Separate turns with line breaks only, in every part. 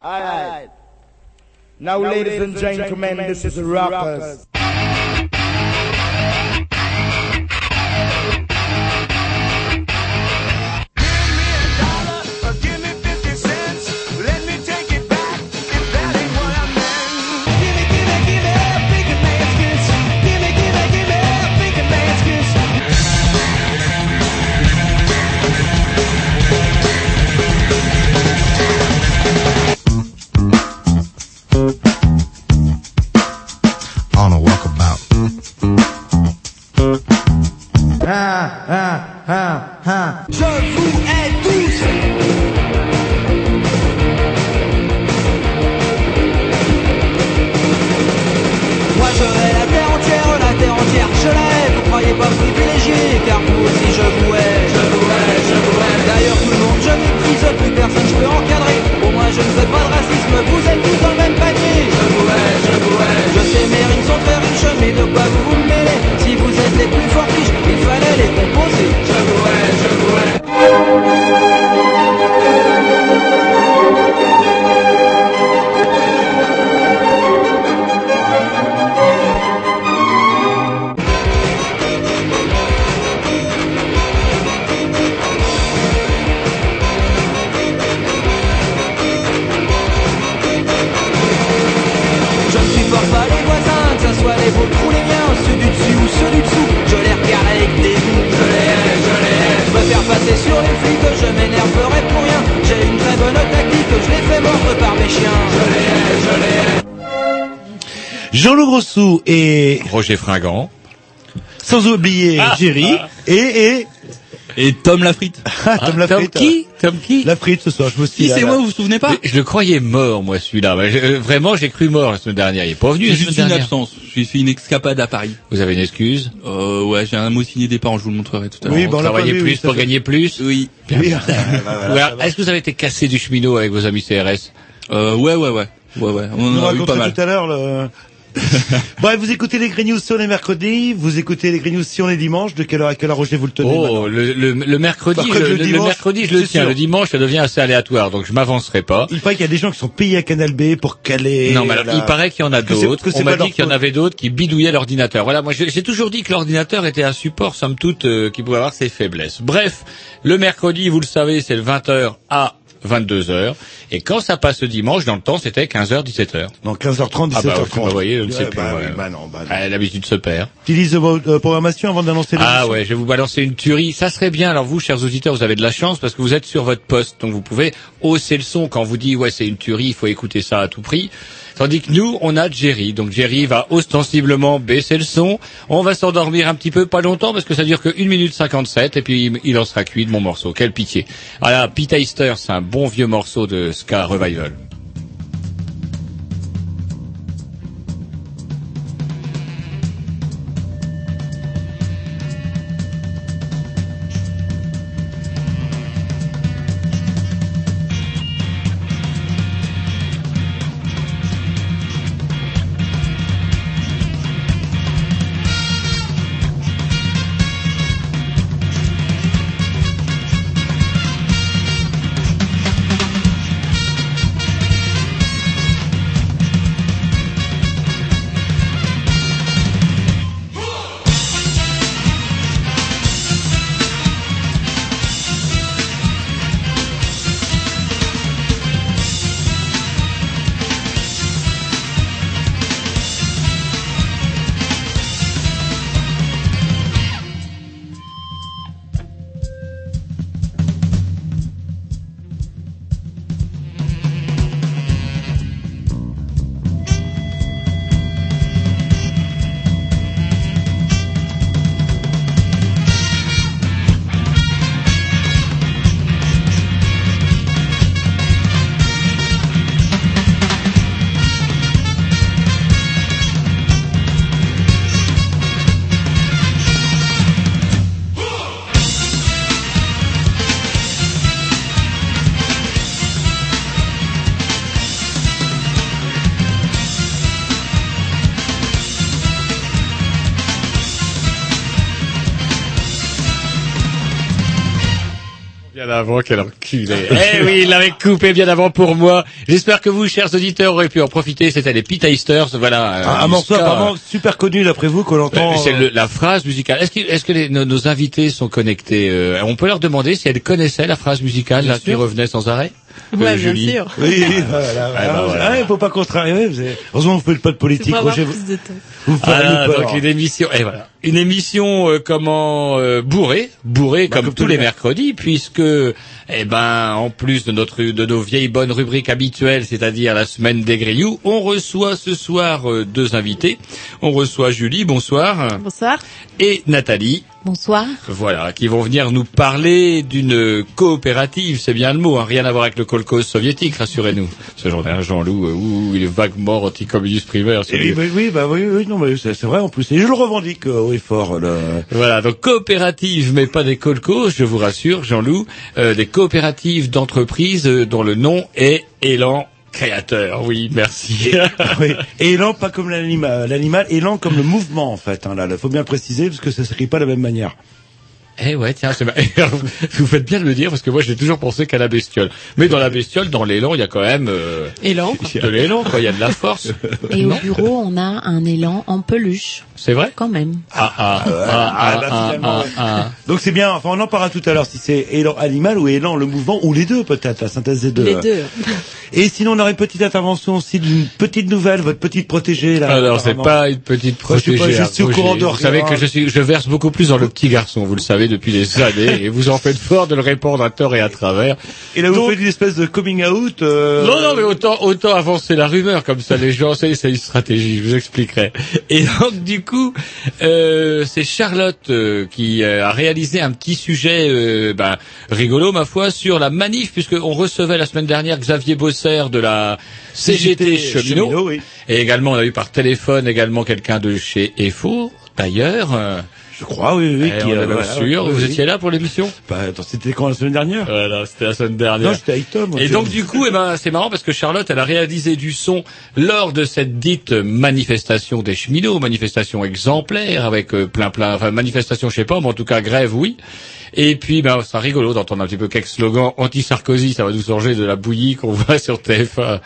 All right. Now, now ladies, ladies and gentlemen, this is
rappers.
Roger Fringant.
sans oublier Jerry et et
Et Tom Lafrite.
ah, Tom
Tom
Lafrite.
qui Tom qui
La frite ce soir, je me suis
Qui c'est moi, vous vous souvenez pas
Je le croyais mort, moi, celui-là. Euh, Vraiment, j'ai cru mort la semaine dernière. Il est pas venu
J'ai
la semaine
une absence. J'ai fait une escapade à Paris.
Vous avez une excuse
Euh, ouais, j'ai un mot signé des parents, je vous le montrerai tout à l'heure.
Oui,
Vous
on l'a pas
travaillez
vu,
plus pour
fait-
gagner plus
Oui.
Oui.
Ou alors, Est-ce que vous avez été cassé du cheminot avec vos amis CRS
Euh, ouais, ouais, ouais. Ouais, ouais. On
Nous
en a eu pas mal.
tout à l'heure le... Bref, vous écoutez les Green News si on est mercredi, vous écoutez les Green News si on est dimanche, de quelle heure à quelle heure Roger vous le tenez
Oh, le, le, le mercredi, le,
le
le
dimanche,
mercredi, je le tiens.
sûr.
Le dimanche, ça devient assez aléatoire, donc je m'avancerai pas.
Il paraît qu'il y a des gens qui sont payés à Canal B pour caler...
non, mais alors,
la-
il paraît qu'il y en a d'autres. On m'a dit qu'il y en avait d'autres qui bidouillaient l'ordinateur. Voilà, moi j'ai j'ai toujours dit que l'ordinateur était un support, somme toute, euh, qui pouvait avoir ses faiblesses. Bref, le mercredi, vous le savez, c'est le 20h à 22h. Et quand ça passe le dimanche, dans le temps, c'était 15h, 17h.
Non, 15h30, 17h30.
Ah bah, vous voyez, je ne sais plus.
bah
ouais.
bah non, bah non.
Ah, L'habitude se perd.
Tu lises votre euh, programmation avant d'annoncer
Ah ouais, je vais vous balancer une tuerie. Ça serait bien. Alors vous, chers auditeurs, vous avez de la chance parce que vous êtes sur votre poste, donc vous pouvez hausser le son quand vous dit ouais c'est une tuerie, il faut écouter ça à tout prix. Tandis que nous, on a Jerry. Donc Jerry va ostensiblement baisser le son. On va s'endormir un petit peu, pas longtemps, parce que ça dure que 1 minute 57, et puis il- en sera cuit de mon morceau. Quelle pitié. Voilà, Pete Heister, c'est un bon vieux morceau de Ska Revival. Avant, quel enculé. eh oui, il l'avait coupé bien avant pour moi. J'espère que vous, chers auditeurs, aurez pu en profiter. C'était les Pete Easters, voilà. euh,
Un, un morceau apparemment super connu d'après vous qu'on
Euh,
entend.
C'est
euh,
le- la phrase musicale. Est-ce que, est-ce que les- nos, nos invités sont connectés euh, On peut leur demander si elles connaissaient la phrase musicale là, qui revenait sans arrêt
Ouais,
Euh,
bien
Julie.
sûr.
Oui, voilà, voilà.
bah, voilà.
Ah, il faut pas contrarier. Vous. Heureusement, vous faites pas de politique. Roger, vous,
plus de temps.
vous faites
Ah, donc une émission, et voilà, une émission euh, comment euh, bourrée, bourrée
Bah,
comme
comme
tous les mercredis, puisque eh ben en plus de notre de nos vieilles bonnes rubriques habituelles, c'est-à-dire la semaine des grillous, on reçoit ce soir euh, deux invités. On reçoit Julie, bonsoir,
Bonsoir.
et Nathalie.
Bonsoir.
Voilà, qui vont venir nous parler d'une coopérative, c'est bien le mot, hein, rien à voir avec le kolkhoz soviétique, rassurez-nous. Ce genre d'un Jean-Loup, euh, ouh, il est vaguement anticommuniste primaire.
Et oui, oui, oui, bah oui, oui, non, mais c'est c'est vrai en plus. Et je le revendique, euh, oui, fort.
Voilà, donc coopérative, mais pas des kolkhozes, je vous rassure, Jean-Loup, euh, des coopératives d'entreprises euh, dont le nom est Élan Créateur. Oui, merci.
oui. Et élan, pas comme l'animal, l'animal, élan comme le mouvement en fait. Hein, là, faut bien préciser parce que ça s'écrit pas de la même manière.
Eh ouais, tiens, vous faites bien de le dire parce que moi j'ai toujours pensé qu'à la bestiole. Mais dans la bestiole, dans l'élan, il y a quand même euh,
Élan.
de l'élan, quoi. Il y a de la force.
Et au bureau, on a un élan en peluche,
C'est vrai
quand même.
Ah ah ah
ah,
ah ah ah
ouais.
ah.
Donc c'est bien. Enfin, on en parlera tout à l'heure si c'est élan animal ou élan le mouvement ou les deux peut-être la synthèse des deux.
Les deux.
Et sinon, on aurait une petite intervention aussi d'une petite nouvelle, votre petite protégée là.
Alors c'est pas une petite
Moi, je suis
protégée.
pas- je suis au courant de
Vous
rien.
savez que je suis, je verse beaucoup plus dans le petit garçon. Vous le savez depuis des années, et vous en faites fort de le répandre à tort et à travers.
Et là, vous
Donc-
faites une espèce de coming out. euh,
Non, non, mais autant, autant avancer la rumeur, comme ça les gens, c'est c'est une stratégie, je vous expliquerai. Et donc, du coup, euh, c'est Charlotte euh, qui euh, a réalisé un petit sujet euh, ben, rigolo, ma foi, sur la manif, puisqu'on recevait la semaine dernière Xavier Bosser de la CGT Cheminot,
oui.
et également on a eu par téléphone également quelqu'un de chez EFO, d'ailleurs.
Je crois, oui, oui.
eh,
qui,
on
euh, voilà,
sûr.
oui,
Vous étiez là pour l'émission?
Bah, attends, c'était quand la semaine dernière?
Voilà, c'était la semaine dernière.
Non, j'étais avec Tom.
Et donc du coup, eh ben, c'est marrant parce que Charlotte, elle a réalisé du son lors de cette dite manifestation des cheminots, manifestation exemplaire avec euh, plein plein, enfin manifestation, je sais pas, mais en tout cas grève, oui. Et puis, ben, c'est rigolo d'entendre un petit peu quelques slogans anti-Sarkozy, ça va nous changer de la bouillie qu'on voit sur TF1.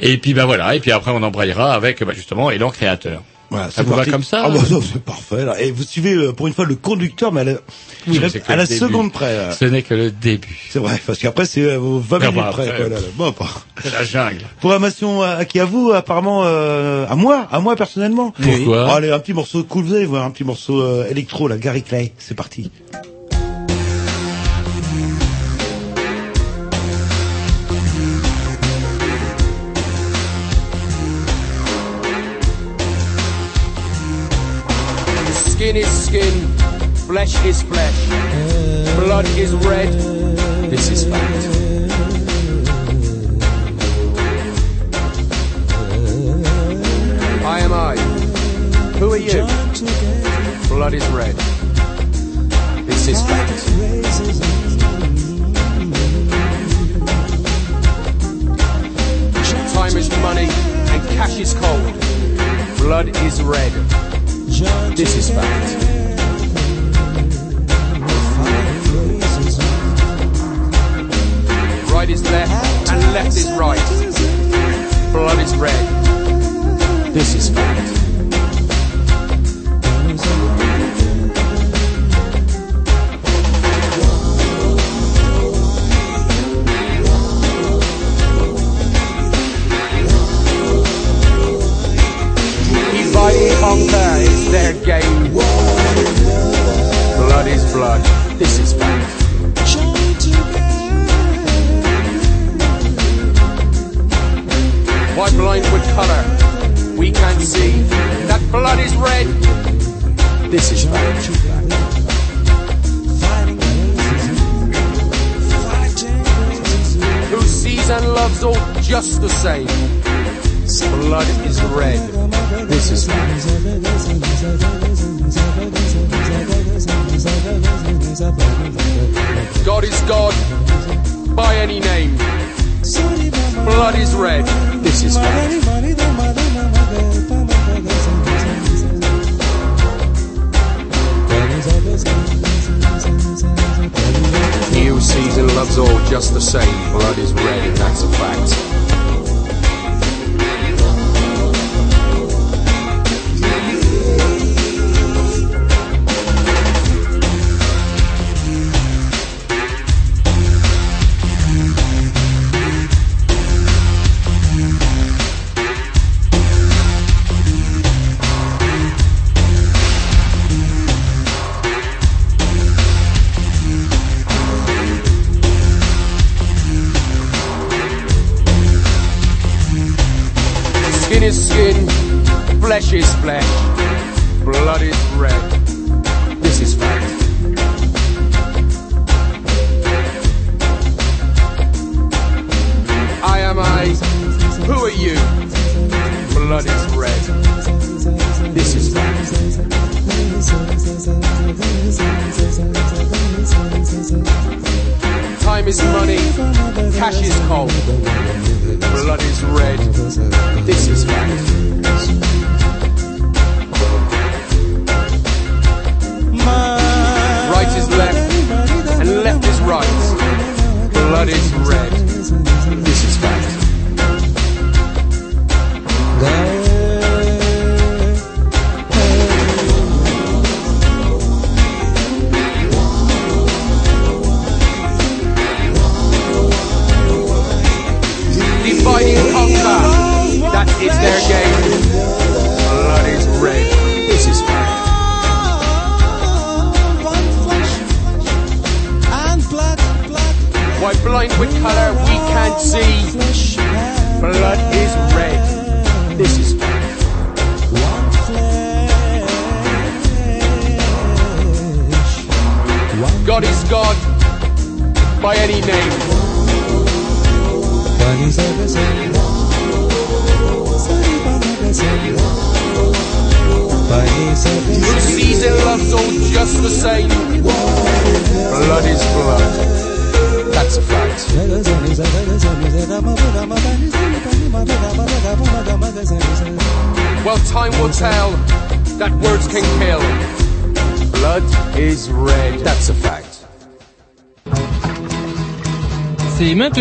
Et puis, ben voilà, et puis après on embrayera avec, ben, justement, Élan Créateur.
Voilà,
Ça vous va comme ça
Ah bah non, c'est parfait. Là. Et vous suivez euh, pour une fois le conducteur, mais à la,
Oui,
à la seconde près. là.
Ce n'est que le début.
C'est vrai, parce qu'après c'est euh, aux 20
Ah bah,
minutes près.
après,
là. Bon, bah.
C'est la jungle.
Programmation à, à qui à vous apparemment euh, à moi, à moi personnellement.
Pourquoi
Oh, Allez, un petit morceau cool, vous allez voir un petit morceau euh, électro là, Gary Clay, c'est parti.
Skin is skin, flesh is flesh, blood is red. This is fact. I am I. Who are you? Blood is red. This is fact. Time is money and cash is cold. Blood is red. This is fact. Right is left and left is right. Blood is red. This is fact. Dividing conquer is their game. Blood is blood. This is fact. Why blind with color? We can't see that blood is red. This is fact. Who sees and loves all just the same? Blood is red. This. God is God by any name. Blood is red. This is fact. New season loves all just the same. Blood is red, that's a fact. Is flesh, blood is red. This is fact. I am I. Who are you? Blood is red. This is fact. Time is money, cash is cold, blood is red. This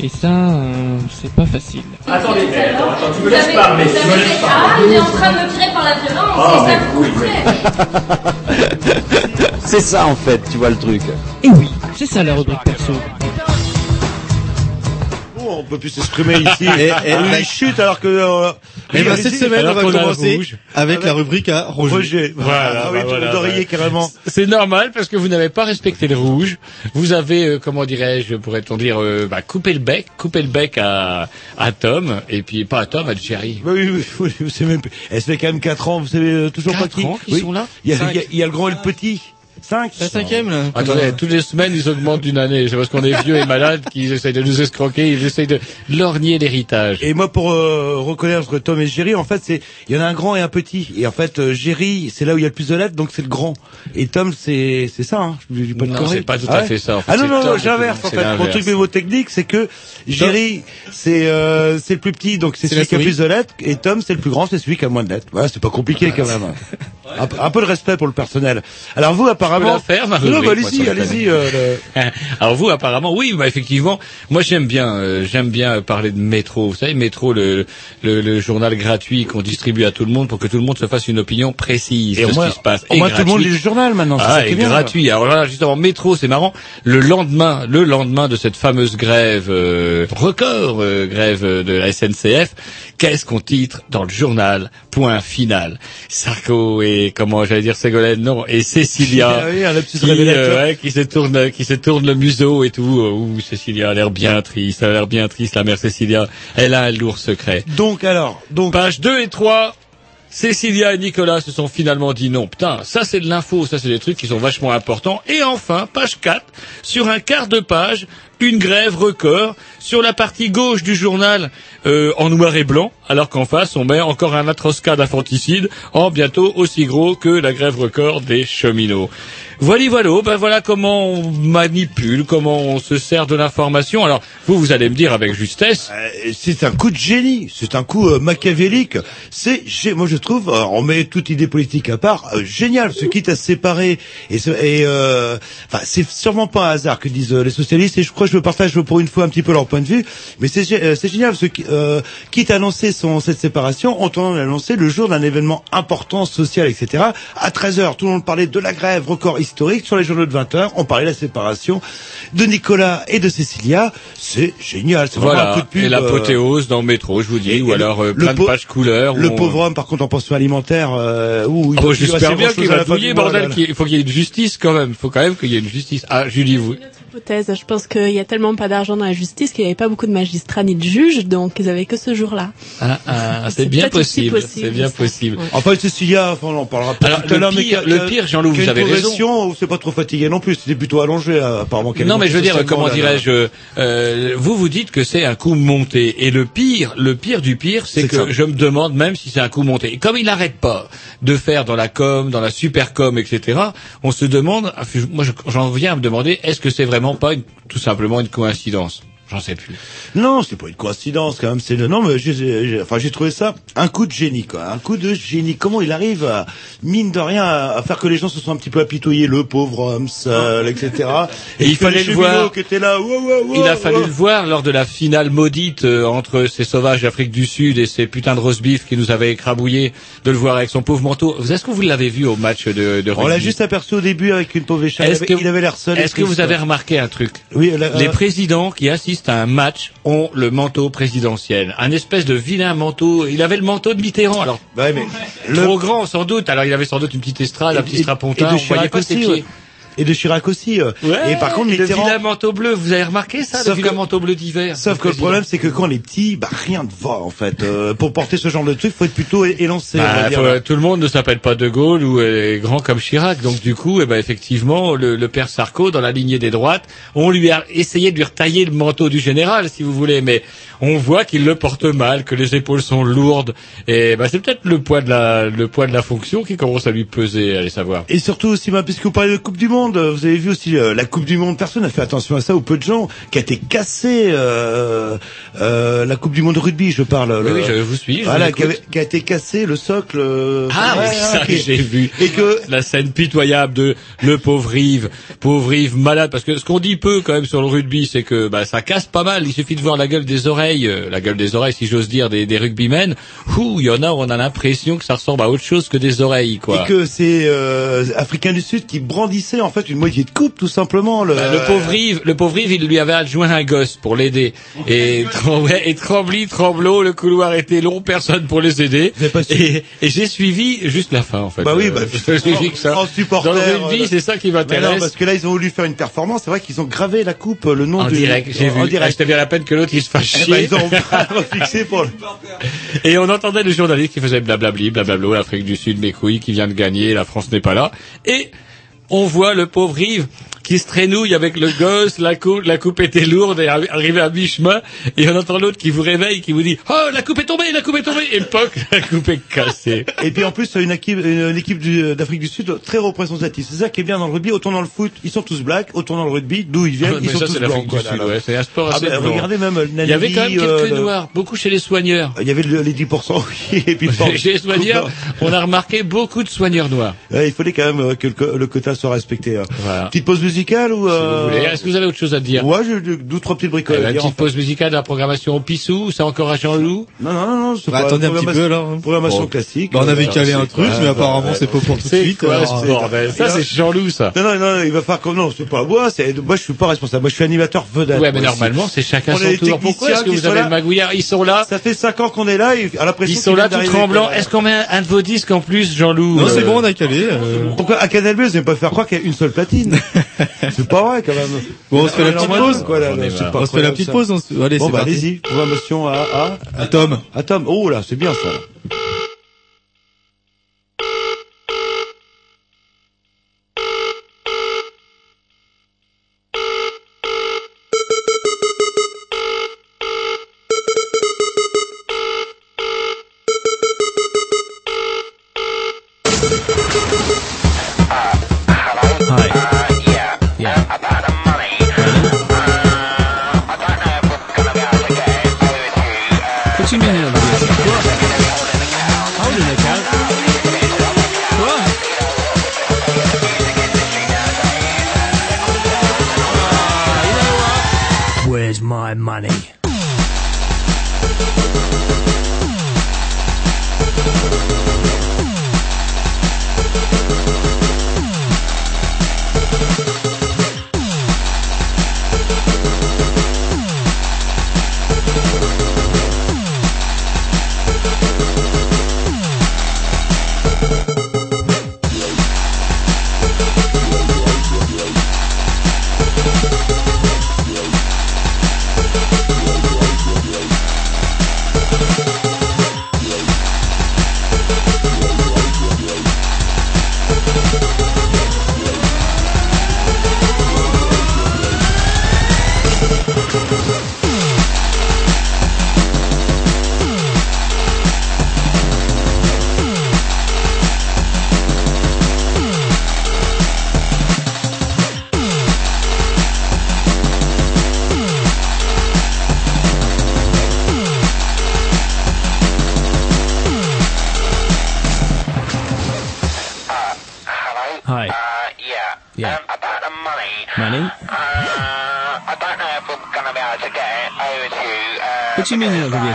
Et ça, euh, c'est pas facile.
Attendez, attends, attends, tu me laisses parler, tu me laisses
Ah,
parler.
il est en train de me tirer par la violence,
Ah,
c'est ça
mais
que vous.
C'est ça en fait, tu vois le truc.
Et oui, c'est ça la rubrique perso.
Bon, on peut plus s'exprimer ici.
Et- et-
il chute alors que. euh,
Et ben
allez-y.
cette semaine, on va commencer avec la rubrique à Roger.
Roger.
Voilà,
Ah oui,
voilà,
carrément.
C'est normal parce que vous n'avez pas respecté le rouge. Vous avez, euh, comment dirais-je, pourrait-on dire, euh, bah, coupé le bec, coupé le bec à, à Tom, et puis pas à Tom, à Jerry.
Bah oui, oui, oui, vous savez même. Elle se fait quand même 4 ans, vous savez euh, toujours pas
Quatre
qui.
ans qu'ils sont là?
Il y, a, il, y a, il y a le grand et le petit. 5
La cinquième là.
Attendez, toutes les semaines, ils augmentent d'une année. C'est parce qu'on est vieux et malade qu'ils essayent de nous escroquer, ils essayent de lorgner l'héritage.
Et moi, pour euh, reconnaître Tom et Jerry, en fait, c'est il y en a un grand et un petit. Et en fait, euh, Jerry, c'est là où il y a le plus de lettres, donc c'est le grand. Et Tom, c'est c'est ça. Hein. Je dis pas de
Non, c'est pas tout
Ah
à
ouais
fait ça, en fait,
ah non non, non j'inverse en fait. Mon truc mémotechnique, c'est que Jerry, c'est euh, c'est le plus petit, donc c'est celui qui a plus de lettres. Et Tom, c'est le plus grand, c'est celui qui a moins de lettres. Voilà, c'est pas compliqué quand même. Un, peu- un peu de respect pour le personnel. Alors vous, apparemment.
faire,
non, bah, allez-y, allez-y. euh, le-
Alors vous, apparemment, oui, bah effectivement, moi j'aime bien, euh, j'aime bien parler de Métro. Vous savez, Métro, le, le, le journal gratuit qu'on distribue à tout le monde pour que tout le monde se fasse une opinion précise
Et
de
au
ce qui se passe.
au
Et
moins tout le monde lit le journal maintenant.
Ah,
ça
et
bien,
gratuit. Alors là, justement, métro, c'est marrant. Le lendemain, le lendemain de cette fameuse grève euh, record, euh, grève de la SNCF, qu'est-ce qu'on titre dans le journal Point final. Sarko et comment j'allais dire Ségolène, non, et Cécilia,
Ah oui,
qui, euh, ouais, qui se tourne, qui se tourne le museau et tout. Ouh, Cécilia a l'air bien triste, elle a l'air bien triste, la mère Cécilia. Elle a un lourd secret.
Donc alors, donc
Page 2 et 3 Cécilia et Nicolas se sont finalement dit non. Putain, ça c'est de l'info, ça c'est des trucs qui sont vachement importants. Et enfin, page 4, sur un quart de page, une grève record sur la partie gauche du journal euh, en noir et blanc, alors qu'en face on met encore un atroce cas d'infanticide en bientôt aussi gros que la grève record des cheminots. Voilà, voilà, ben voilà comment on manipule, comment on se sert de l'information. Alors vous, vous allez me dire avec justesse.
Euh, c'est un coup de génie, c'est un coup euh, machiavélique. C'est, moi je trouve, euh, on met toute idée politique à part, génial. Ce quitte à se séparer et, et c'est sûrement pas un hasard que disent les socialistes. Et je crois que je partage pour une fois un petit peu leur point de vue. Mais c'est euh, c'est génial. Ce qui, euh, quitte à annoncer son cette séparation, en tenant l'annoncer le jour d'un événement important social, etc. À 13 h tout le monde parlait de la grève record historique sur les journaux de 20 h On parlait de la séparation de Nicolas et de Cécilia. C'est génial. C'est vraiment un coup
Voilà,
de pub.
et
euh,
l'apothéose dans le métro, je vous dis,
et-
ou
et
alors
le-
euh, plein
le
de
po-
pages couleurs.
Le
on-
pauvre homme, par contre, en pension alimentaire, euh, où il
Oh, J'espère bien qu'il
à
va douiller, bordel.
là.
qu'il- Il faut qu'il y ait une justice quand même. Il faut quand même qu'il y ait une justice. Ah, Julie, vous.
hypothèse. Je pense qu'il y a tellement pas d'argent dans la justice qu'il n'y avait pas beaucoup de magistrats ni de juges, donc ils avaient que ce jour-là.
Ah, ah, c'est bien possible.
possible,
C'est bien
ça.
possible.
Enfin, Cécilia, enfin, on en parlera pas
Alors,
tout à
le
l'heure, mais
pire-
a-
le pire, Jean-Loup, vous avez raison.
c'est pas trop fatigué non plus. C'était plutôt allongé, euh, apparemment.
Non, mais je veux dire, comment
là, là.
dirais-je, euh, vous vous dites que c'est un coup monté. Et le pire, le pire du pire,
c'est
que
ça.
je me demande même si c'est un coup monté. Et comme il n'arrête pas de faire dans la com, dans la super com, etc., on se demande, moi je- j'en viens à me demander, est-ce que c'est vraiment pas une- tout simplement une coïncidence? J'en sais plus.
Non, c'est pas une coïncidence quand même. C'est le non, mais j'ai, j'ai- enfin, j'ai trouvé ça un coup de génie, quoi. Un coup de génie. Comment il arrive, à, mine de rien, à, faire que les gens se soient un petit peu apitoyés, le pauvre homme seul, etc.
Et il fallait le voir.
qui étaient là. wow, wow, wow,
Il a fallu le voir lors de la finale maudite euh, entre ces sauvages d'Afrique du Sud et ces putains de roast beef qui nous avaient écrabouillés, de le voir avec son pauvre manteau. Est-ce que vous l'avez vu au match de, de
On l'a
rugby
juste aperçu au début avec une pauvre écharpe. Il
Est-ce
avait- l'air seul.
Est-ce que vous avez remarqué un truc?
Oui, la-
Les
euh,
présidents qui assistent à un match ont le manteau présidentiel. Un espèce de vilain manteau. Il avait le manteau de Mitterrand. Alors,
Ouais, mais
trop grand sans doute. Alors il avait sans doute une petite estrade, un petit
et
strapontin.
de
On voyait pas ses
aussi,
pieds.
ouais. Et de Chirac aussi. euh.
Ouais,
et par contre,
le
Mitterrand.
vilain manteau bleu. Vous avez remarqué ça,
Sauf
le
que-
manteau bleu d'hiver
Sauf que le problème, c'est que quand on est petit, bah rien ne va en fait. Euh, pour porter ce genre de truc, faut être plutôt élancé.
Bah,
dire.
faut- tout le monde ne s'appelle pas De Gaulle ou est grand comme Chirac. Donc du coup, eh ben, effectivement, le, le père Sarko, dans la lignée des droites, on lui a essayé de lui retailler le manteau du général, si vous voulez, mais on voit qu'il le porte mal, que les épaules sont lourdes. Et ben, c'est peut-être le poids de la le poids de la fonction qui commence à lui peser, allez savoir.
Et surtout aussi, bah, puisque vous parlez de Coupe du Monde, vous avez vu aussi euh, la Coupe du Monde. Personne n'a fait attention à ça, ou peu de gens, qui a été cassée. Euh, euh, la Coupe du Monde de rugby, je parle.
Oui,
le-
oui, je vous suis. je
Voilà, qui,
écoute.
avait- qui a été cassé le socle. euh,
Ah
ouais,
oui, ça
qui-
j'ai vu.
Et que
la scène pitoyable de le pauvre Yves, pauvre Yves malade, parce que ce qu'on dit peu quand même sur le rugby, c'est que bah, ça casse pas mal. Il suffit de voir la gueule des oreilles, euh, la gueule des oreilles, si j'ose dire, des, des rugbymen. Ouh, il y en a, où on a l'impression que ça ressemble à autre chose que des oreilles, quoi.
Et que c'est euh, Africain du Sud qui brandissait en fait une moitié de coupe, tout simplement. Le,
Bah, le pauvre Yves, le pauvre Yves, il lui avait adjoint un gosse pour l'aider. Et, et trembli, tremblot, le couloir était long, personne pour les aider. Et, et j'ai suivi juste la fin, en fait.
Bah oui,
Euh,
bah,
j'ai suivi que ça.
en supporter.
Dans le rugby,
euh,
c'est ça qui m'intéresse.
parce que là, ils ont voulu faire une performance. C'est vrai qu'ils ont gravé la coupe, le nom
En
du.
direct, j'ai
en
vu.
direct.
Ah, C'était bien la peine que l'autre il se fasse
Eh
chier.
ben, ils ont refixé pour le...
Et on entendait le journaliste qui faisait blablabli, blablablo, l'Afrique du Sud, mes couilles, qui vient de gagner, la France n'est pas là. Et on voit le pauvre Yves qui se traînouille avec le gosse, la coupe, la coupe était lourde et arri- arrivé à mi-chemin, et on entend l'autre qui vous réveille, qui vous dit, oh, la coupe est tombée, la coupe est tombée, et poc, la coupe est cassée.
Et puis en plus, une équipe, une équipe du- d'Afrique du Sud très représentative. C'est ça qui est bien dans le rugby. Autant dans le foot, ils sont tous blacks. Autant dans le rugby, d'où ils viennent,
Ah,
ils sont
ça,
tous blancs.
du Sud, ouais, c'est un sport
Ah,
assez
ben,
blanc.
regardez même
Il y avait quand même quelques
euh,
noirs, beaucoup chez les soigneurs.
Il y avait le- les 10%, oui, et puis
Chez les soigneurs, on a remarqué beaucoup de soigneurs noirs.
Il fallait quand même euh, que le, quota soit respecté. hein.
Voilà.
Petite pause musicale ou
Si
euh...
voulez. Est-ce que vous avez autre chose à dire
Ouais, j'ai deux, deux, trois petites bricoles
Euh,
à
Une petite pause musicale de la programmation au Pissou, c'est encore à Jean-Loup
Non, non, non, non, c'est
Bah,
pas
attendez un petit peu, alors.
Programmation
Bon.
classique.
Bah, on avait
Euh,
calé un truc, mais
bah,
apparemment, c'est pas pour tout de suite.
bordel? Ça, c'est Jean-Loup, ça.
Non, non, non, il va faire comme non, c'est pas moi, c'est moi je suis pas responsable. Moi je suis animateur vedette.
Ouais, mais normalement, c'est chacun
On
son tour. Pourquoi est-ce que vous avez
là.
le magouillard? Ils sont là.
Ça fait 5 ans qu'on est là à l'impression
Ils sont là tout tremblants. Est-ce qu'on met un, de vos disques en plus, Jean-Loup?
Non,
euh,
c'est bon, on a calé. euh.
Pourquoi à Canal Bleu, vous n'allez pas faire croire qu'il y a une seule platine? C'est pas vrai quand même.
Bon, on se fait la petite pause.
quoi, là,
On
se fait la petite pause. Allez,
Bon
c'est
bah
parti.
allez-y, programmation à à
À Tom.
à Tom. Oh là, c'est bien ça.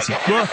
You mean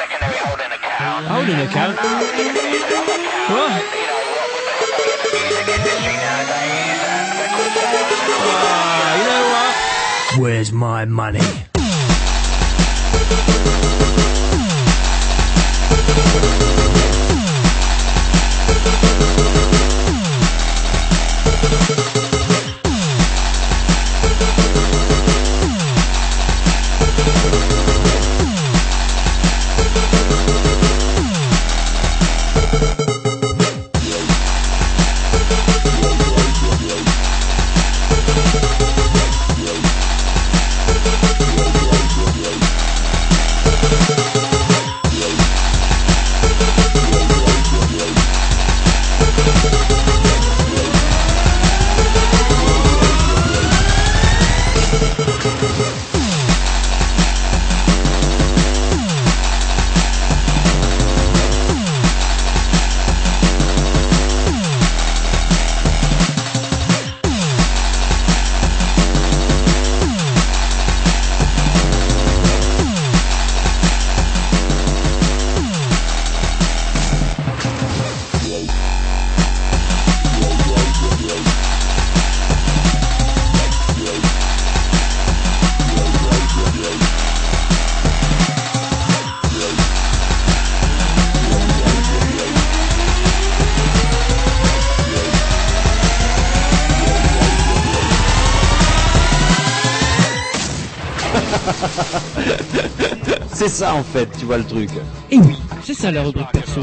ça en fait, tu vois le truc.
Et oui, c'est ça la rubrique perso.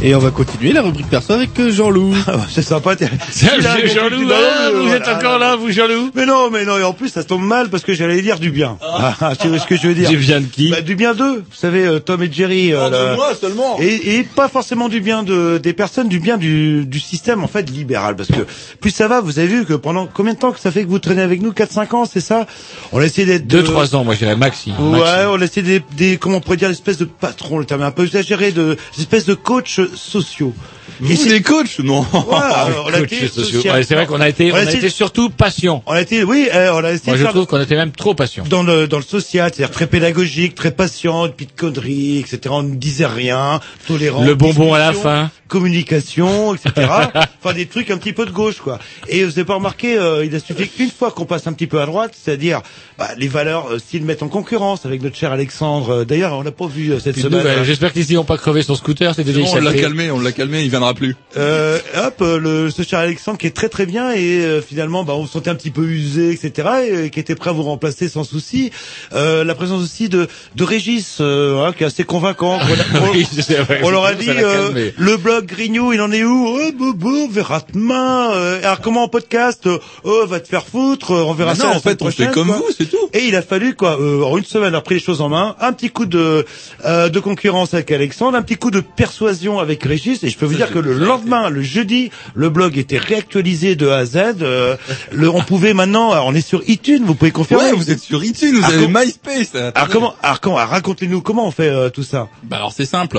Et on va continuer la rubrique perso avec euh, Jean-Loup.
c'est sympa. t'es-
Salut,
Là,
Jean-Loup,
bah,
ah, vous
voilà.
êtes encore là, vous, Jean-Loup?
Mais non, mais non, et en plus, ça tombe mal parce que j'allais dire du bien. Ah, tu vois ce que je veux dire?
Du bien de qui?
Bah, Du bien d'eux. Vous savez, euh, Tom et Jerry. euh, là.
moi seulement.
Et, et pas forcément du bien de, des personnes, du bien du, du système en fait libéral. Parce que plus ça va, vous avez vu que pendant combien de temps que ça fait que vous traînez avec nous? 4-5 ans, c'est ça? On a essayé d'être...
Deux,
euh,
trois ans, moi, je dirais maxi.
Ouais,
maxi.
on a essayé des, des comment on pourrait dire, l'espèce de patron, le terme est un peu exagéré, de espèce de coach sociaux.
Vous, c'est les coachs, non
alors, on a
Coach
été social-
Ouais, c'est vrai qu'on a été, on a été surtout patient.
on a été, oui, euh, on a essayé
Moi, je trouve qu'on était même trop patient.
dans le dans le social, c'est-à-dire très pédagogique, très patient, puis de conneries, etc. On ne disait rien, tolérant.
Le bonbon à la fin.
communication, etc. enfin des trucs un petit peu de gauche, quoi. Et vous avez pas remarqué, euh, il a suffi qu'une fois qu'on passe un petit peu à droite, c'est-à-dire bah, les valeurs euh, s'ils mettent en concurrence avec notre cher Alexandre. Euh, D'ailleurs, on l'a pas vu euh, cette
Puis
semaine.
bah,
hein.
J'espère qu'ils n'ont pas crevé son scooter, c'était déjà
on l'a calmé, on l'a calmé, il viendra plus.
Euh, hop, euh, le, ce cher Alexandre qui est très très bien et euh, finalement bah, on se sentait un petit peu usé, etc. Et, euh, qui était prêt à vous remplacer sans souci. Euh, la présence aussi de, de Régis, euh, hein, qui est assez convaincant. On,
Oui, vrai,
on leur a dit euh, le blog Grignou, il en est où Oh, bobo, on verra demain. Euh, alors comment en podcast Oh, va te faire foutre, on verra ça
non, en fait, on fait comme
quoi.
vous, c'est tout.
Et il a fallu quoi euh, en une semaine, on a pris les choses en main, un petit coup de euh, de concurrence avec Alexandre, un petit coup de persuasion avec Régis, et je peux vous dire que le lendemain, le jeudi, le blog était réactualisé de A à Z. euh, le, on pouvait maintenant, alors, on est sur iTunes, vous pouvez confirmer.
Ouais, vous êtes sur iTunes, vous
Ah,
avez
com-
MySpace.
Alors comment, alors comment, alors racontez-nous comment on fait euh, tout ça.
Bah alors c'est simple.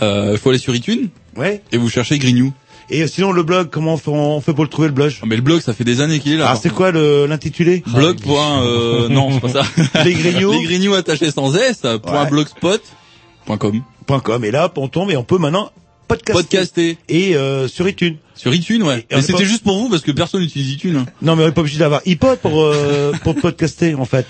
Euh, faut aller sur iTunes.
Ouais.
Et vous cherchez Grignou.
Et euh, sinon le blog, comment on fait, pour le trouver le blog
Mais le blog, ça fait des années qu'il est là.
Alors c'est quoi le- l'intitulé
Blog. point, euh, non, c'est pas ça.
Les Grignoux.
Les Grignoux attachés sans S. Point
Ouais.
blogspot.com.
Point .com et là on tombe et on peut maintenant podcaster.
Podcaster.
Et euh, sur iTunes.
Sur iTunes, ouais.
Et
c'était
pas-
juste pour vous parce que personne n'utilise iTunes. hein.
Non mais on est pas obligé d'avoir iPod pour euh, pour podcaster en fait.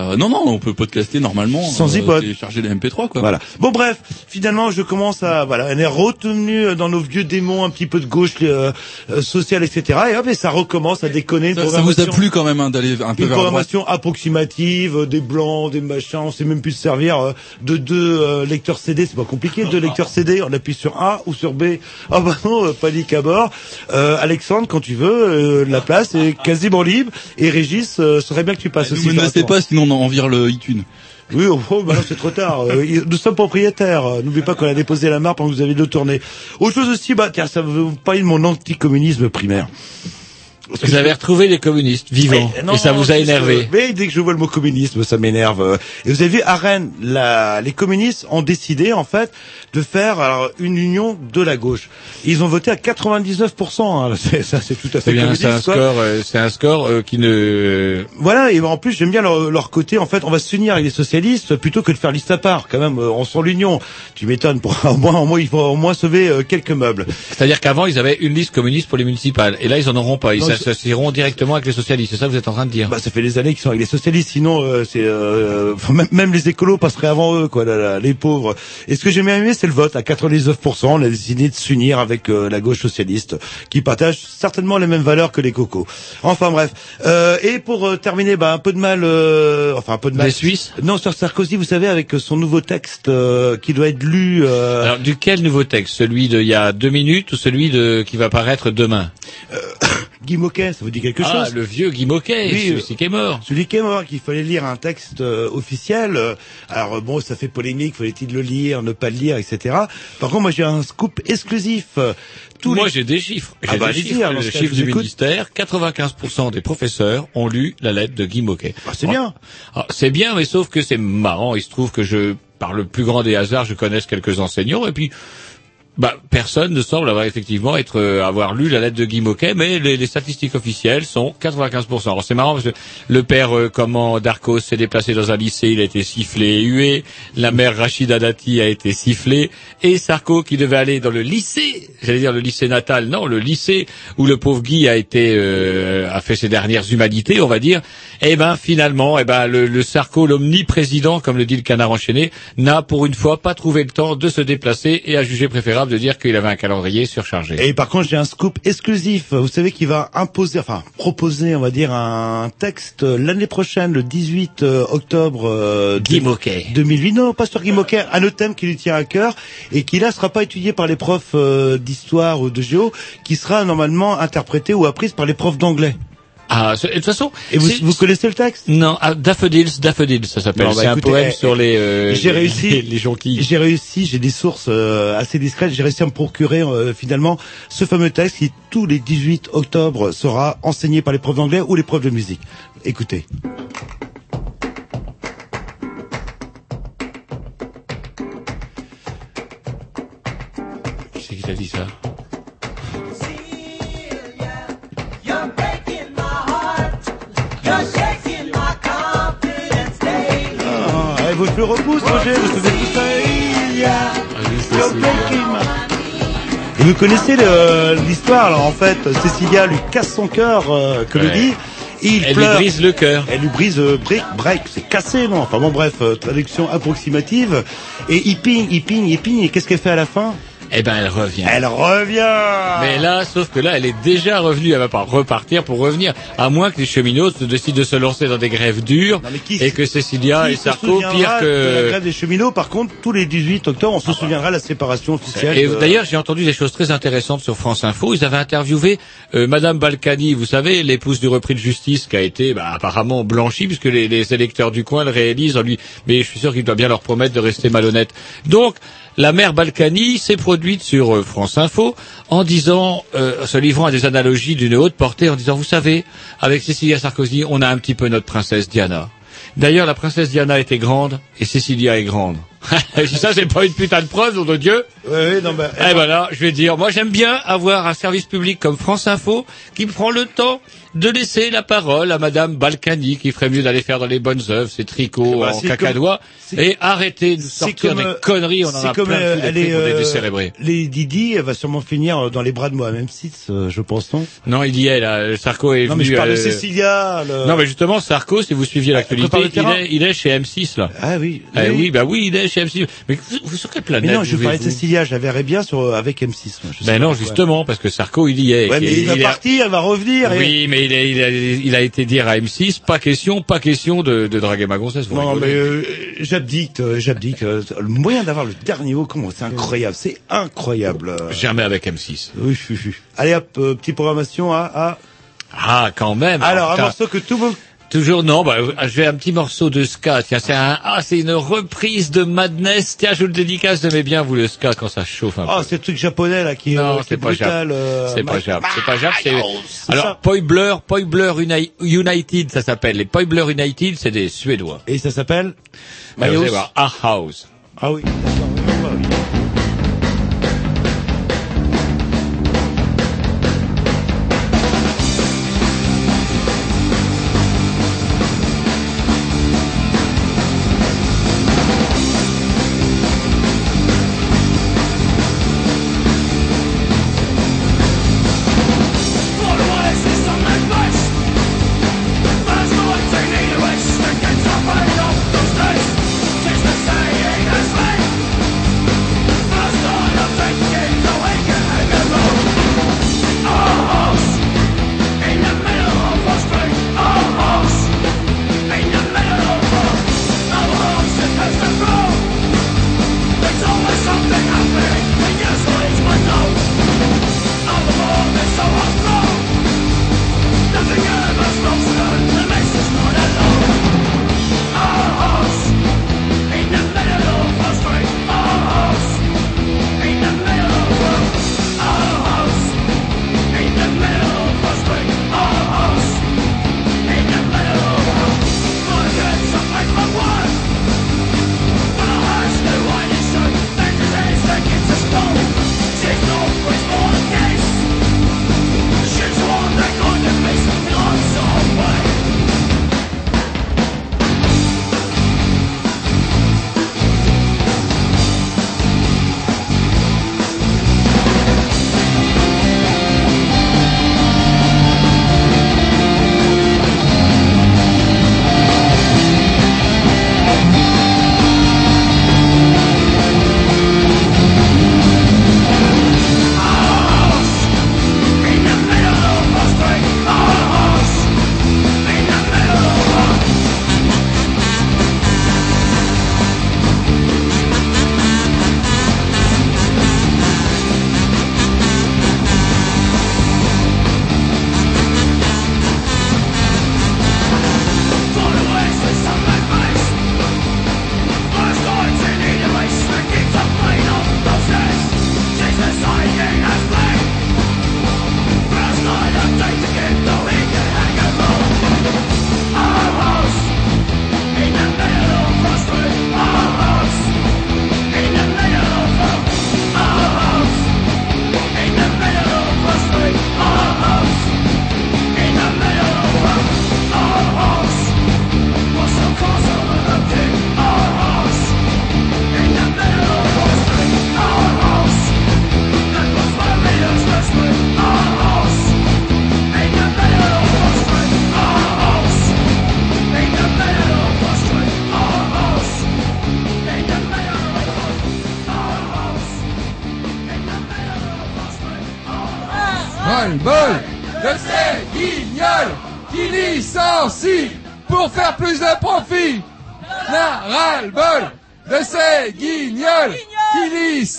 Euh, non, non, on peut podcaster normalement.
Sans
euh,
iPod.
Télécharger les MP3, quoi.
Voilà. Bon bref, finalement je commence à voilà, on est retenu dans nos vieux démons un petit peu de gauche euh, euh, sociale etc. Et hop et ça recommence à déconner. Une
Ça, ça vous a plu quand même hein, d'aller un peu
Une
vers droite.
programmation approximative, euh, des blancs, des machins, on sait même plus se servir euh, de deux euh, lecteurs CD, c'est pas compliqué, deux lecteurs CD, on appuie sur A ou sur B. Ah bah non, euh, panique à bord. Euh, Alexandre, quand tu veux, euh, la place est quasiment libre. Et Régis, euh, serait bien que tu passes
Ne
aussi. un
pas, sinon on en vire le iTunes.
Oui, oh, oh, bah c'est trop tard. Euh, nous sommes propriétaires. N'oubliez pas qu'on a déposé la marque pendant que vous avez deux tournées. Autre chose aussi, bah tiens, ça vous parler de mon anticommunisme primaire. Que
Vous avez retrouvé les communistes vivants.
mais non,
et ça vous a énervé.
euh, Mais dès que je vois le mot communisme, ça m'énerve. Et vous avez vu, à Rennes, la, les communistes ont décidé, en fait, de faire alors, une union de la gauche. Ils ont voté à 99%. Hein. Ça, c'est tout à fait
C'est bien, c'est un score, euh, c'est un score euh, qui ne.
Voilà, et en plus j'aime bien leur, leur côté. En fait, on va s'unir avec les socialistes plutôt que de faire liste à part. Quand même, euh, on sent l'union. Tu m'étonnes. Pour au moins, au moins, il faut au moins sauver euh, quelques meubles.
C'est-à-dire qu'avant ils avaient une liste communiste pour les municipales, et là ils en auront pas. Ils
Non,
s'associeront directement avec les socialistes. C'est ça que vous êtes en train de dire.
Bah, ça fait des années qu'ils sont avec les socialistes. Sinon, euh, c'est euh, même, même les écolos passeraient avant eux, quoi. là, là, les pauvres. Et ce que j'ai bien aimé, c'est le vote. À 99%, on a décidé de s'unir avec euh, la gauche socialiste, qui partage certainement les mêmes valeurs que les cocos. Enfin bref. Euh, et pour euh, terminer, bah, un peu de mal. euh, enfin, un peu de mal.
Les Suisses
Non, sur Sarkozy, vous savez, avec son nouveau texte euh, qui doit être lu. euh,
Alors, duquel nouveau texte? Celui d'il y a deux minutes ou celui de qui va paraître demain?
Guy Moquet, ça vous dit quelque
Ah,
chose
le vieux Guy Moquet,
Oui,
celui-ci qui est mort.
Celui qui est mort, qu'il fallait lire un texte euh, officiel. euh, alors euh, bon, ça fait polémique, fallait-il le lire, ne pas le lire, etc. Par contre, moi j'ai un scoop exclusif. euh, Tous
Moi,
les-
j'ai des chiffres. J'ai
Ah bah,
des chiffres,
alors,
le
dans ce cas,
chiffre
je
du
écoute.
ministère. 95% des professeurs ont lu la lettre de Guy Moquet.
Ah, c'est bien.
Ah, c'est bien, mais sauf que c'est marrant. Il se trouve que je, par le plus grand des hasards, je connaisse quelques enseignants et puis. Bah, personne ne semble avoir effectivement être euh, avoir lu la lettre de Guy Moquet, mais les, statistiques officielles sont 95%. Alors c'est marrant parce que le père euh, comment Darcos s'est déplacé dans un lycée, il a été sifflé et hué, la mère Rachida Dati a été sifflée, et Sarko qui devait aller dans le lycée, j'allais dire le lycée natal, non, le lycée où le pauvre Guy a été euh, a fait ses dernières humanités, on va dire. Eh ben finalement, eh ben le, le Sarko, l'omniprésident, comme le dit le canard enchaîné, n'a pour une fois pas trouvé le temps de se déplacer et a jugé préférable de dire qu'il avait un calendrier surchargé.
Et par contre, j'ai un scoop exclusif. Vous savez qu'il va imposer, enfin proposer, on va dire, un texte l'année prochaine, le 18 euh, octobre euh,
Guy
de-
Moquet.
2008. Non, pas sur Guy Moquet, un autre thème qui lui tient à cœur et qui là sera pas étudié par les profs euh, d'histoire ou de géo, qui sera normalement interprété ou apprise par les profs d'anglais.
Ah, de toute façon,
Et vous, vous connaissez le texte?
Non, ah, Daffodils, Daffodils, ça s'appelle.
Bah,
c'est un poème
eh,
sur les euh,
j'ai réussi.
les, les jonquilles.
J'ai réussi, j'ai des sources euh, assez discrètes, j'ai réussi à me procurer euh, finalement ce fameux texte qui tous les 18 octobre sera enseigné par les profs d'anglais ou les profs de musique. Écoutez.
Qui c'est qui t'a dit ça?
Ah, vous le repousse, Roger, vous savez tout ça. Il y a- You're breaking my- Et vous connaissez l'histoire, alors en fait, Cécilia lui casse son cœur, euh, que le dit, et il
Elle lui brise le cœur.
Elle lui brise euh, break, break, c'est cassé, non? Enfin bon, bref, euh, traduction approximative. Et il pigne, il pigne, il pigne, et qu'est-ce qu'elle fait à la fin?
Eh ben, elle revient.
Elle revient
Mais là, sauf que là, elle est déjà revenue. Elle va pas repartir pour revenir, à moins que les cheminots se décident de se lancer dans des grèves dures et que Cécilia
Qui
et Sarko, pire
de la
que.
grève des cheminots, par contre, tous les 18 octobre, on se souviendra de la séparation officielle.
Et
de-
d'ailleurs, j'ai entendu des choses très intéressantes sur France Info. Ils avaient interviewé euh, Madame Balkany, vous savez, l'épouse du repris de justice, qui a été bah, apparemment blanchie, puisque les, les électeurs du coin le réalisent en lui. Mais je suis sûr qu'il doit bien leur promettre de rester malhonnête. Donc, la mère Balkany s'est produite sur euh, France Info en disant, euh, se livrant à des analogies d'une haute portée, en disant, vous savez, avec Cécilia Sarkozy, on a un petit peu notre princesse Diana. D'ailleurs, la princesse Diana était grande et Cécilia est grande. ça, c'est pas une putain de preuve, nom de Dieu.
Non,
Eh ben là, je vais dire, moi j'aime bien avoir un service public comme France Info qui prend le temps de laisser la parole à Madame Balkany qui ferait mieux d'aller faire dans les bonnes œuvres, ses tricots
Bah,
en cacadois
comme-
et arrêter de sortir
comme,
des
euh,
conneries, on en a
comme,
plein
euh, elle est, euh,
décérébrés.
les Didi, elle va sûrement finir euh, dans les bras de Mohamed VI, euh, je pense, non?
Non, il y est là, Sarko est
Non, mais
venu...
je parle de Cécilia. le-
Non, mais justement, Sarko, si vous suiviez l'actualité,
prépare le
il est, il est chez M6 là.
Ah oui.
Eh oui, bah oui, il est chez M6. Mais vous, vous sur quelle planète
Mais non, je parlais de Cécilia, je la verrais bien sur, avec M6. moi, je sais
Ben non, justement, parce que Sarko, il y est.
Ouais, mais il va
est-
partir, elle va revenir.
Oui, mais il a, il, a, il a été dire à M6, pas question, pas question de, de draguer ma gonzesse. vous
Non, mais euh, j'abdique, euh, j'abdique. euh, le moyen d'avoir le dernier mot, comment c'est incroyable, c'est incroyable.
Jamais avec M6.
Oui, oui, oui. Allez hop, euh, petite programmation à... à...
Ah, quand même.
Alors, un
putain.
morceau que tout le monde...
Toujours non, bah, je vais un petit morceau de ska. Tiens, c'est un, ah, c'est une reprise de Madness. Tiens, je vous le dédicace, aimez bien vous le ska quand ça chauffe un peu.
Ah, c'est le truc japonais là qui, est,
Non,
euh,
c'est
est
pas
brutal. Euh,
C'est pas Jap. C'est pas Jap. C'est alors. Poibler, Poibler Uni- United, ça s'appelle. Les Poibler United, c'est des Suédois.
Et ça s'appelle
Euh, vous allez voir, A House.
Ah oui, d'accord,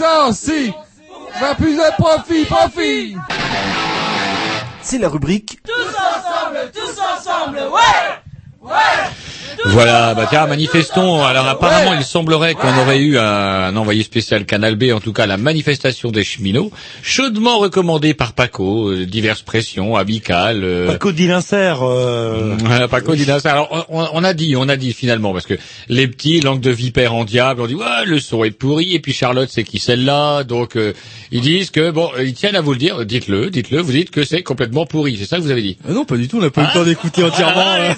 pour faire plus de profit, profit.
C'est la rubrique
Tous ensemble, tous ensemble, ouais Ouais
Voilà, bah tiens, manifestons. Alors apparemment, il semblerait qu'on aurait eu un, un envoyé spécial Canal B, en tout cas la manifestation des cheminots, chaudement recommandée par Paco, euh, diverses pressions, amicales. euh,
Paco Dilincer, euh...
Ouais, Paco dit ça. Alors, on, on a dit, on a dit finalement, parce que les petits, langue de vipère en diable, on dit, ouais, le son est pourri, et puis Charlotte, c'est qui celle-là, donc euh, ils disent que, bon, ils tiennent à vous le dire, dites-le, dites-le, vous dites que c'est complètement pourri, c'est ça que vous avez dit
Ah non, pas du tout, on n'a pas eu le temps d'écouter entièrement. euh.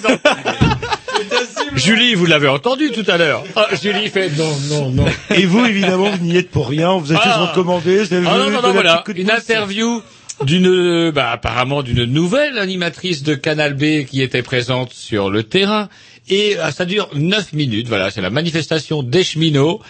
Julie, vous l'avez entendu tout à l'heure. Ah, Julie fait non, non, non.
Et vous, évidemment, vous n'y êtes pour rien, vous êtes
Ah.
juste recommandé, vous avez
Ah non, non, non, voilà. Une interview d'une, bah, apparemment d'une nouvelle animatrice de Canal B qui était présente sur le terrain. Et ah, ça dure neuf minutes. Voilà, c'est la manifestation des cheminots.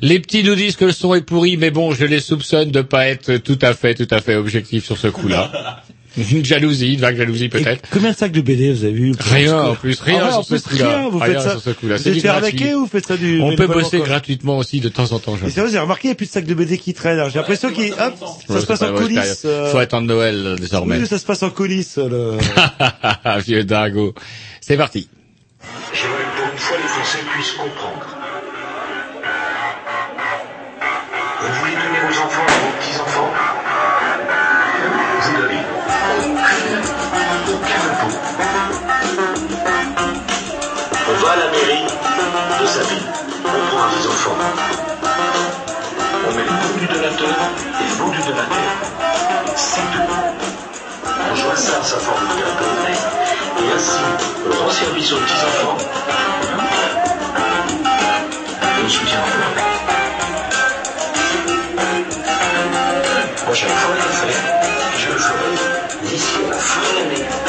Les petits nous disent que le son est pourri, mais bon, je les soupçonne de pas être tout à fait, tout à fait objectif sur ce coup-là. Une jalousie, une vague jalousie peut-être.
Combien de sacs de BD vous avez vu
Rien en plus, rien
Ah ouais,
sur
en
ce
plus,
coup-là.
rien, vous faites ça.
sur ce coup-là.
Vous êtes fait arnaquer ou vous faites ça du
On peut bosser gratuitement aussi de temps en temps.
Et c'est vrai, j'ai remarqué, il n'y a plus de sacs de BD qui traînent. J'ai l'impression qu'il, hop, ça se passe en coulisses. euh,
Faut attendre Noël euh, désormais.
Oui, ça se passe en coulisses, le...
Vieux dingo. C'est parti.
Que pour une fois les Français puissent comprendre. On des-enfants. On met le nom du donateur et le nom du donateur. C'est tout. On joint ça à sa formule d'impôt. Et ainsi, on rend service aux petits-enfants. Et au soutien emploi. Prochaine fois, le faire, je le ferai d'ici à la fin de l'année.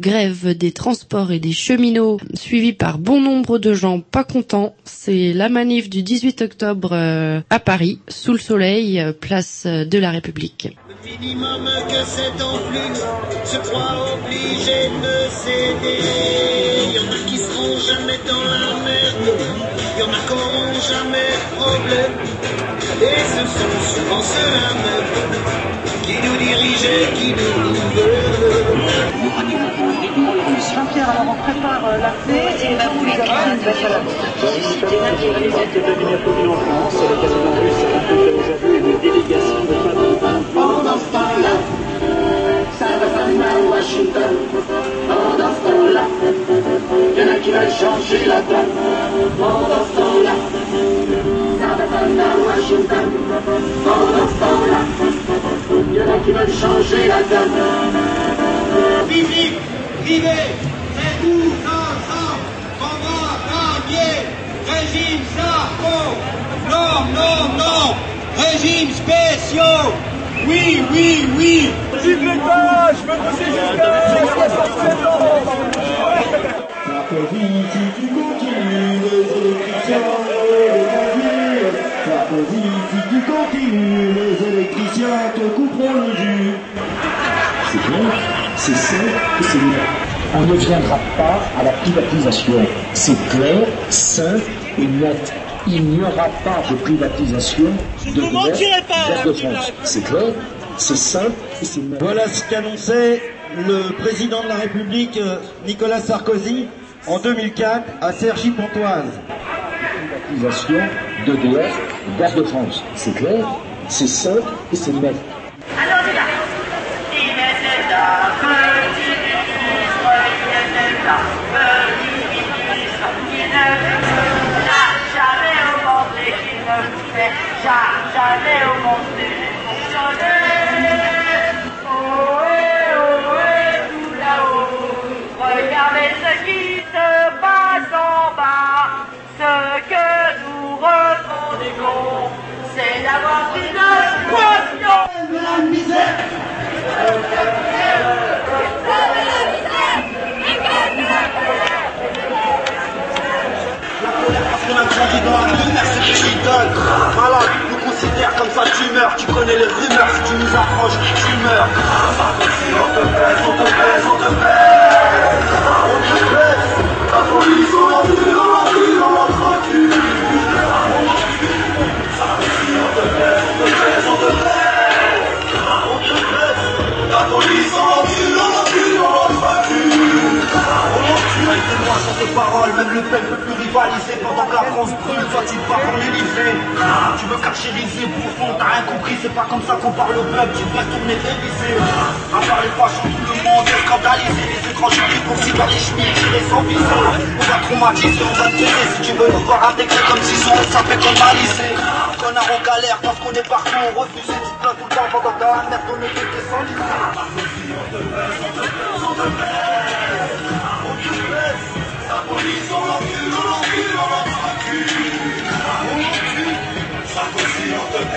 Grève des transports et des cheminots suivie par bon nombre de gens pas contents. C'est la manif du 18 octobre euh, à Paris, sous le soleil, euh, place de la République.
minimum que c'est en plus se croient obligés de céder. Y en a qui seront jamais dans la merde, y en a qui auront jamais problème. Et ce sont souvent ceux-là même qui nous dirigent et qui nous gouvernent.
Jean-Pierre, alors on prépare euh, la paix et là vous les avez une bête à la
Washington. Pendant ce temps-là, y en a qui veulent changer la donne. Pendant ce temps-là, ça va faire à Washington. Pendant ce temps-là, y en a qui veulent changer la donne. Vivi, vivez, c'est tout ensemble. On va gagner. Régime Sarko. Non, non, non. Régime spéciaux. Oui, oui, oui. Gilbert, je veux bosser Gilbert. 67 ans.
Tu continues, les électriciens vont conduire. Sarkozy, si tu continues, les électriciens te couperont le jus.
C'est clair, c'est simple et c'est net. On ne viendra pas à la privatisation. C'est clair, simple et net. Il n'y aura pas de privatisation de Gaz de France. C'est clair, c'est simple et c'est net.
Voilà ce qu'annonçait le président de la République, euh, Nicolas Sarkozy, en 2004 à Cergy-Pontoise.
Privatisation d'EDF, Gaz de France. C'est clair, c'est simple et c'est net.
De la misère.
qu'on a grandi dans la rumeur, c'est que je donne. Voilà, nous considère comme ça, tu meurs. Tu connais les rumeurs, si tu nous approches, tu meurs. On te te te. Même le peuple peut rivaliser pendant que la France brûle. Toi, tu pour l'Élysée. Tu veux carchériser pour fond, t'as rien compris. C'est pas comme ça qu'on parle au peuple. Tu devrais tourner dévissé. À part les fâches, tout le monde est scandalisé. Les publics aussi dans les chemises, tirés sans viser. On va traumatiser, on va te tuer. Si tu veux nous voir intégrer comme si on ça fait comme un lycée. Connard, on galère parce qu'on est partout. On refuse et tu te plains tout le temps pendant que la merde, on est sans la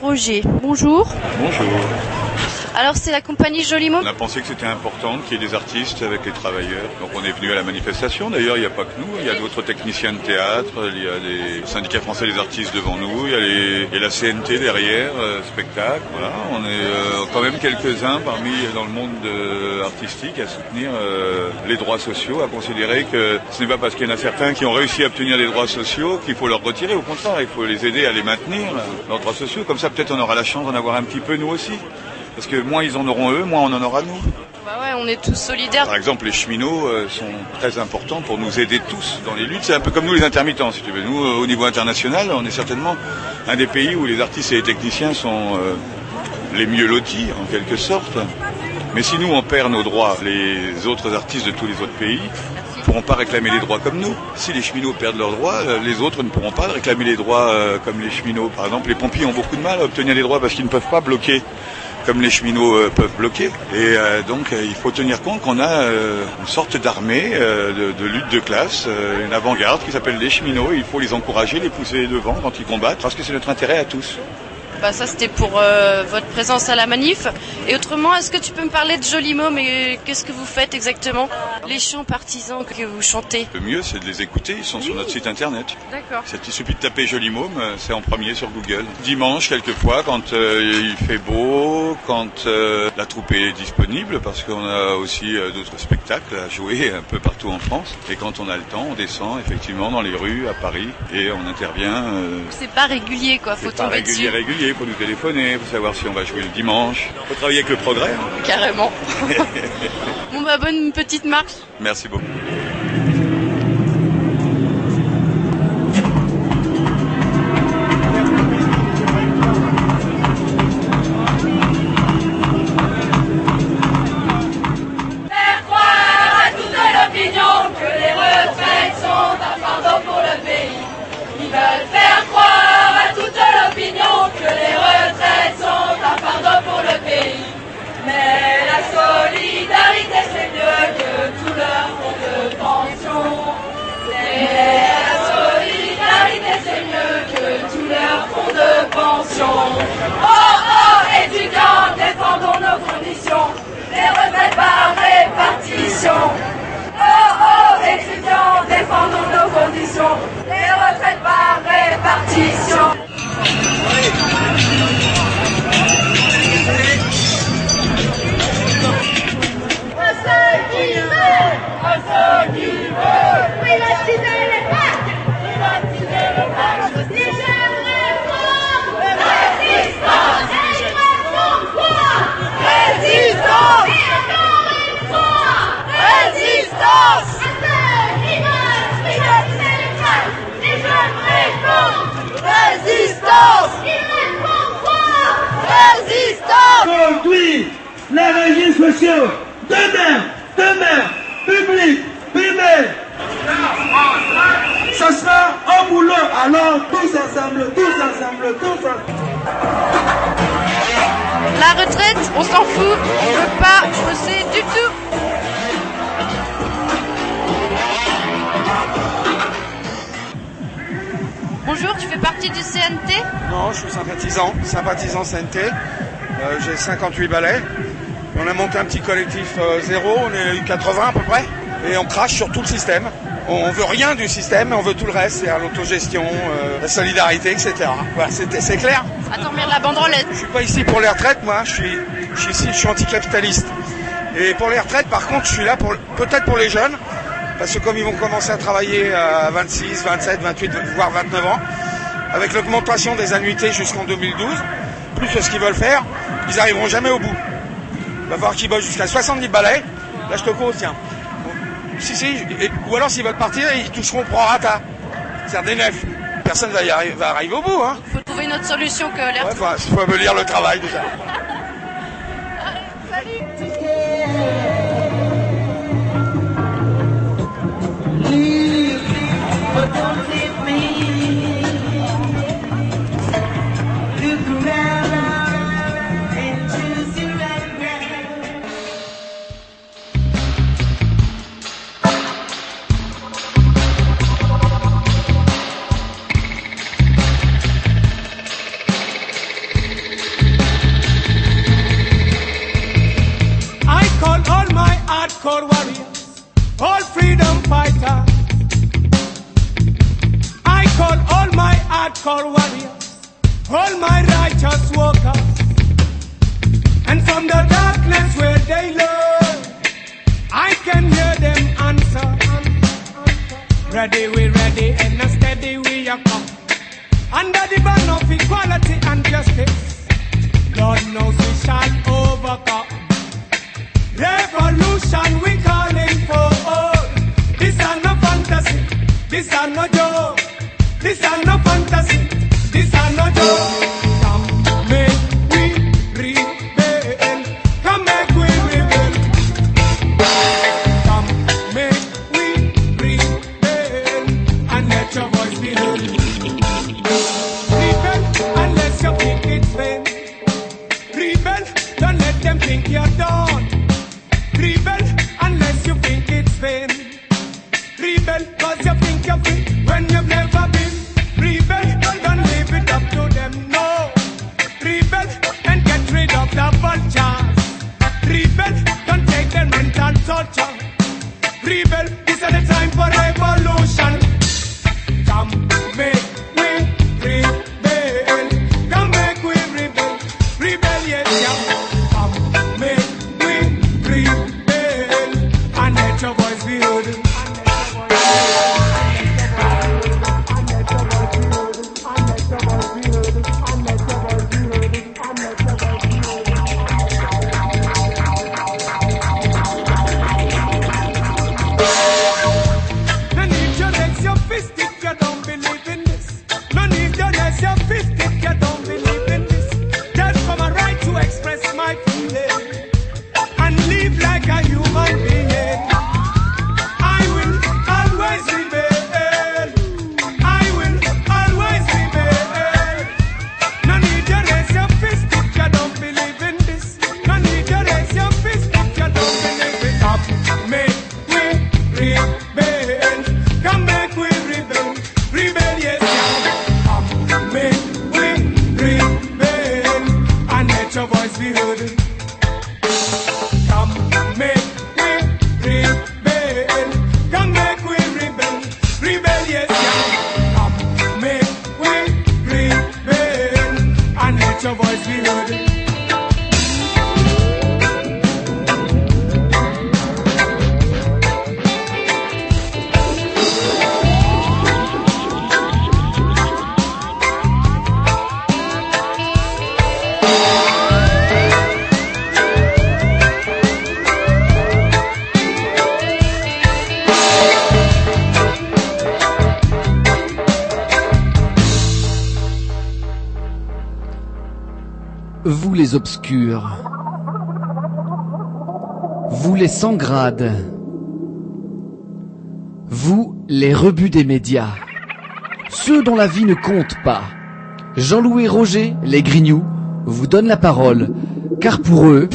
Roger, bonjour.
Bonjour.
Alors c'est la compagnie Joliment
On a pensé que c'était important qu'il y ait des artistes avec les travailleurs. Donc on est venu à la manifestation. D'ailleurs, il n'y a pas que nous. Il y a d'autres techniciens de théâtre. Il y a des syndicats français des artistes devant nous. Il y a, les, et la CNT derrière, euh, spectacle. Voilà. On est euh, quand même quelques-uns parmi dans le monde euh, artistique à soutenir les droits sociaux, à considérer que ce n'est pas parce qu'il y en a certains qui ont réussi à obtenir des droits sociaux qu'il faut leur retirer. Au contraire, il faut les aider à les maintenir, leurs droits sociaux. Comme ça, peut-être on aura la chance d'en avoir un petit peu nous aussi. Parce que moins ils en auront eux, moins on en aura nous.
Bah ouais, on est tous solidaires.
Par exemple, les cheminots euh, sont très importants pour nous aider tous dans les luttes. C'est un peu comme nous les intermittents, si tu veux. Nous, euh, au niveau international, on est certainement un des pays où les artistes et les techniciens sont euh, les mieux lotis, en quelque sorte. Mais si nous, on perd nos droits, les autres artistes de tous les autres pays ne pourront pas réclamer les droits comme nous. Si les cheminots perdent leurs droits, les autres ne pourront pas réclamer les droits comme les cheminots. Par exemple, les pompiers ont beaucoup de mal à obtenir les droits parce qu'ils ne peuvent pas bloquer comme les cheminots euh, peuvent bloquer. Et euh, donc euh, il faut tenir compte qu'on a une sorte d'armée de, lutte de classe, une avant-garde qui s'appelle les cheminots. Il faut les encourager, les pousser devant quand ils combattent, parce que c'est notre intérêt à tous.
Bah ça c'était pour euh, votre présence à la manif. Et autrement, est-ce que tu peux me parler de Jolimo Mais qu'est-ce que vous faites exactement? Les chants partisans que vous chantez.
Le mieux, c'est de les écouter. Ils sont sur notre site internet.
D'accord.
Il suffit de taper Joli c'est en premier sur Google. Dimanche, quelquefois, quand euh, il fait beau, quand euh, la troupe est disponible, parce qu'on a aussi d'autres spectacles à jouer un peu partout en France. Et quand on a le temps, on descend effectivement dans les rues à Paris et on intervient.
C'est pas régulier quoi, faut
c'est pas
tomber
régulier,
dessus.
régulier, faut nous téléphoner, faut savoir si on va jouer le dimanche. Il faut travailler avec le progrès. hein.
Carrément. Bon bah bonne petite marche.
Merci beaucoup.
Oh oh étudiants, défendons nos conditions. Les retraites par répartition. Oh oh étudiants, défendons nos conditions. Les retraites par répartition.
Tous ensemble, tous ensemble, tous ensemble.
La retraite, on s'en fout, on veut pas bosser du tout. Bonjour, tu fais partie du CNT
Non, je suis sympathisant, sympathisant CNT. Euh, J'ai 58 balais. On a monté un petit collectif euh, zéro, on est 80 à peu près. Et on crache sur tout le système. On, veut rien du système, mais on veut tout le reste, c'est-à-dire l'autogestion, euh, la solidarité, etc. Voilà, c'est clair.
Attends, merde, la banderolette.
Je suis pas ici pour les retraites, moi. Je suis, je suis ici, je suis anticapitaliste. Et pour les retraites, par contre, je suis là pour peut-être pour les jeunes, parce que comme ils vont commencer à travailler à 26, 27, 28, voire 29 ans, avec l'augmentation des annuités jusqu'en 2012, plus ce qu'ils veulent faire, ils arriveront jamais au bout. Il va falloir qu'ils bossent jusqu'à 70 balais. Là, je te cause, tiens. Si, si, et- ou alors s'ils veulent partir, ils toucheront pro rata. C'est-à-dire des nefs. Personne va, y arri- va arriver au bout, hein.
Faut trouver une autre solution que les
Ouais, faut, faut me lire le travail déjà.
Thank you.
Vous les obscurs. Vous les sans grades. Vous les rebuts des médias. ceux dont la vie ne compte pas. Jean-Louis Roger, les Grignoux, vous donnent la parole, car pour eux,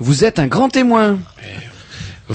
vous êtes un grand témoin.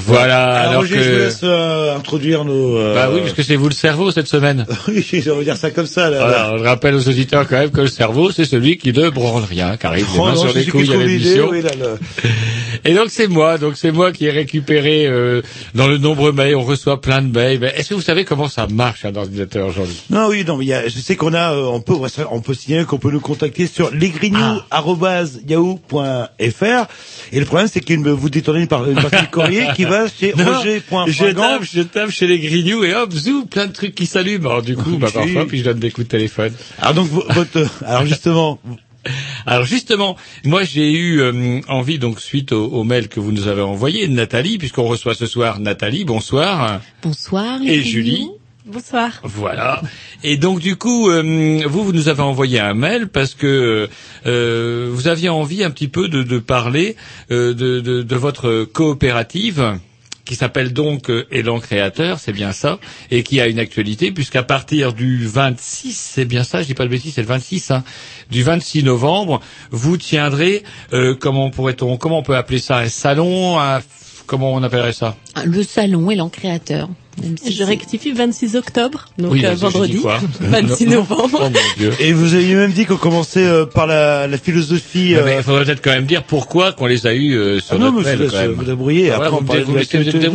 Voilà,
Alors,
alors
Roger,
que-
je vous laisse euh, introduire nos... euh,
Bah oui, parce que c'est vous le cerveau cette semaine.
oui, on va dire ça comme ça. Là,
Voilà, je rappelle aux auditeurs quand même que le cerveau, c'est celui qui ne branle rien,
Oh
mains
non,
sur
je
les couilles à l'émission.
oui, là,
Et donc c'est moi, donc c'est moi qui ai récupéré euh, dans le nombreux mails, on reçoit plein de mails. Mais Est-ce que vous savez comment ça marche un ordinateur aujourd'hui?
Non, oui, non, mais il y a, je sais qu'on a, euh, on peut, on peut signaler qu'on peut nous contacter sur lesgrignoux@yahoo.fr. Et le problème, c'est qu'il me vous détournez par une partie du courrier qui va chez
Non,
Roger.
je tape, je tape chez les grignoux et hop, zou, plein de trucs qui s'allument. Alors du coup, bah, parfois, puis je donne des coups de téléphone.
Alors donc, vo- votre, alors justement,
Alors justement, moi j'ai eu euh, envie donc suite au, au mail que vous nous avez envoyé, Nathalie, puisqu'on reçoit ce soir Nathalie, bonsoir,
Bonsoir.
et Julie.
Bonsoir.
Voilà. Et donc du coup, euh, vous, vous nous avez envoyé un mail parce que euh, vous aviez envie un petit peu de, de parler euh, de, de, de votre coopérative qui s'appelle donc euh, Élan Créateur, c'est bien ça, et qui a une actualité puisqu'à partir du 26, c'est bien ça, je dis pas de bêtises, c'est le 26, hein, du 26 novembre, vous tiendrez, euh, comment pourrait-on, comment on peut appeler ça, un salon, un- comment on appellerait ça?
Le salon et créateur. Même si
Je rectifie 26 octobre, donc
Oui,
euh, vendredi,
quoi
26 novembre.
Oh mon Dieu.
et vous aviez même dit qu'on commençait euh, par la, la philosophie. Euh,
mais il faudrait peut-être quand même dire pourquoi qu'on les a eus euh, sur
Ah non,
notre mail, quand même.
vous débrouiller.
Ah,
Après, on
me
de la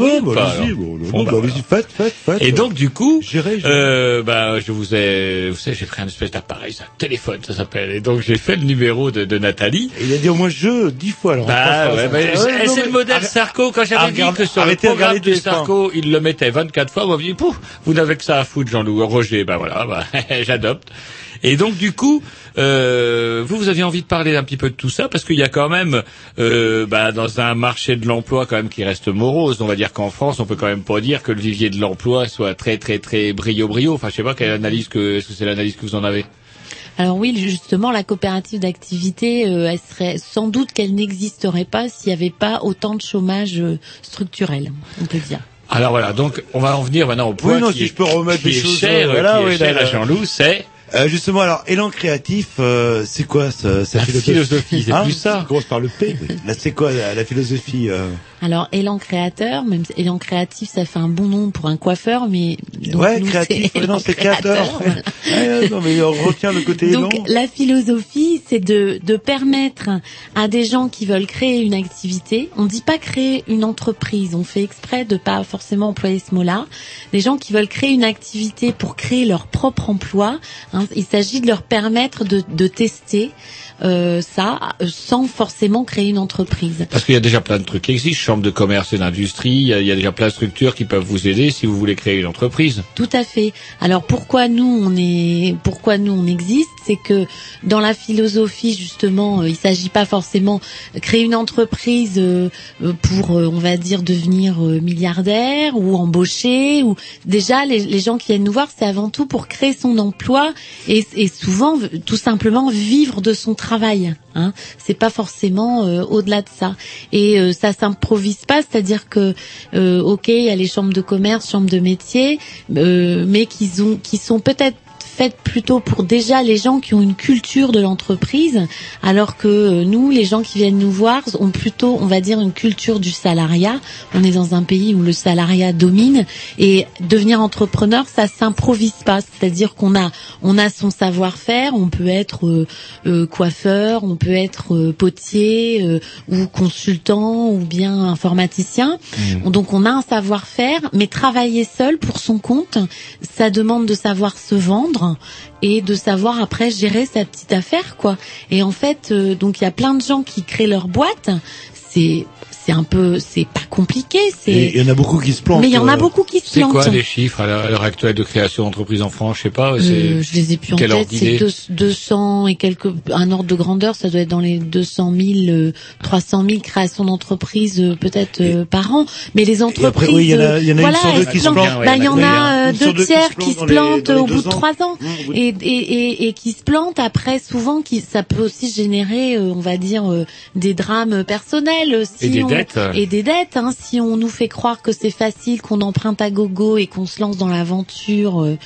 bah, faites, faites, faites.
Et donc du coup, euh, bah, je vous ai, vous savez, j'ai pris un espèce d'appareil, un téléphone, ça s'appelle. Et donc j'ai fait le numéro de, de Nathalie.
Il a dit au moins je dix fois. Alors,
Bah ouais,
ça.
c'est le modèle Sarko. Quand j'avais dit que sur le
de
programme
TF1.
Sarko, il le mettait 24 fois, vous n'avez que ça à foutre, Jean-Loup. Roger, bah voilà, bah, j'adopte. Et donc du coup, euh, vous, vous aviez envie de parler un petit peu de tout ça parce qu'il y a quand même, euh, bah, dans un marché de l'emploi quand même qui reste morose. On va dire qu'en France, on peut quand même pas dire que le vivier de l'emploi soit très très très brio brio. Enfin, je sais pas quelle analyse que, est-ce que c'est l'analyse que vous en avez?
Alors oui, justement, la coopérative d'activité, euh, elle serait sans doute qu'elle n'existerait pas s'il n'y avait pas autant de chômage euh, structurel, on peut dire.
Alors voilà, donc on va en venir maintenant au point
Oui, non,
qui
si
est,
je peux remettre
qui
des
est
choses,
cher,
euh, voilà,
qui est
oui,
cher à. Jean-Loup, c'est
Euh, justement, alors, élan créatif, euh, c'est quoi ça, sa
La
philosophie
philosophie, c'est
Hein
plus ça.
Commence par le P. Oui. Là, c'est quoi la, la philosophie euh...
Alors élan créateur, même élan créatif, ça fait un bon nom pour un coiffeur, mais donc,
Ouais,
nous,
créatif. ouais, non, c'est créateur.
voilà.
Ouais, non, mais on retient le côté élan.
Donc la philosophie, c'est de, de permettre à des gens qui veulent créer une activité, on dit pas créer une entreprise, on fait exprès de pas forcément employer ce mot-là, des gens qui veulent créer une activité pour créer leur propre emploi, hein, il s'agit de leur permettre de, de tester euh, ça sans forcément créer une entreprise.
Parce qu'il y a déjà plein de trucs qui existent, chambre de commerce et d'industrie, il y, a, il y a déjà plein de structures qui peuvent vous aider si vous voulez créer une entreprise.
Tout à fait. Alors pourquoi nous on est pourquoi nous on existe, c'est que dans la philosophie justement, euh, il s'agit pas forcément créer une entreprise euh, euh, pour on va dire devenir milliardaire ou embaucher ou déjà les, les gens qui viennent nous voir, c'est avant tout pour créer son emploi et, et souvent tout simplement vivre de son travail. Hein. C'est pas forcément euh, au-delà de ça. Et euh, ça s'improvise pas, c'est-à-dire que euh, ok, il y a les chambres de commerce, chambres de métier, euh, mais qui sont peut-être faites plutôt pour déjà les gens qui ont une culture de l'entreprise, alors que euh, nous, les gens qui viennent nous voir, ont plutôt, on va dire, une culture du salariat. On est dans un pays où le salariat domine et devenir entrepreneur, ça s'improvise pas. C'est-à-dire qu'on a, on a son savoir-faire. On peut être euh, euh, coiffeur, on peut être euh, potier euh, ou consultant ou bien informaticien. Donc on a un savoir-faire, mais travailler seul pour son compte, ça demande de savoir se vendre et de savoir après gérer sa petite affaire quoi. Et en fait, euh, donc il y a plein de gens qui créent leur boîte. C'est c'est un peu c'est pas compliqué. C'est
il y en a beaucoup qui se plantent.
mais il y en a
euh,
beaucoup qui se
C'est
plantent.
quoi les chiffres à l'heure actuelle de création d'entreprise en France? Je sais pas. c'est-
Euh, je les ai plus en tête, c'est
d'idée?
deux- 200 et quelques, un ordre de grandeur, ça doit être dans les 200 000, euh, 300 000 créations d'entreprises euh, peut-être euh, par an. Mais les entreprises,
après, oui, il y en a- il y en a une
voilà,
sur deux
elles
qui
se plantent. Bah, il y en a euh,
une
deux tiers qui se plantent au bout de trois ans et, et, et, et qui se plantent après souvent qui ça peut aussi générer, euh, on va dire, euh, des drames personnels. Si
Et des
on-
dettes
et des dettes. Hein. Si on nous fait croire que c'est facile, qu'on emprunte à gogo et qu'on se lance dans l'aventure euh,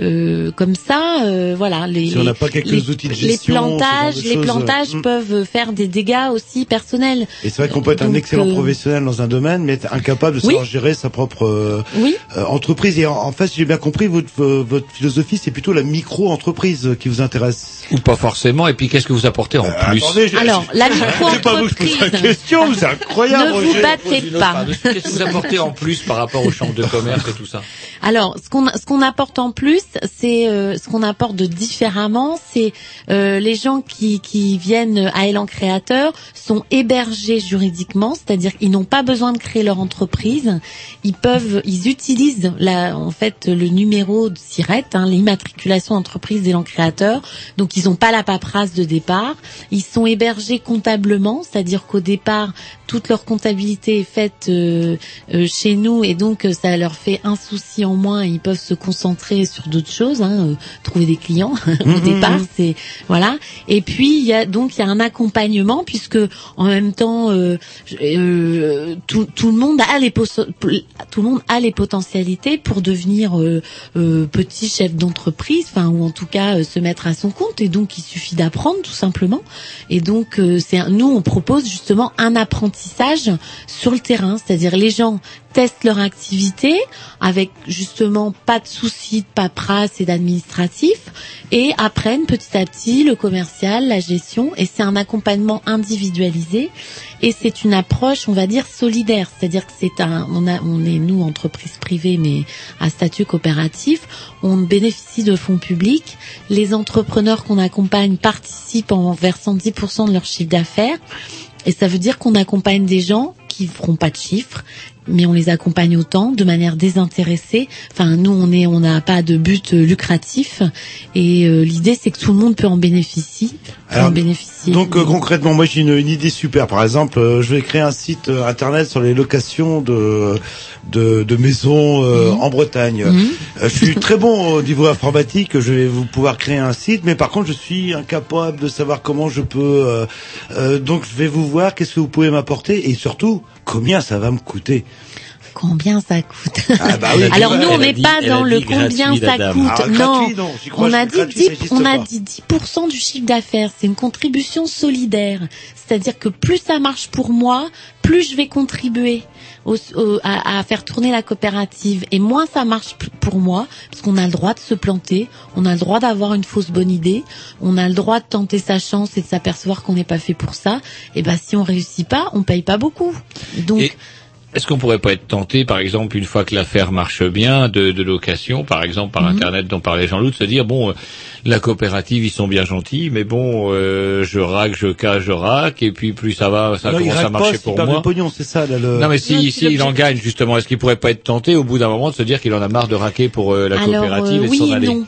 euh, comme ça, euh, voilà. Les,
Si on n'a pas quelques
les,
outils de
les
gestion, de
plantages, les plantages
euh,
peuvent faire des dégâts aussi personnels.
Et c'est vrai qu'on peut être un excellent
euh,
professionnel dans un domaine, mais être incapable de
Oui.
savoir gérer sa propre euh,
Oui.
euh, entreprise. Et en, en fait, si j'ai bien compris, votre, votre philosophie, c'est plutôt la micro-entreprise qui vous intéresse.
Ou pas forcément. Et puis qu'est-ce que vous apportez en plus
attendez, je-
Alors, la
C'est pas vous que je pose la
micro-entreprise.
question, c'est incroyable.
Ne vous battez pas.
Qu'est-ce que vous apportez en plus par rapport aux chambres de commerce et tout ça
Alors, ce qu'on ce qu'on apporte en plus, c'est euh, ce qu'on apporte de différemment, c'est euh, les gens qui qui viennent à Elan Créateur sont hébergés juridiquement, c'est-à-dire qu'ils n'ont pas besoin de créer leur entreprise, ils peuvent, ils utilisent la en fait le numéro de SIRET, hein, l'immatriculation entreprise d'Elan Créateur, donc ils n'ont pas la paperasse de départ, ils sont hébergés comptablement, c'est-à-dire qu'au départ toute leur comptabilité est faite euh, euh, chez nous et donc euh, ça leur fait un souci en moins. Ils peuvent se concentrer sur d'autres choses, hein, euh, trouver des clients au
Mhm.
départ, c'est voilà. Et puis il y a donc il y a un accompagnement puisque en même temps euh, euh, tout, tout le monde a les tout le monde a les potentialités pour devenir petit chef d'entreprise, enfin ou en tout cas se mettre à son compte. Et donc il suffit d'apprendre tout simplement. Et donc c'est nous on propose justement un apprentissage sur le terrain, c'est-à-dire les gens testent leur activité avec justement pas de soucis de paperasse et d'administratif et apprennent petit à petit le commercial, la gestion et c'est un accompagnement individualisé et c'est une approche on va dire solidaire, c'est-à-dire que c'est un on a on est nous entreprise privée mais à statut coopératif, on bénéficie de fonds publics, les entrepreneurs qu'on accompagne participent en versant 10% de leur chiffre d'affaires et ça veut dire qu'on accompagne des gens qui feront pas de chiffres, mais on les accompagne autant de manière désintéressée. Enfin, nous, on est, on n'a pas de but lucratif, et euh, l'idée, c'est que tout le monde peut en bénéficier. En bénéficier.
Donc euh, concrètement, moi j'ai une, une idée super. Par exemple, euh, je vais créer un site euh, internet sur les locations de de, de maisons euh, en Bretagne.
Mhm.
Euh, je suis très bon au niveau informatique. Je vais vous pouvoir créer un site, mais par contre, je suis incapable de savoir comment je peux. euh, euh, donc, je vais vous voir. Qu'est-ce que vous pouvez m'apporter et surtout combien ça va me coûter.
Combien ça coûte
Ah bah oui,
Alors nous, on n'est pas dans le combien ça coûte.
Ah,
non,
gratuit, non, j'y crois,
on a dit
gratuit,
10,
ça existe
on a dit 10% du chiffre d'affaires. C'est une contribution solidaire. C'est-à-dire que plus ça marche pour moi, plus je vais contribuer au- au- à, à faire tourner la coopérative. Et moins ça marche pour moi, parce qu'on a le droit de se planter, on a le droit d'avoir une fausse bonne idée, on a le droit de tenter sa chance et de s'apercevoir qu'on n'est pas fait pour ça. Et ben si on réussit pas, on paye pas beaucoup. Donc
Et Est-ce qu'on pourrait pas être tenté, par exemple, une fois que l'affaire marche bien, de, de location, par exemple par
Mhm.
Internet dont parlait Jean-Loup, de se dire, bon, euh, la coopérative, ils sont bien gentils, mais bon, euh, je raque, je cache, je raque, et puis plus ça va, ça
Non,
commence à marcher
pas,
pour moi.
du pognon, c'est ça là, le.
Non mais si, si il en gagne justement, est-ce qu'il pourrait pas être tenté au bout d'un moment de se dire qu'il en a marre de raquer pour euh, la
Alors,
coopérative
euh,
et de
oui
s'en
et
aller
non.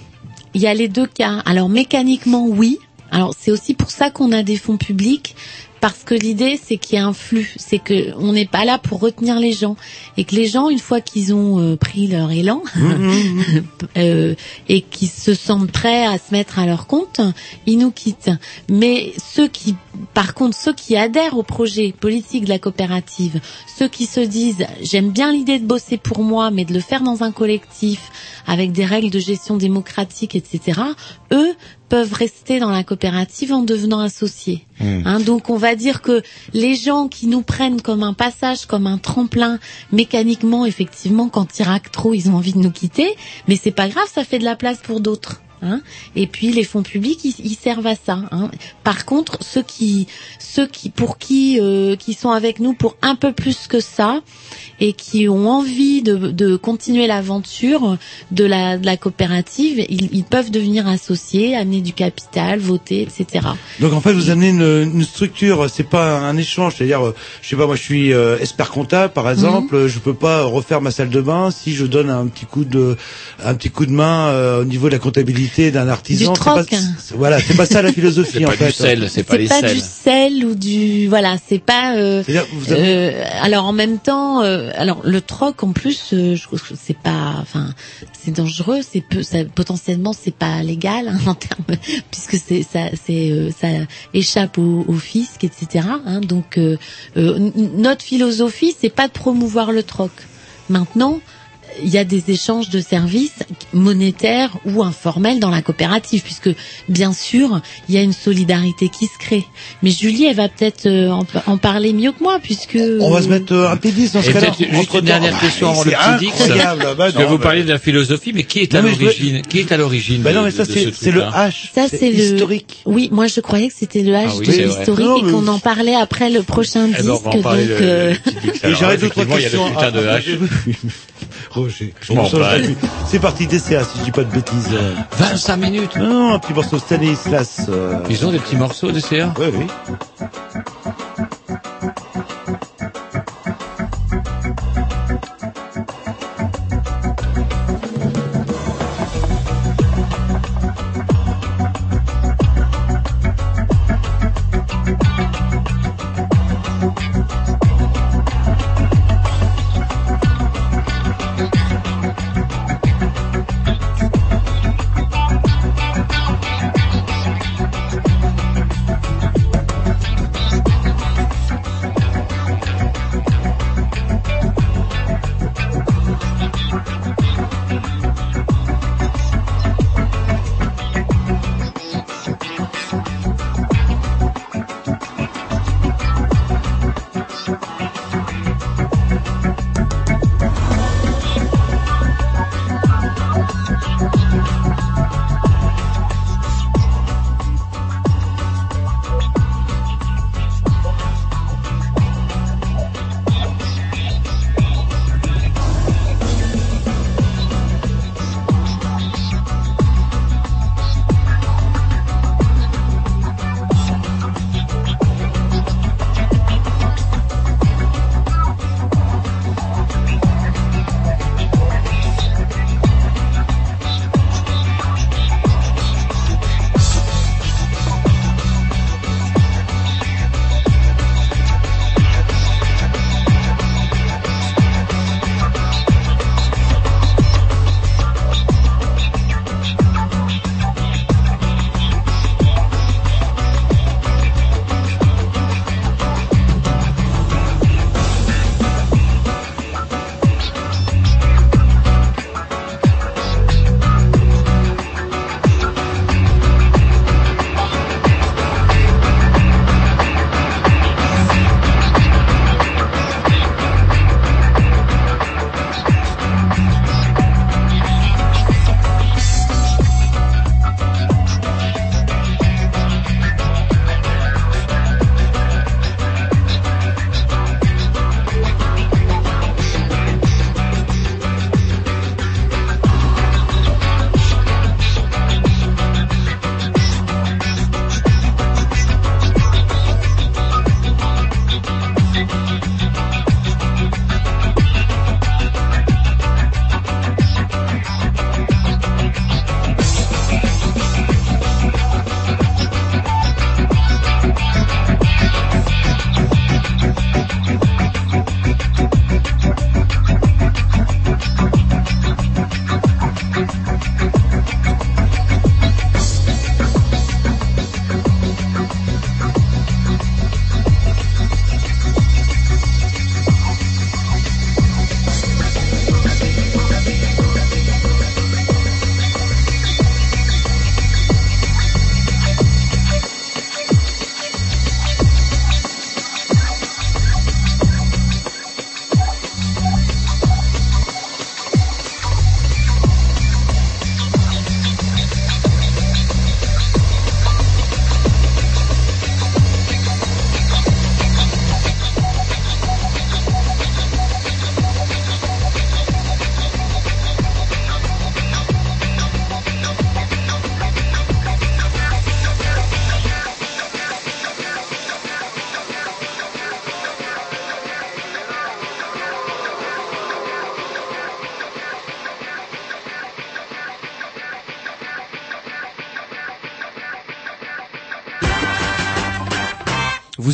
Il y a les deux cas. Alors mécaniquement oui. Alors c'est aussi pour ça qu'on a des fonds publics parce que l'idée c'est qu'il y a un flux, c'est que on n'est pas là pour retenir les gens et que les gens une fois qu'ils ont euh, pris leur élan euh, et qu'ils se sentent prêts à se mettre à leur compte, ils nous quittent. Mais ceux qui par contre ceux qui adhèrent au projet politique de la coopérative, ceux qui se disent j'aime bien l'idée de bosser pour moi mais de le faire dans un collectif avec des règles de gestion démocratique, etc., eux peuvent rester dans la coopérative en devenant associés. Hein, donc on va dire que les gens qui nous prennent comme un passage, comme un tremplin, mécaniquement, effectivement, quand ils raquent trop, ils ont envie de nous quitter, mais c'est pas grave, ça fait de la place pour d'autres. Hein et puis les fonds publics, ils, ils servent à ça. Hein. Par contre, ceux qui, ceux qui, pour qui, euh, qui sont avec nous pour un peu plus que ça et qui ont envie de, de continuer l'aventure de la, de la coopérative, ils, ils peuvent devenir associés, amener du capital, voter, etc.
Donc en fait, vous amenez une, une structure, c'est pas un échange, c'est-à-dire, euh, je sais pas, moi je suis euh, expert comptable par exemple, euh, je peux pas refaire ma salle de bain si je donne un petit coup de, un petit coup de main euh, au niveau de la comptabilité qualité d'un artisan.
Du
c'est pas-
troc, hein.
Voilà, c'est pas ça la philosophie
C'est
en
pas
fait.
du sel, c'est pas
c'est
les
pas
sels.
du sel ou du voilà c'est pas euh,
avez-
euh, alors en même temps euh, alors le troc en plus euh, je trouve que c'est pas enfin c'est dangereux c'est peu ça, potentiellement c'est pas légal hein, en termes puisque c'est ça c'est euh, ça échappe au, au fisc etc hein, donc euh, euh, notre philosophie c'est pas de promouvoir le troc maintenant il y a des échanges de services monétaires ou informels dans la coopérative, puisque bien sûr, il y a une solidarité qui se crée. Mais Julie, elle va peut-être euh, en, en parler mieux que moi, puisque...
On va se mettre euh, un P10 dans ce cas-là.
juste une dernière
Ah,
question avant
c'est
le petit.
Bah
Parce que
non,
vous
bah-
parlez de la philosophie, mais qui est à l'origine Qui est à l'origine
Bah non, mais ça c'est
ce
c'est le H.
Ça, c'est le
historique.
Oui, moi je croyais que c'était le H
Ah oui,
de l'historique et qu'on en parlait après le prochain
Eh ben,
disque. donc, euh,
y a
questions. Roger. C'est parti DCA si je dis pas de bêtises. euh.
25 minutes.
Non, non, un petit morceau Stanislas. euh.
Ils ont des petits morceaux de CA
Oui, oui.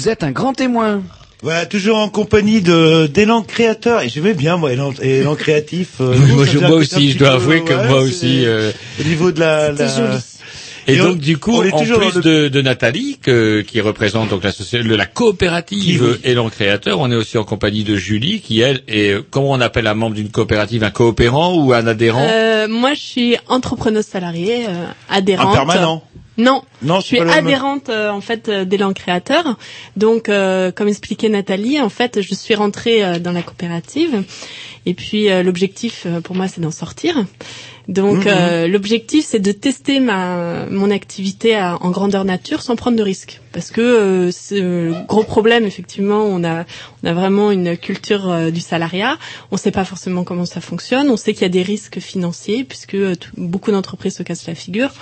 Vous êtes un grand témoin.
Voilà, toujours en compagnie de d'élan créateur et j'aimais bien moi élan, élan créatif. euh,
moi, je- aussi, je dois avouer que
ouais,
moi aussi. euh,
Au niveau de la. La-
joli.
Et,
Et on-
donc du coup,
on est
en
toujours
plus
le-
de, de Nathalie, que- qui représente donc la, la coopérative Élan Créateur, on est aussi en compagnie de Julie, qui elle est, euh, comment on appelle un membre d'une coopérative, un coopérant ou un adhérent?
Euh, moi, je suis entrepreneuse salariée, euh, adhérente.
Un permanent.
Non,
Non,
je suis adhérente euh, en fait euh, d'élan créateur. Donc, euh, comme expliquait Nathalie, en fait, je suis rentrée dans la coopérative. Et puis, l'objectif pour moi, c'est d'en sortir. Donc,
Mhm.
euh, l'objectif, c'est de tester ma mon activité à- en grandeur nature sans prendre de risques. Parce que euh, c'est euh, gros problème, effectivement, on a on a vraiment une culture euh, du salariat. On ne sait pas forcément comment ça fonctionne. On sait qu'il y a des risques financiers puisque euh, tout- beaucoup d'entreprises se cassent la figure.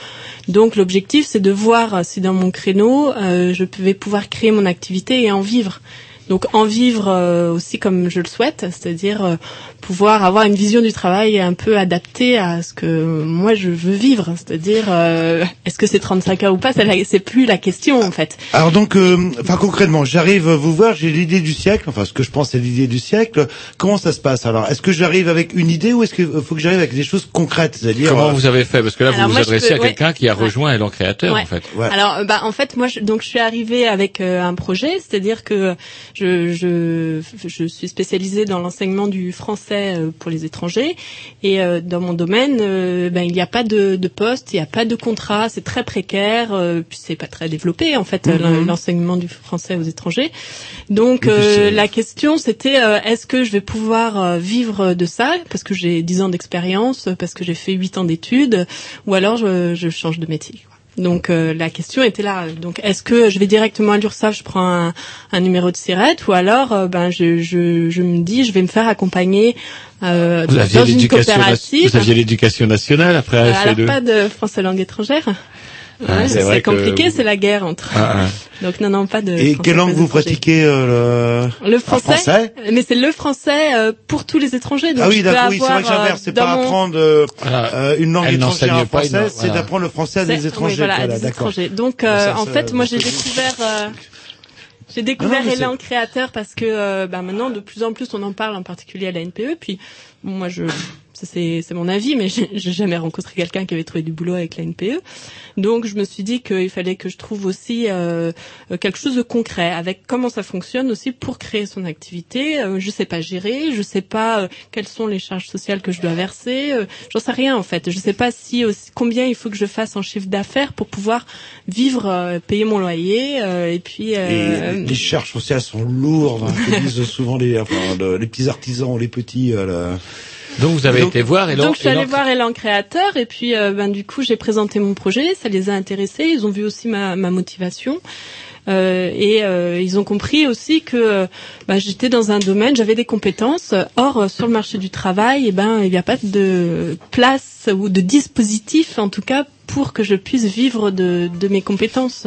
Donc l'objectif, c'est de voir si dans mon créneau, euh, je vais pouvoir créer mon activité et en vivre. Donc en vivre euh, aussi comme je le souhaite, c'est-à-dire euh, pouvoir avoir une vision du travail un peu adaptée à ce que moi je veux vivre, c'est-à-dire euh, est-ce que c'est 35 heures ou pas, c'est plus la question en fait.
Alors donc, euh, enfin concrètement, j'arrive vous voir, j'ai l'idée du siècle, enfin ce que je pense c'est l'idée du siècle. Comment ça se passe? Alors Est-ce que j'arrive avec une idée ou est-ce qu'il faut que j'arrive avec des choses concrètes, c'est-à-dire
Comment
euh,
vous avez fait? Parce que là,
Alors
vous vous adressez
peux-
à quelqu'un
ouais.
qui a
Ouais.
rejoint Élan Créateur,
Ouais.
en fait.
Alors, euh, bah, en fait, moi, je, donc, je suis arrivée avec euh, un projet, c'est-à-dire que je, je, je suis spécialisée dans l'enseignement du français euh, pour les étrangers, et euh, dans mon domaine, euh, ben, il n'y a pas de, de poste, il n'y a pas de contrat, c'est très précaire, puis c'est pas très développé en fait
Mhm.
l'enseignement du français aux étrangers. Donc, euh, la question, c'était euh, est-ce que je vais pouvoir vivre de ça? Parce que j'ai 10 ans d'expérience, parce que j'ai fait 8 ans d'études, ou alors je, je change de métier. quoi. Donc euh, la question était là. Donc est-ce que je vais directement à l'URSSAF, je prends un, un numéro de SIRET, ou alors euh, ben je, je, je me dis je vais me faire accompagner euh,
Vous aviez
dans une coopérative.
vous aviez l'éducation nationale après
Euh, alors pas de français langue étrangère.
Ah,
Ouais,
c'est que-
compliqué, c'est la guerre entre.
Ah, ah.
Donc non non pas de.
Et quelle langue vous
étrangers.
pratiquez euh, le...
Le français,
français
mais c'est le français euh, pour tous les étrangers. Donc
Ah oui, d'accord, oui, c'est vrai que j'inverse,
euh,
c'est
dans
pas
mon-
apprendre euh,
Voilà.
euh, une langue
Elle
étrangère français, c'est
voilà.
d'apprendre le français à des étrangers.
oui, voilà,
quoi,
à des
d'accord.
étrangers. Donc, euh,
ça,
en fait, moi, j'ai
euh,
découvert, euh, j'ai découvert
Non,
Élan Créateur parce que, euh, bah, maintenant, de plus en plus, on en parle, en particulier à la NPE. Puis, bon, moi, je, c'est, mon avis, mais j'ai jamais rencontré quelqu'un qui avait trouvé du boulot avec la NPE. Donc, je me suis dit qu'il fallait que je trouve aussi euh, quelque chose de concret, avec comment ça fonctionne aussi pour créer son activité. Euh, je sais pas gérer, je sais pas euh, quelles sont les charges sociales que je dois verser. euh, J'en sais rien en fait. Je sais pas si aussi, combien il faut que je fasse en chiffre d'affaires pour pouvoir vivre, euh, payer mon loyer euh, et puis.
Les charges sociales sont lourdes, hein, que disent souvent les, enfin, le- les petits artisans, les petits.
Donc vous avez
Donc-
été voir Élan
Donc je suis allée voir Elan Créateur et puis euh, ben du coup j'ai présenté mon projet, ça les a intéressés, ils ont vu aussi ma, ma motivation. Euh, et euh, ils ont compris aussi que ben, j'étais dans un domaine, j'avais des compétences. Or, euh, sur le marché du travail, eh ben, il n'y a pas de place ou de dispositif, en tout cas, pour que je puisse vivre de, mes compétences.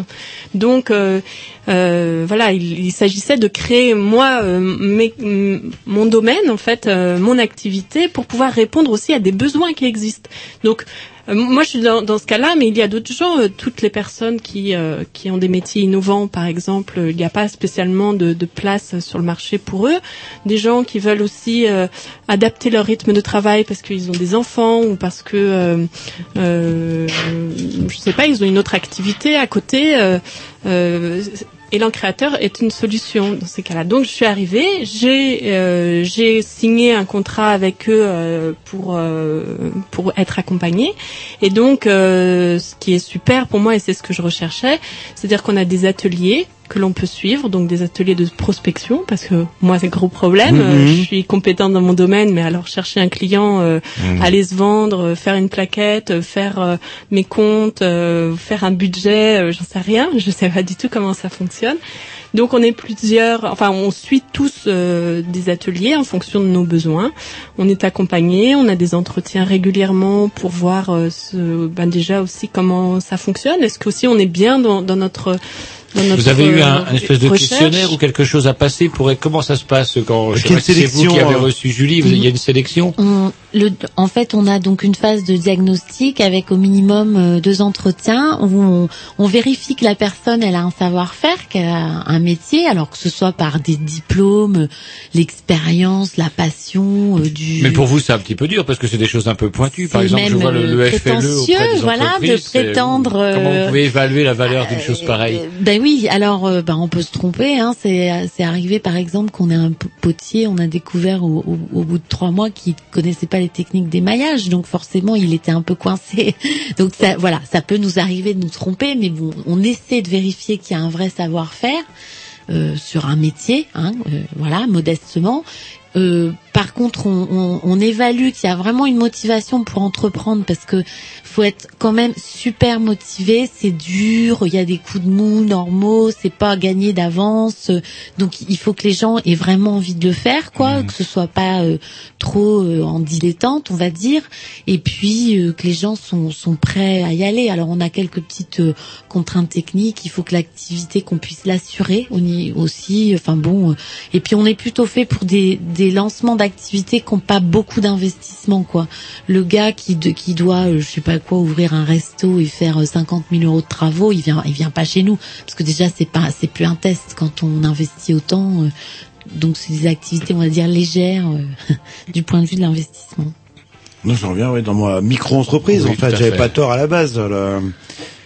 Donc, euh, euh, voilà, il, s'agissait de créer moi euh, mon domaine, en fait, mon activité, pour pouvoir répondre aussi à des besoins qui existent. Donc, moi, je suis dans, ce cas-là, mais il y a d'autres gens, toutes les personnes qui qui ont des métiers innovants, par exemple, il n'y a pas spécialement de, place sur le marché pour eux. Des gens qui veulent aussi adapter leur rythme de travail parce qu'ils ont des enfants ou parce que je sais pas, ils ont une autre activité à côté. Euh, euh, Élan Créateur est une solution dans ces cas-là. Donc je suis arrivée, j'ai euh, signé un contrat avec eux euh, pour euh, pour être accompagnée. Et donc euh, ce qui est super pour moi et c'est ce que je recherchais, c'est-à-dire qu'on a des ateliers que l'on peut suivre, donc des ateliers de prospection, parce que moi c'est gros problème.
Mhm.
Euh, Je suis compétente dans mon domaine, mais alors chercher un client, euh,
Mhm.
aller se vendre, euh, faire une plaquette, euh, faire euh, mes comptes, euh, faire un budget, euh, j'en sais rien, je sais pas du tout comment ça fonctionne. Donc on est plusieurs, enfin on suit tous euh, des ateliers en fonction de nos besoins. On est accompagné, on a des entretiens régulièrement pour voir ce, ben déjà aussi comment ça fonctionne. Est-ce qu'aussi on est bien dans, dans notre
Vous avez eu un, un espèce de
recherche.
questionnaire ou quelque chose à passer pour comment ça se passe quand c'est vous
sélection,
qui avez
euh,
reçu Julie, vous- il y a une sélection.
On, le, en fait, on a donc une phase de diagnostic avec au minimum euh, deux entretiens où on, on vérifie que la personne elle a un savoir-faire, qu'elle a un métier, alors que ce soit par des diplômes, l'expérience, la passion, euh, du.
Mais pour vous, c'est un petit peu dur parce que c'est des choses un peu pointues. Par exemple, je vois le, le
euh,
FLE auprès des
voilà, de prétendre,
Comment vous pouvez évaluer la valeur d'une chose pareille?
Ben oui, alors ben on peut se tromper. Hein. C'est c'est arrivé par exemple qu'on ait un potier, on a découvert au, au, au bout de trois mois qu'il connaissait pas les techniques d'émaillage, donc forcément il était un peu coincé. Donc ça, voilà, ça peut nous arriver de nous tromper, mais bon, on essaie de vérifier qu'il y a un vrai savoir-faire euh, sur un métier, hein, euh, voilà, modestement. Euh, par contre, on, on, on évalue qu'il y a vraiment une motivation pour entreprendre parce que faut être quand même super motivé. C'est dur, il y a des coups de mou normaux, c'est pas gagné d'avance. Donc il faut que les gens aient vraiment envie de le faire, quoi, que ce soit pas euh, trop euh, en dilettante, on va dire. Et puis euh, que les gens sont, sont prêts à y aller. Alors on a quelques petites euh, contraintes techniques. Il faut que l'activité qu'on puisse l'assurer on y- aussi. Enfin bon. euh, et puis on est plutôt fait pour des, des lancements d'activités qui n'ont pas beaucoup d'investissement, quoi. Le gars qui, de, qui doit, euh, je sais pas quoi, ouvrir un resto et faire euh, 50 000 euros de travaux, il vient, il vient pas chez nous parce que déjà c'est pas, c'est plus un test quand on investit autant. euh, donc c'est des activités, on va dire légères euh, du point de vue de l'investissement.
Non, j'en reviens, oui, dans ma micro-entreprise,
Oui,
en fait. J'avais pas tort à la base. là.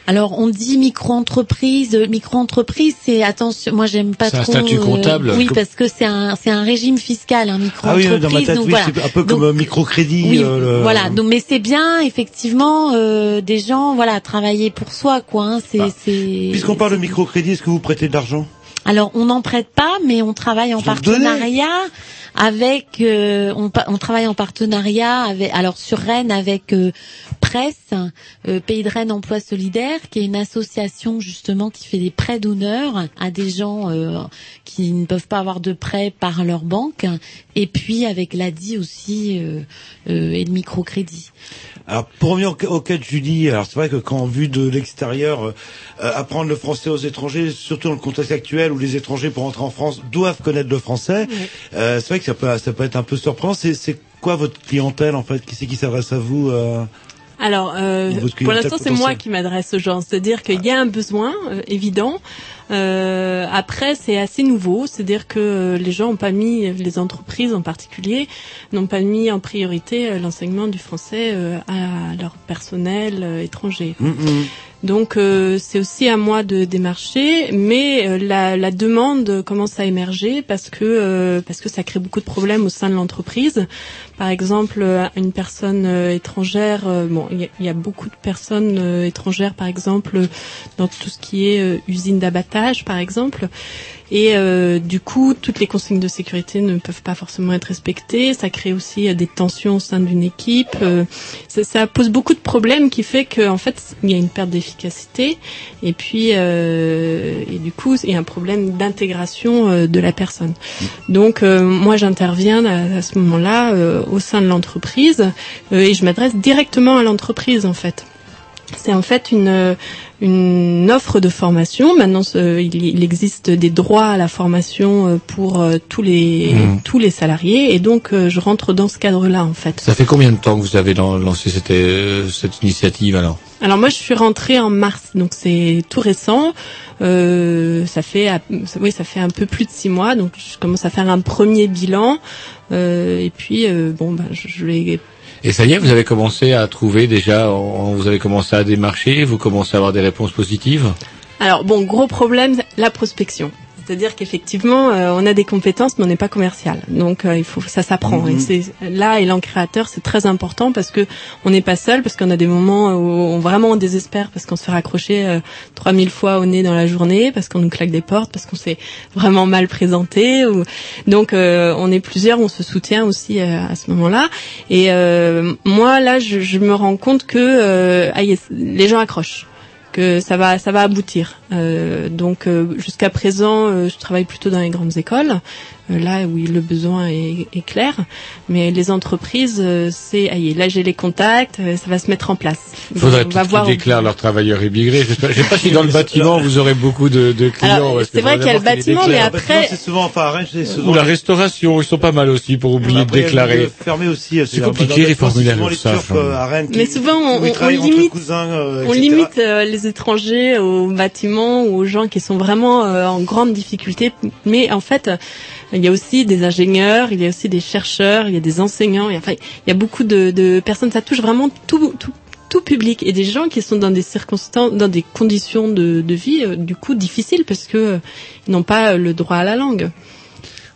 Alors on dit micro-entreprise, euh, micro-entreprise, c'est attention, moi j'aime pas
C'est un
trop.
statut comptable.
oui, parce que c'est un c'est un régime fiscal, un
Ah oui,
micro-entreprise.
dans ma tête,
donc
oui,
voilà.
c'est un peu
Donc,
comme un microcrédit.
Oui,
euh, le-
voilà. Donc, mais c'est bien, effectivement, euh, des gens, voilà, travailler pour soi, quoi. Hein, c'est, c'est.
Puisqu'on parle de microcrédit, est-ce que vous prêtez de l'argent?
Alors, on n'en prête pas, mais on travaille en partenariat avec. euh, on, on travaille en partenariat avec. Alors sur Rennes avec euh, Presse, euh, Pays de Rennes Emploi Solidaire, qui est une association justement qui fait des prêts d'honneur à des gens euh, qui ne peuvent pas avoir de prêt par leur banque, et puis avec l'ADI aussi euh, euh, et le microcrédit.
Alors, pour revenir au, ca- au cas de Julie, alors c'est vrai que quand vu de l'extérieur, apprendre le français aux étrangers, surtout dans le contexte actuel les étrangers pour entrer en France doivent connaître le français, euh, c'est vrai que ça peut, ça peut être un peu surprenant. C'est, quoi votre clientèle en fait? Qui c'est qui s'adresse à vous euh
Alors, euh, pour l'instant, c'est moi qui m'adresse aux gens. C'est-à-dire qu'il y a un besoin euh, évident. Euh, après, c'est assez nouveau. C'est-à-dire que les gens n'ont pas mis, les entreprises en particulier, n'ont pas mis en priorité l'enseignement du français à leur personnel étranger. Donc euh, c'est aussi à moi de démarcher, mais euh, la, la demande commence à émerger parce que euh, parce que ça crée beaucoup de problèmes au sein de l'entreprise. Par exemple, euh, une personne étrangère, bon, il y, a- beaucoup de personnes étrangères, par exemple, dans tout ce qui est usine d'abattage, par exemple. Et euh, du coup, toutes les consignes de sécurité ne peuvent pas forcément être respectées. Ça crée aussi euh, des tensions au sein d'une équipe. Euh, ça, ça pose beaucoup de problèmes qui fait qu'en fait, il y a une perte d'efficacité. Et puis, euh, et du coup, il y a un problème d'intégration de la personne. Donc, moi, j'interviens à, à ce moment-là au sein de l'entreprise et je m'adresse directement à l'entreprise, en fait. C'est en fait une une offre de formation. Maintenant, ce- il, il existe des droits à la formation euh, pour euh, tous les
Mhm.
tous les salariés, et donc euh, je rentre dans ce cadre-là en fait.
Ça fait combien de temps que vous avez lan- lancé cette, cette initiative alors?
Alors moi, je suis rentrée en mars, donc c'est tout récent. Euh, ça fait, oui, ça fait un peu plus de six mois, donc je commence à faire un premier bilan. Euh, et puis, euh, bon, ben, je, je vais
Et ça y est, vous avez commencé à trouver déjà, vous avez commencé à démarcher, vous commencez à avoir des réponses positives?
Alors bon, gros problème, la prospection. C'est-à-dire qu'effectivement, euh, on a des compétences, mais on n'est pas commercial. Donc, euh, il faut, ça s'apprend.
Mhm.
Et c'est là, élan créateur, c'est très important parce que on n'est pas seul, parce qu'on a des moments où on vraiment on désespère parce qu'on se fait raccrocher euh, 3000 fois au nez dans la journée, parce qu'on nous claque des portes, parce qu'on s'est vraiment mal présenté. Ou... Donc, euh, on est plusieurs, on se soutient aussi euh, à ce moment-là. Et euh, moi, là, je, je me rends compte que les gens accrochent que ça va ça va aboutir. Euh, donc euh, jusqu'à présent, euh, je travaille plutôt dans les grandes écoles. euh, là où le besoin est, est clair. Mais les entreprises, euh, c'est, aïe, là j'ai les contacts, euh, ça va se mettre en place.
Il faudrait
On va
peut-être
voir.
qu'ils déclarent leurs travailleurs immigrés. Je sais pas, je sais pas si dans le bâtiment vous aurez beaucoup de, de clients.
C'est vrai qu'il y a le bâtiment, mais après-
C'est souvent, enfin, à Rennes, c'est souvent.
Ou la restauration, ils sont pas mal aussi pour oublier de
Après,
déclarer.
milieu fermé aussi.
C'est compliqué les formulaires
Souvent les
ça,
Turcs euh, à Rennes.
Mais
qui-
souvent, on, on limite,
cousins, euh,
on limite euh, les étrangers aux ou aux gens qui sont vraiment euh, en grande difficulté. Mais en fait, il y a aussi des ingénieurs, il y a aussi des chercheurs, il y a des enseignants. Et enfin, il y a beaucoup de, de personnes. Ça touche vraiment tout, tout, tout public et des gens qui sont dans des circonstances, dans des conditions de, de vie euh, du coup difficiles parce que euh, ils n'ont pas le droit à la langue.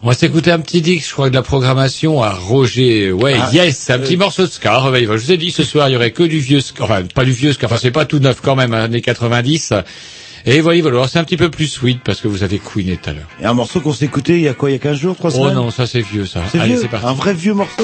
On va s'écouter un petit disque, je crois, de la programmation à Roger. Ouais,
Ah,
yes, un
euh,
petit morceau de ska. Reveille-vous. Je vous ai dit, ce soir, il y aurait que du vieux ska. Enfin, pas du vieux ska. Enfin, c'est pas tout neuf quand même, hein, années 90. Et voyez, voilà, c'est un petit peu plus sweet parce que vous avez queené tout à l'heure.
Et un morceau qu'on s'est écouté il y a quoi, il y a 15 jours, 3
Oh
semaines
non, ça c'est vieux, ça.
C'est
Allez,
vieux
c'est parti.
Un vrai vieux morceau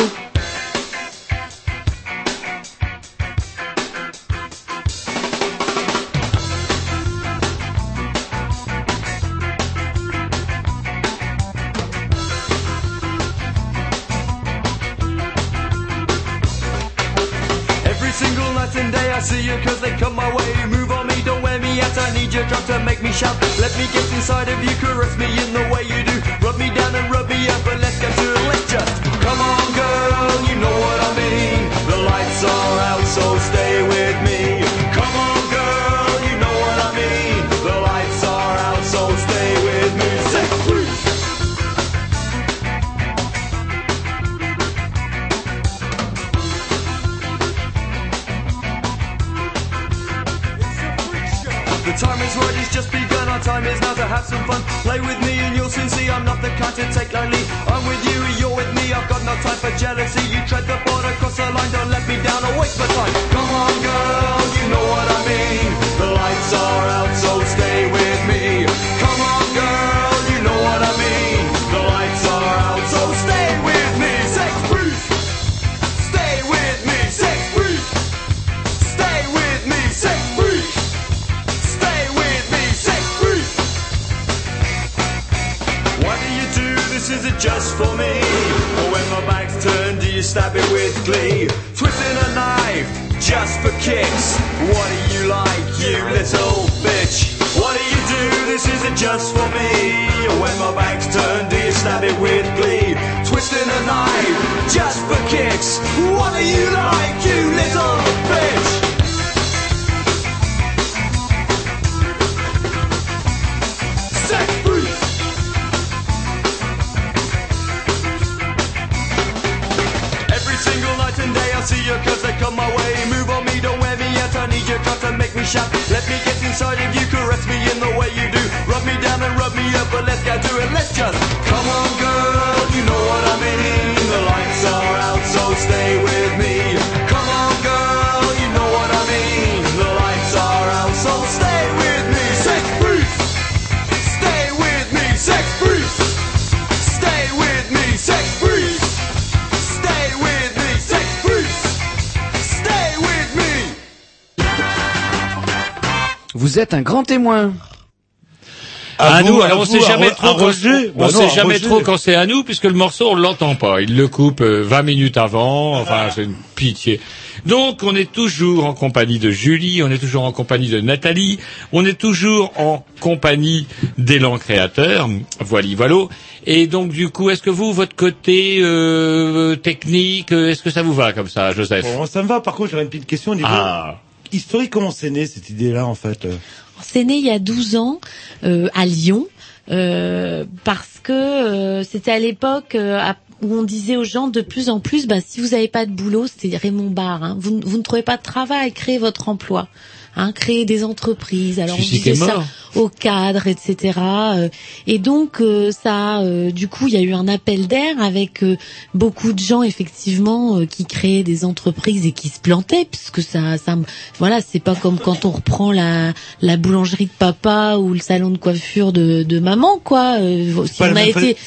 Vous êtes un grand témoin.
À,
À
nous,
vous,
alors
à
on
vous,
sait jamais
Ro-
trop
à
quand- on
Bah non,
sait
à
jamais trop quand c'est à nous puisque le morceau on l'entend pas. Il le coupe euh, 20 minutes avant. Enfin, c'est une pitié. Donc on est toujours en compagnie de Julie, on est toujours en compagnie de Nathalie, on est toujours en compagnie d'élan créateur. Voilà, voilà. Et donc du coup, est-ce que vous, votre côté euh, technique, euh, est-ce que ça vous va comme ça, Joseph?
Bon, ça me va, par contre, j'aurais une petite question au niveau
Ah.
historique. Comment c'est né cette idée-là, en fait euh?
C'est né il y a 12 ans euh, à Lyon euh, parce que euh, c'était à l'époque euh, à- où on disait aux gens de plus en plus, bah, si vous n'avez pas de boulot, c'était Raymond Barre, hein, vous, vous ne trouvez pas de travail, créez votre emploi. Hein, créer des entreprises. Alors on disait ça aux cadres, etc. euh, Et donc euh, ça, euh, du coup, il y a eu un appel d'air avec beaucoup de gens effectivement qui créaient des entreprises et qui se plantaient, puisque ça, ça, voilà, c'est pas comme quand on reprend la la boulangerie de papa ou le salon de coiffure de, de maman, quoi. Si on a été,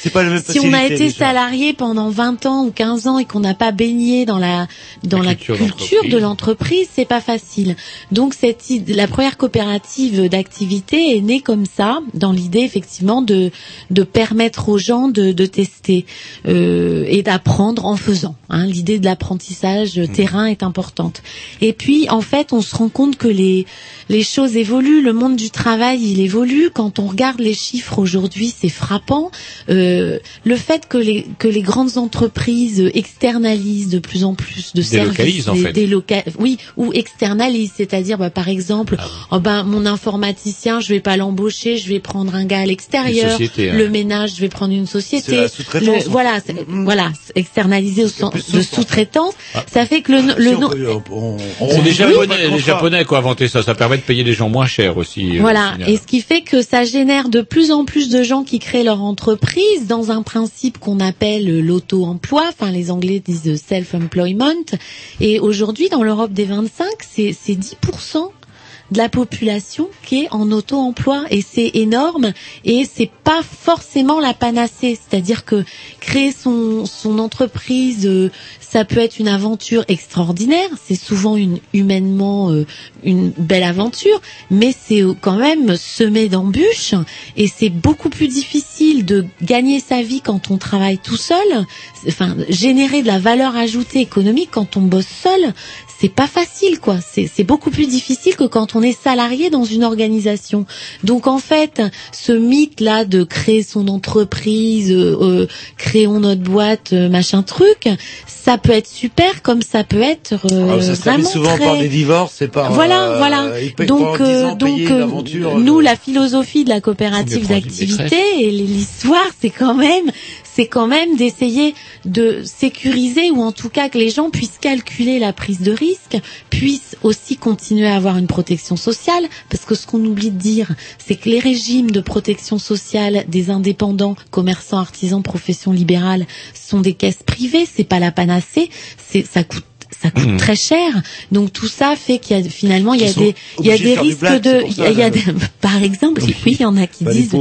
si on a été salarié pendant 20 ans ou 15 ans et qu'on n'a pas baigné dans la dans
La
la
culture
de l'entreprise, c'est pas facile. Donc cette la première coopérative d'activité est née comme ça, dans l'idée effectivement de de permettre aux gens de, de tester euh, et d'apprendre en faisant. Hein. L'idée de l'apprentissage
Mmh.
terrain est importante. Et puis en fait, on se rend compte que les les choses évoluent, le monde du travail il évolue. Quand on regarde les chiffres aujourd'hui, c'est frappant. Euh, le fait que les que les grandes entreprises externalisent de plus en plus de
Délocalisent,
services,
en
des-
fait.
déloca- oui, ou externalisent, c'est-à-dire bah, par exemple,
Ah
oh, ben mon informaticien, je vais pas l'embaucher, je vais prendre un gars à l'extérieur.
société, hein.
Le ménage, je vais prendre une société. Le- voilà, c'est- voilà, externalisé au sens
plus
de sous-traitance.
Ah.
Ça fait que le, le
Si, on
nom-
on- on- on-
les
on-
Japonais,
on-
les Japonais qui ont inventé ça. Ça permet de payer des gens moins chers aussi. euh,
Voilà,
au final.
et ce qui fait que ça génère de plus en plus de gens qui créent leur entreprise dans un principe qu'on appelle l'auto-emploi, enfin les Anglais disent self-employment, et aujourd'hui dans l'Europe des 25, c'est c'est 10% de la population qui est en auto-emploi. Et c'est énorme. Et c'est pas forcément la panacée, c'est-à-dire que créer son son entreprise euh, ça peut être une aventure extraordinaire, c'est souvent une humainement euh, une belle aventure, mais c'est quand même semé d'embûches. Et c'est beaucoup plus difficile de gagner sa vie quand on travaille tout seul, enfin générer de la valeur ajoutée économique quand on bosse seul, c'est pas facile quoi, c'est c'est beaucoup plus difficile que quand on est salarié dans une organisation. Donc en fait, ce mythe là de créer son entreprise, euh, euh, créons notre boîte, euh, machin truc, ça peut être super comme ça peut être euh,
Ah, ça se
vraiment
souvent
très...
par des divorces et par.
Voilà,
euh,
voilà. Donc,
pendant 10
euh,
ans
donc, euh, nous,
euh,
la philosophie de la coopérative d'activité et l'histoire, c'est quand même, c'est quand même d'essayer de sécuriser ou en tout cas que les gens puissent calculer la prise de risque, puissent aussi continuer à avoir une protection sociale, parce que ce qu'on oublie de dire, c'est que les régimes de protection sociale des indépendants, commerçants, artisans, professions libérales, sont des caisses privées, c'est pas la panacée, c'est ça coûte ça coûte
Mhm.
très cher. Donc tout ça fait qu'il y a finalement il y a des il y a des risques de il y a, par exemple oui il y en a qui
Bah,
disent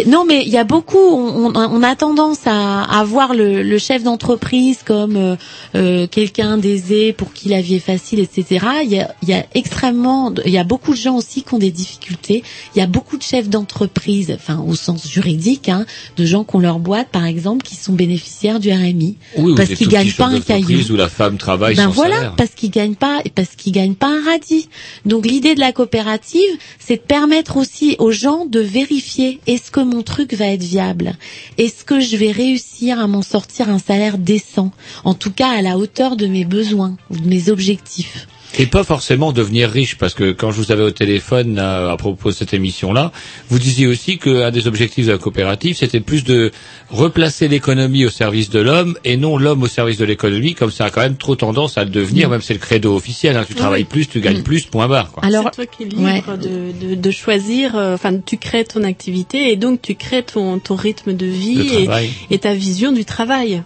a- non mais il y a beaucoup on, on- on a tendance à, à voir le, le chef d'entreprise comme euh, euh, quelqu'un d'aisé pour qui la vie est facile etc. Il y a y a extrêmement il y a beaucoup de gens aussi qui ont des difficultés. Il y a beaucoup de chefs d'entreprise enfin au sens juridique hein, de gens qui ont leur boîte par exemple qui sont bénéficiaires du RMI
Oui, ou
parce qu'ils gagnent pas un caillou.
où la femme travaille
Ben
sans
voilà,
salaire.
parce qu'ils gagnent pas, parce qu'ils gagnent pas un radis. Donc l'idée de la coopérative, c'est de permettre aussi aux gens de vérifier est-ce que mon truc va être viable, est-ce que je vais réussir à m'en sortir un salaire décent, en tout cas à la hauteur de mes besoins ou de mes objectifs.
Et pas forcément devenir riche, parce que quand je vous avais au téléphone là, à propos de cette émission-là, vous disiez aussi qu'un des objectifs de la coopérative, c'était plus de replacer l'économie au service de l'homme et non l'homme au service de l'économie, comme ça a quand même trop tendance à le devenir, même c'est le credo officiel. Hein, tu
Oui.
travailles plus, tu gagnes
Mm.
plus, point barre. Quoi.
Alors,
c'est toi qui es libre
ouais.
de, de, de choisir. euh, Enfin, tu crées ton activité et donc tu crées ton, ton rythme de vie et ta vision du travail.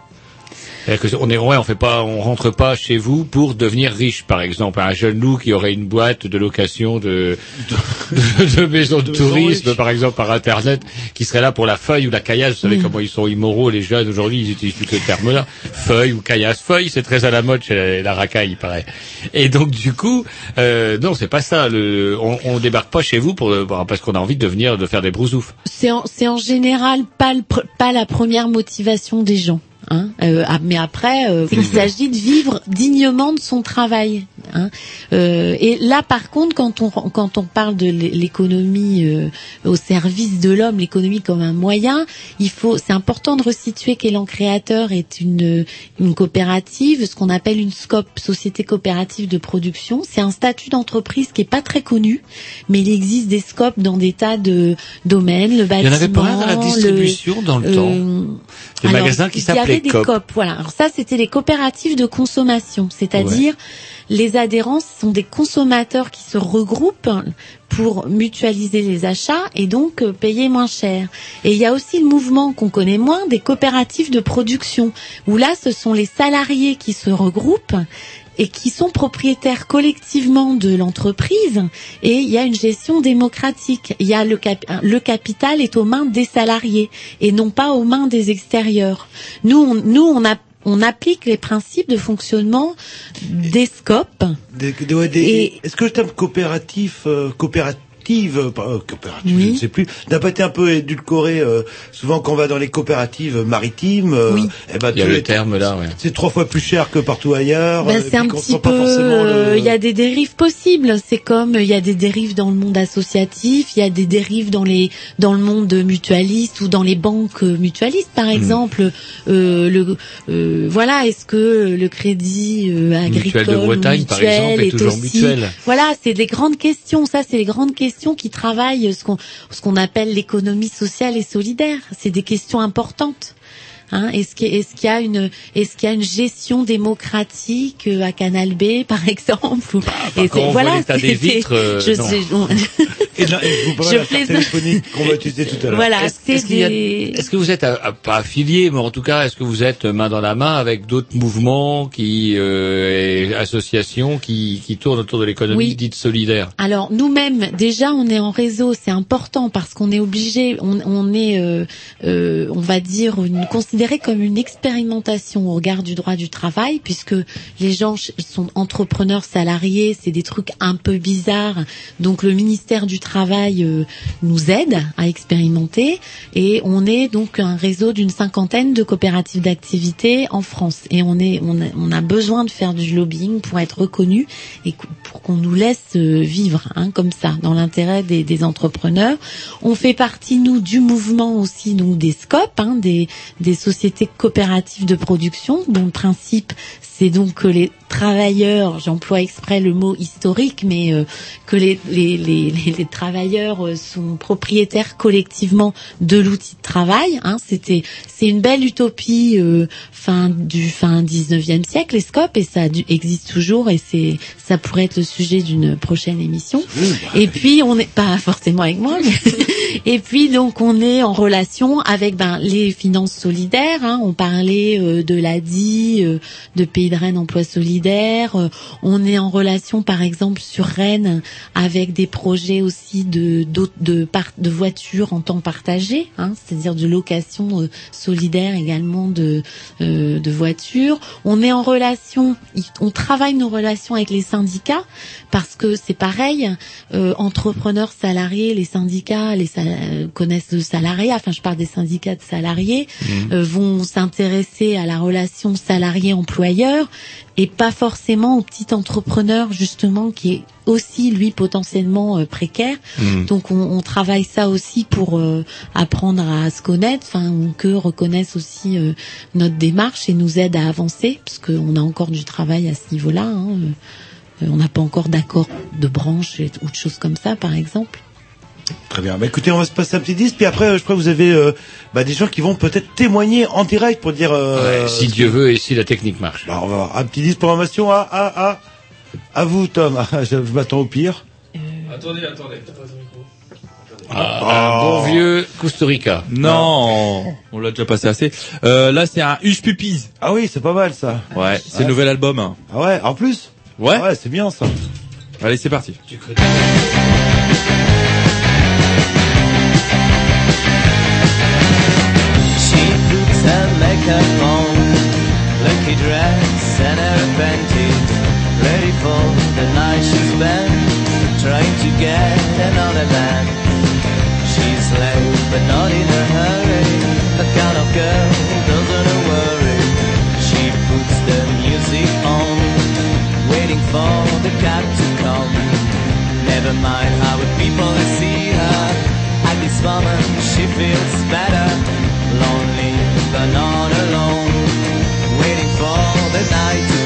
C'est-à-dire que on est ouais, on fait pas, on rentre pas chez vous pour devenir riche, par exemple. Un jeune loup qui aurait une boîte de location de de, de maisons de, tourisme, par exemple par internet, qui serait là pour la feuille ou la caillasse. Vous savez
Mm.
comment ils sont immoraux les jeunes aujourd'hui, ils utilisent plus ce terme-là. Feuille ou caillasse. Feuille, c'est très à la mode chez la, la racaille, il paraît. Et donc du coup, euh, non, c'est pas ça. Le, on, on débarque pas chez vous pour parce qu'on a envie de venir de faire des brousoufs.
C'est en, c'est en général pas, le pas la première motivation des gens. Hein Euh, ah, mais après, euh, il s'agit de vivre dignement de son travail. Hein Euh, et là, par contre, quand on quand on parle de l'é- l'économie euh, au service de l'homme, l'économie comme un moyen, il faut, c'est important de resituer qu'Élan Créateur est une une coopérative, ce qu'on appelle une SCOP, Société coopérative de production. C'est un statut d'entreprise qui est pas très connu, mais il existe des SCOP dans des tas de domaines, le
Il
bâtiment.
y en avait pas dans la distribution dans le
euh,
temps? Des
alors,
magasins qui
il y avait des
COP.
COP. Voilà. Alors ça, c'était les coopératives de consommation, c'est-à-dire les adhérents sont des consommateurs qui se regroupent pour mutualiser les achats et donc euh, payer moins cher. Et il y a aussi le mouvement qu'on connaît moins des coopératives de production, où là, ce sont les salariés qui se regroupent et qui sont propriétaires collectivement de l'entreprise et il y a une gestion démocratique. Il y a le, cap- le capital est aux mains des salariés et non pas aux mains des extérieurs. Nous, on, nous, on a on applique les principes de fonctionnement des scopes.
Est-ce que le terme coopératif, euh, coopérative, euh, pas, euh, coopérative, je ne sais plus, pas été un peu édulcoré euh, Souvent, quand on va dans les coopératives maritimes, euh, eh ben,
Il y a le terme là, ouais.
c'est trois fois plus cher que partout ailleurs.
Ben, c'est un petit peu.
le-
euh, Il y a des dérives possibles. C'est comme euh, il y a des dérives dans le monde associatif, il y a des dérives dans les dans le monde mutualiste ou dans les banques mutualistes,
Hmm.
par exemple. Euh, le euh, voilà, est-ce que le crédit euh, agricole
Mutuelle de
ou
Bretagne, par
mutuel
exemple, est toujours
aussi-
mutuelle.
Voilà, c'est des grandes questions. Ça, c'est les grandes questions qui travaillent ce qu'on ce qu'on appelle l'économie sociale et solidaire. C'est des questions importantes. Hein, est-ce qu'il y a une est-ce qu'il y a une gestion démocratique euh, à Canal B par exemple ou- et
quand on voit l'état des vitres, euh,
je sais, on-
Et, là, et je vous parle
Je
de la carte
plaisante.
téléphonique qu'on va utiliser tout à l'heure.
Voilà,
Est-ce que vous êtes euh, pas affilié, mais en tout cas, est-ce que vous êtes main dans la main avec d'autres mouvements qui euh, et associations qui, qui tournent autour de l'économie
Oui.
dite solidaire?
Alors nous-mêmes, déjà, on est en réseau, c'est important parce qu'on est obligé, on, on est, euh, euh, on va dire, une, considéré comme une expérimentation au regard du droit du travail, puisque les gens sont entrepreneurs salariés, c'est des trucs un peu bizarres. Donc le ministère du travail euh, nous aide à expérimenter, et on est donc un réseau d'une cinquantaine de coopératives d'activité en France, et on est, on a, on a besoin de faire du lobbying pour être reconnu et pour qu'on nous laisse euh, vivre hein, comme ça dans l'intérêt des, des entrepreneurs. On fait partie nous du mouvement aussi donc des SCOP, hein, des, des sociétés coopératives de production dont le principe c'est donc que les travailleurs, j'emploie exprès le mot historique, mais euh, que les, les, les, les- travailleurs euh, sont propriétaires collectivement de l'outil de travail. Hein, C'était c'est une belle utopie euh, fin du fin 19e siècle, les SCOP, et ça du- existe toujours, et c'est ça pourrait être le sujet d'une prochaine émission. Et puis on n'est pas forcément avec moi, mais et puis donc on est en relation avec ben, les finances solidaires. Hein, on parlait euh, de l'ADI, euh, de Pays de Rennes Emploi Solidaire. euh, on est en relation par exemple sur Rennes avec des projets aussi de de, par- de voitures en temps partagé, hein, c'est-à-dire de location euh, solidaire également de euh, de voitures. On est en relation, on travaille nos relations avec les syndicats parce que c'est pareil, euh, entrepreneurs salariés, les syndicats, les sal- euh, connaissent le salarié. Enfin, je parle des syndicats de salariés
Mhm.
euh, vont s'intéresser à la relation salarié-employeur et pas forcément au petit entrepreneur justement qui est aussi lui potentiellement euh, précaire.
Mhm.
Donc on, on travaille ça aussi pour euh, apprendre à se connaître, enfin que reconnaissent aussi euh, notre démarche et nous aide à avancer parce qu'on a encore du travail à ce niveau-là. hein. Euh, on n'a pas encore d'accord de branche ou de choses comme ça, par exemple.
Très bien. Bah, écoutez, on va se passer un petit disque, puis après, euh, je crois que vous avez euh, bah, des gens qui vont peut-être témoigner en direct pour dire. euh,
Ouais, Si Dieu veut et si la technique marche.
Bah, on va voir. Un petit disque programmation à à à à vous, Tom. Ah, je je m'attends au pire.
Attendez, attendez.
Ah, un bon vieux Costa Rica.
Non, on l'a déjà passé assez. Euh, là, c'est un Hush Puppies.
Ah oui, c'est pas mal ça.
Ouais, c'est
Ouais.
le nouvel album.
Ah ouais, en plus.
Ouais.
Ouais, c'est bien ça.
Allez, c'est parti.
Her makeup on, lucky dress and her panties, ready for the night she spent trying to get another man. She's late but not in a hurry, the kind of girl doesn't worry. She puts the music on, waiting for the cab to come. Never mind how the people see her. At this moment she feels better, but not alone, waiting for the night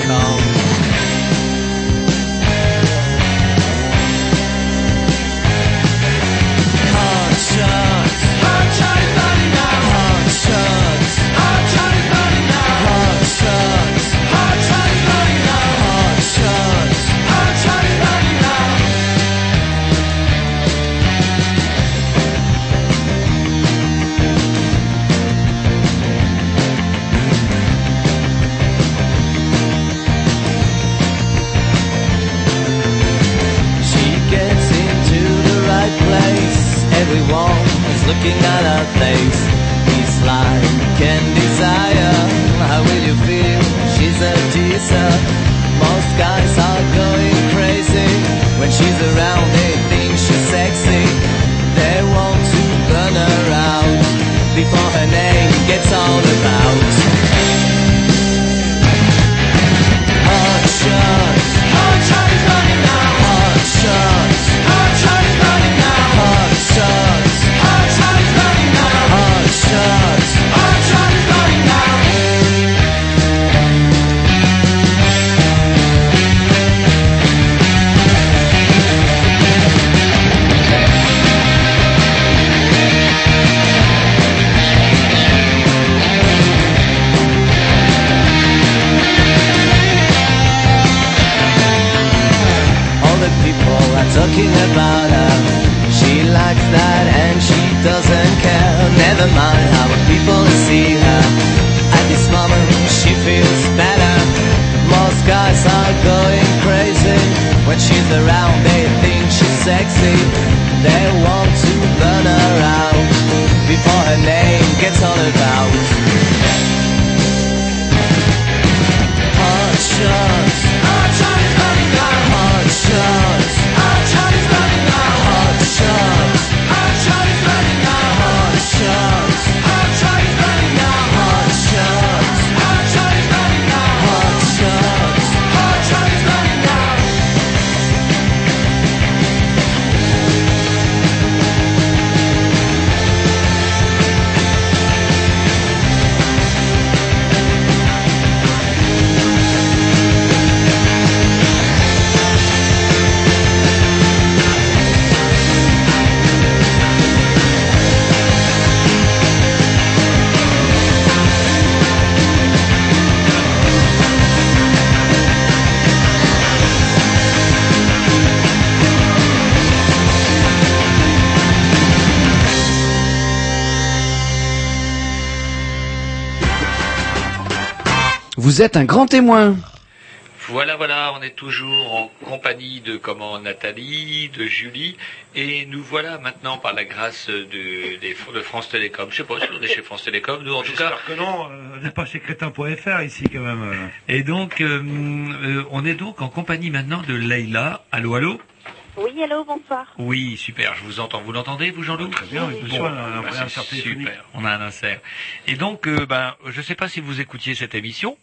Vous êtes un grand témoin.
Voilà, voilà, on est toujours en compagnie de comment Nathalie, de Julie, et nous voilà maintenant par la grâce de, France Télécom. Je sais pas si on est chez France Télécom, nous en tout cas.
J'espère que non, euh, on n'est pas chez crétin.fr ici quand même. euh.
Et donc, euh, euh, on est donc en compagnie maintenant de Leïla. Allô, allô?
Oui, allô, bonsoir.
Oui, super, je vous entends. Vous l'entendez, vous, Jean-Loup? Très
bien, bien sûr, on a un vrai insert.
Super, on a un insert. Et donc, euh, ben, je ne sais pas si vous écoutiez cette émission.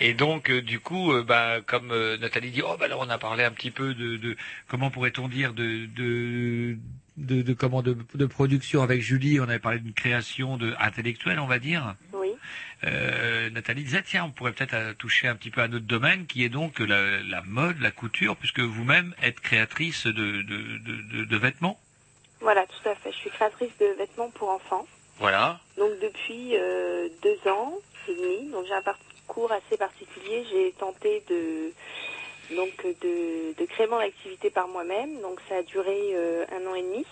Et donc, euh, du coup, euh, bah, comme euh, Nathalie dit, oh, bah là, on a parlé un petit peu de, de comment pourrait-on dire, de, de, de, de comment de, de production avec Julie. On avait parlé d'une création de intellectuelle, on va dire.
Oui.
Euh, Nathalie disait, tiens, on pourrait peut-être toucher un petit peu à notre domaine, qui est donc la, la mode, la couture, puisque vous-même êtes créatrice de, de, de, de- de vêtements.
Voilà, tout à fait. Je suis créatrice de vêtements pour enfants.
Voilà.
Donc depuis euh, deux ans et demi, donc j'ai un parcours assez particulier. J'ai tenté de donc de, de créer mon activité par moi-même. Donc ça a duré euh, un an et demi.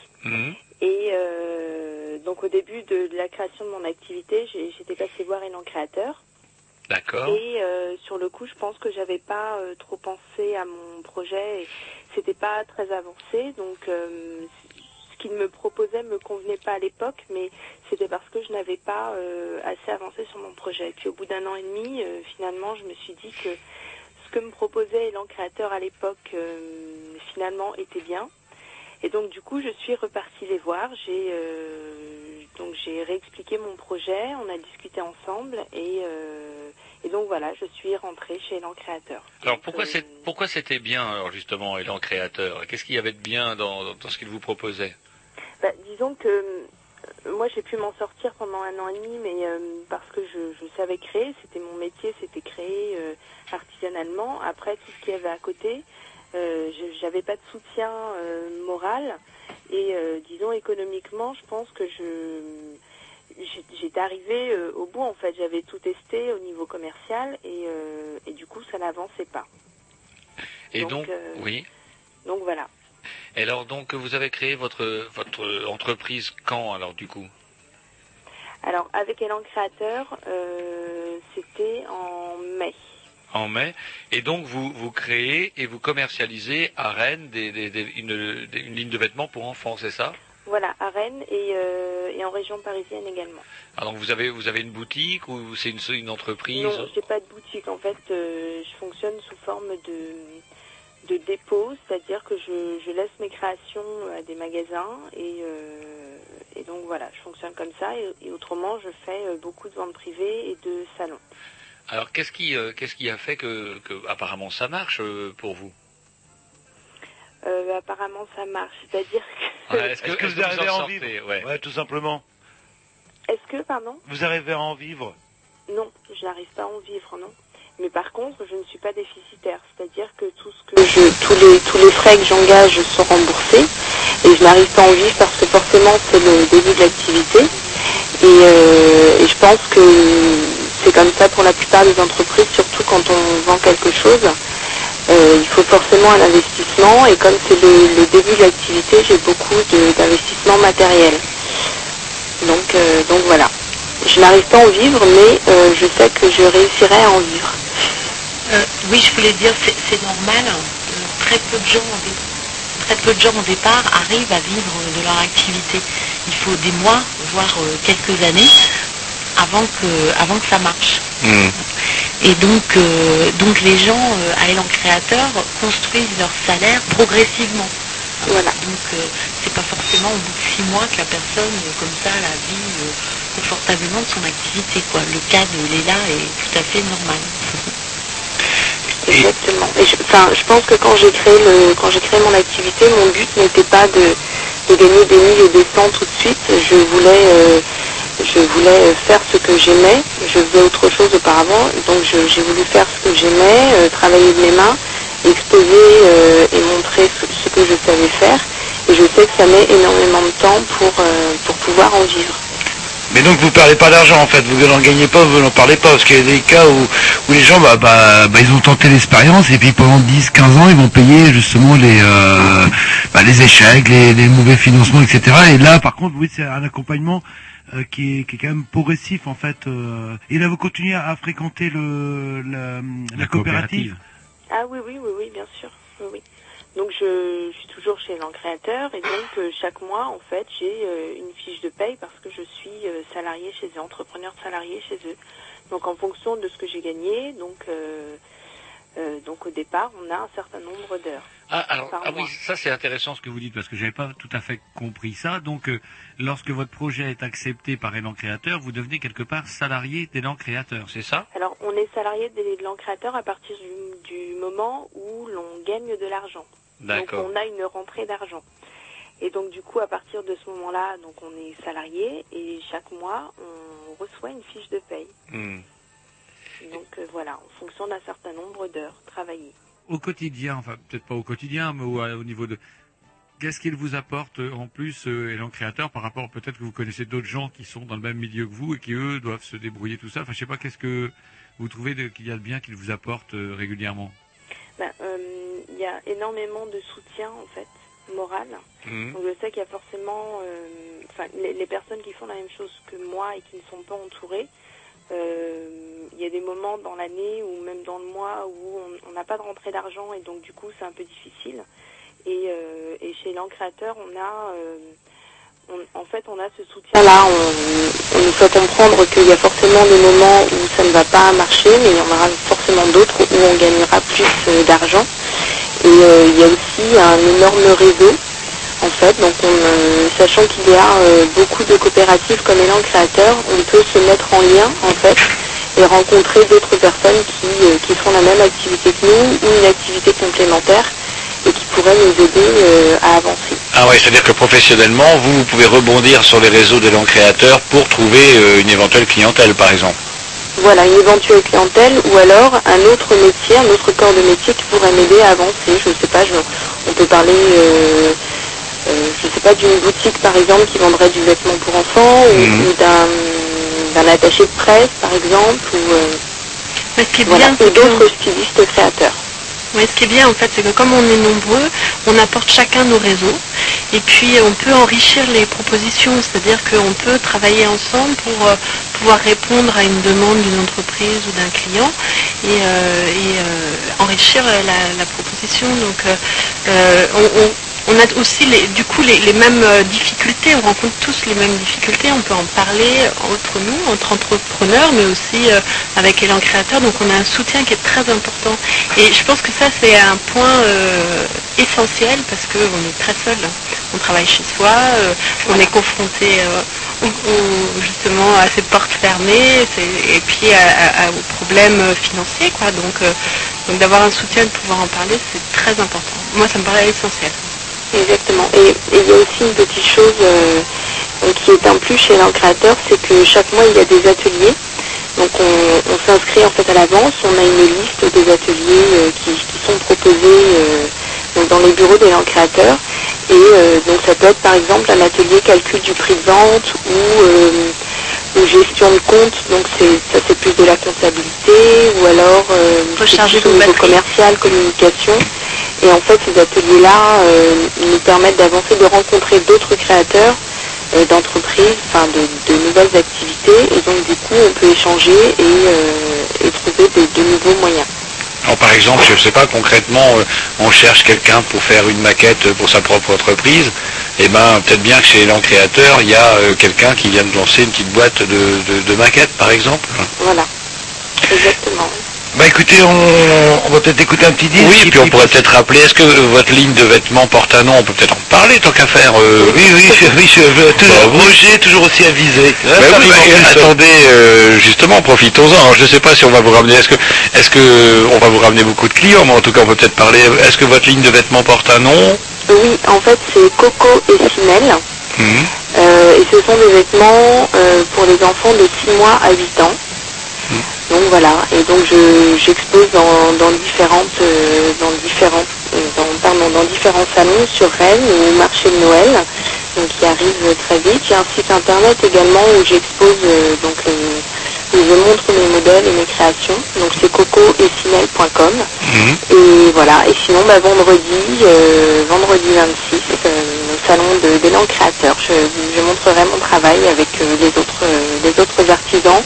Et euh, donc au début de, de la création de mon activité, j'étais passée voir Élan Créateur.
D'accord.
Et euh, sur le coup, je pense que j'avais pas trop pensé à mon projet. et C'était pas très avancé, donc qu'il me proposait me convenait pas à l'époque, mais c'était parce que je n'avais pas euh, assez avancé sur mon projet. Et puis au bout d'un an et demi, euh, finalement, je me suis dit que ce que me proposait Elan Créateur à l'époque, euh, finalement, était bien. Et donc du coup, je suis repartie les voir. J'ai euh, donc j'ai réexpliqué mon projet, on a discuté ensemble et, euh, et donc voilà, je suis rentrée chez Elan Créateur.
Alors pourquoi c'est pourquoi c'était bien alors justement Élan créateur? Qu'est-ce qu'il y avait de bien dans, dans ce qu'il vous proposait?
Bah, disons que euh, moi j'ai pu m'en sortir pendant un an et demi, mais euh, parce que je, je savais créer, c'était mon métier, c'était créer euh, artisanalement. Après tout ce qu'il y avait à côté, euh, j'avais pas de soutien moral et disons économiquement, je pense que je j'étais arrivée au bout en fait. J'avais tout testé au niveau commercial et, et du coup ça n'avançait pas.
Et
Donc,
donc, oui.
Donc voilà.
Et alors donc vous avez créé votre votre entreprise quand alors du coup?
Alors avec Elan Créateur, euh, c'était en mai.
En mai. Et donc vous vous créez et vous commercialisez à Rennes des, des- des- une, une ligne de vêtements pour enfants, c'est ça?
Voilà, à Rennes et, euh, et en région parisienne également.
Ah, donc vous avez vous avez une boutique ou c'est une, une entreprise?
Non, j'ai pas de boutique. En fait, euh, je fonctionne sous forme de, de dépôt, c'est-à-dire que je, je laisse mes créations à des magasins et, euh, et donc voilà, je fonctionne comme ça. Et, et autrement, je fais euh, beaucoup de ventes privées et de salons.
Alors qu'est-ce qui euh, qu'est-ce qui a fait que, que apparemment ça marche euh, pour vous?
Euh, apparemment, ça marche. C'est-à-dire que...
Ouais,
Est-ce que, vous arrivez à en vivre
ouais.
tout simplement.
Est-ce que, pardon?
Vous arrivez à en vivre?
Non, je n'arrive pas à en vivre, non. Mais par contre, je ne suis pas déficitaire, c'est-à-dire que tout ce que je, tous les tous les frais que j'engage sont remboursés et je n'arrive pas en vivre parce que forcément c'est le début de l'activité et, euh, et je pense que c'est comme ça pour la plupart des entreprises, surtout quand on vend quelque chose. Euh, il faut forcément un investissement et comme c'est le, début de l'activité, j'ai beaucoup d'investissements matériels. Donc, euh, donc voilà. Je n'arrive pas à en vivre, mais euh, je sais que je réussirai à en vivre.
Euh, oui, je voulais dire, c'est normal. euh, très peu de gens, très peu de gens au départ arrivent à vivre de leur activité. Il faut des mois, voire euh, quelques années, avant que, avant que ça marche. Et donc, euh, donc les gens euh, à Élan Créateur construisent leur salaire progressivement.
Voilà.
Donc euh, c'est pas forcément au bout de six mois que la personne, euh, comme ça, la vit euh, confortablement de son activité. Quoi. Le de Léla est tout à fait normal.
Exactement. Et je, enfin, je pense que quand j'ai créé le, quand j'ai créé mon activité, mon but n'était pas de, de gagner des mille et des cents tout de suite. Je voulais, euh, je voulais faire ce que j'aimais. Je faisais autre chose auparavant, donc j'ai voulu faire ce que j'aimais, euh, travailler de mes mains, exposer euh, et montrer ce, ce que je savais faire. Et je sais que ça met énormément de temps pour, pour pouvoir en vivre.
Mais donc vous perdez pas d'argent en fait, vous n'en gagnez pas, vous n'en parlez pas, parce qu'il y a des cas où, où les gens bah, bah, bah, ils ont tenté l'expérience et puis pendant 10-15 ans ils vont payer justement les euh, bah, les échecs, les, les mauvais financements, etc. Et là par contre oui c'est un accompagnement euh, qui, est, qui est quand même progressif en fait. euh. Et là vous continuez à, fréquenter le la, la coopérative?
Ah oui, oui, oui, oui, bien sûr. Oui, oui. Donc je, je suis toujours chez Elan Créateur et donc euh, chaque mois, en fait, j'ai euh, une fiche de paye parce que je suis euh, salarié chez eux, entrepreneur salarié chez eux. Donc en fonction de ce que j'ai gagné, donc euh, donc au départ, on a un certain nombre d'heures.
Ah, alors, ah oui, ça c'est intéressant ce que vous dites parce que j'avais pas tout à fait compris ça. Donc, euh, lorsque votre projet est accepté par Élan Créateur, vous devenez quelque part salarié d'Élan Créateur, c'est ça?
Alors on est salarié d'Elan Créateur à partir du, du moment où l'on gagne de l'argent. Donc on a une rentrée d'argent. Et donc du coup, à partir de ce moment-là, donc on est salarié et chaque mois, on reçoit une fiche de paye.
Hmm.
Donc euh, voilà, en fonction d'un certain nombre d'heures travaillées.
Au quotidien, enfin peut-être pas au quotidien, mais au, au niveau de qu'est-ce qu'il vous apporte euh, en plus euh, Élan Créateur par rapport peut-être que vous connaissez d'autres gens qui sont dans le même milieu que vous et qui eux doivent se débrouiller tout ça. Enfin, je sais pas qu'est-ce que vous trouvez de- qu'il y a de bien qu'il vous apporte euh, régulièrement?
Ben, euh, Il y a énormément de soutien en fait moral.
Mhm.
Donc je sais qu'il y a forcément, euh, enfin les, les personnes qui font la même chose que moi et qui ne sont pas entourées. euh, Il y a des moments dans l'année ou même dans le mois où on- n'a pas de rentrée d'argent et donc du coup c'est un peu difficile. Et, euh, et chez Elan Créateur, on a, euh, on- en fait, on a ce soutien-là. On, nous fait comprendre qu'il y a forcément des moments où ça ne va pas marcher, mais il y en aura forcément d'autres où on gagnera plus euh, d'argent. Et euh, il y a aussi un énorme réseau, en fait. Donc, on, euh, sachant qu'il y a beaucoup de coopératives comme Elan Créateur, on peut se mettre en lien, en fait, et rencontrer d'autres personnes qui font la même activité que nous ou une activité complémentaire et qui pourraient nous aider euh, à avancer.
Ah ouais, c'est-à-dire que professionnellement, vous, vous pouvez rebondir sur les réseaux d'Élan Créateur pour trouver euh, une éventuelle clientèle, par exemple.
Voilà, une éventuelle clientèle ou alors un autre métier, un autre corps de métier qui pourrait m'aider à avancer. Je ne sais pas, je- on peut parler, euh, euh, je sais pas, d'une boutique par exemple qui vendrait du vêtement pour enfants ou,
Mhm.
ou d'un d'un attaché de presse par exemple ou euh,
est
voilà,
que-
d'autres stylistes créateurs.
Oui, ce qui est bien en fait, c'est que comme on est nombreux, on apporte chacun nos réseaux et puis on peut enrichir les propositions, c'est-à-dire qu'on peut travailler ensemble pour euh, pouvoir répondre à une demande d'une entreprise ou d'un client et, euh, euh, enrichir la, proposition. Donc, euh, euh, on- on-
on a aussi les, du coup les, les mêmes euh, difficultés, on rencontre tous les mêmes difficultés, on peut en parler entre nous, entre entrepreneurs, mais aussi euh, avec l'élan créateur, donc on a un soutien qui est très important. Et je pense que ça c'est un point euh, essentiel parce qu'on est très seul, on travaille chez soi, euh, on est confronté au- au- justement à ces portes fermées et puis à- à- aux problèmes financiers. Quoi. Donc, donc d'avoir un soutien, de pouvoir en parler, c'est très important. Moi ça me paraît essentiel.
Exactement. Et il y a aussi une petite chose euh, qui est un plus chez l'un créateur, c'est que chaque mois il y a des ateliers. Donc on, on s'inscrit en fait à l'avance, on a une liste des ateliers euh, qui, qui sont proposés euh, donc dans les bureaux des langues créateurs. Et donc ça peut être par exemple un atelier calcul du prix de vente ou, ou gestion de compte, donc c'est ça c'est plus de la comptabilité, ou alors euh,
Recharger vos
commercial, communication. Et en fait, ces ateliers-là euh, nous permettent d'avancer, de rencontrer d'autres créateurs euh, d'entreprises, enfin de, de nouvelles activités. Et donc, du coup, on peut échanger et, euh, et trouver de, de nouveaux moyens.
Alors, par exemple, je ne sais pas, concrètement, euh, on cherche quelqu'un pour faire une maquette pour sa propre entreprise. Et ben, peut-être bien que chez l'élan créateur, il y a euh, quelqu'un qui vient de lancer une petite boîte de, de, de maquettes, par exemple.
Voilà. Exactement.
Bah écoutez, on, on va peut-être écouter un petit disque.
Oui, et puis on pourrait peut-être rappeler, est-ce que euh, votre ligne de vêtements porte un nom? On peut peut-être en parler tant qu'à faire. euh,
Oui, oui, je- oui, je- je- toujours-
Bon,
Roger, toujours aussi avisé.
Bah oui, bah, attendez, euh, justement, profitons-en. Je ne sais pas si on va vous ramener. Est-ce que, est-ce que on va vous ramener beaucoup de clients Mais en tout cas, on peut peut-être parler. Est-ce que votre ligne de vêtements porte un nom?
Oui, en fait, c'est Coco et Sinel. Euh, et ce sont des vêtements euh, pour les enfants de 6 mois à 8 ans. Donc voilà, et donc je- j'expose dans, différentes, euh, euh, différents salons sur Rennes au marché de Noël, donc qui arrive très vite. J'ai un site internet également où j'expose euh, donc je montre mes modèles et mes créations. Donc c'est cocoetsinel.com. Et voilà, et sinon bah, vendredi, euh, vendredi 26, euh, au salon de d'élan créateur, je, je montrerai mon travail avec euh, les autres les autres artisans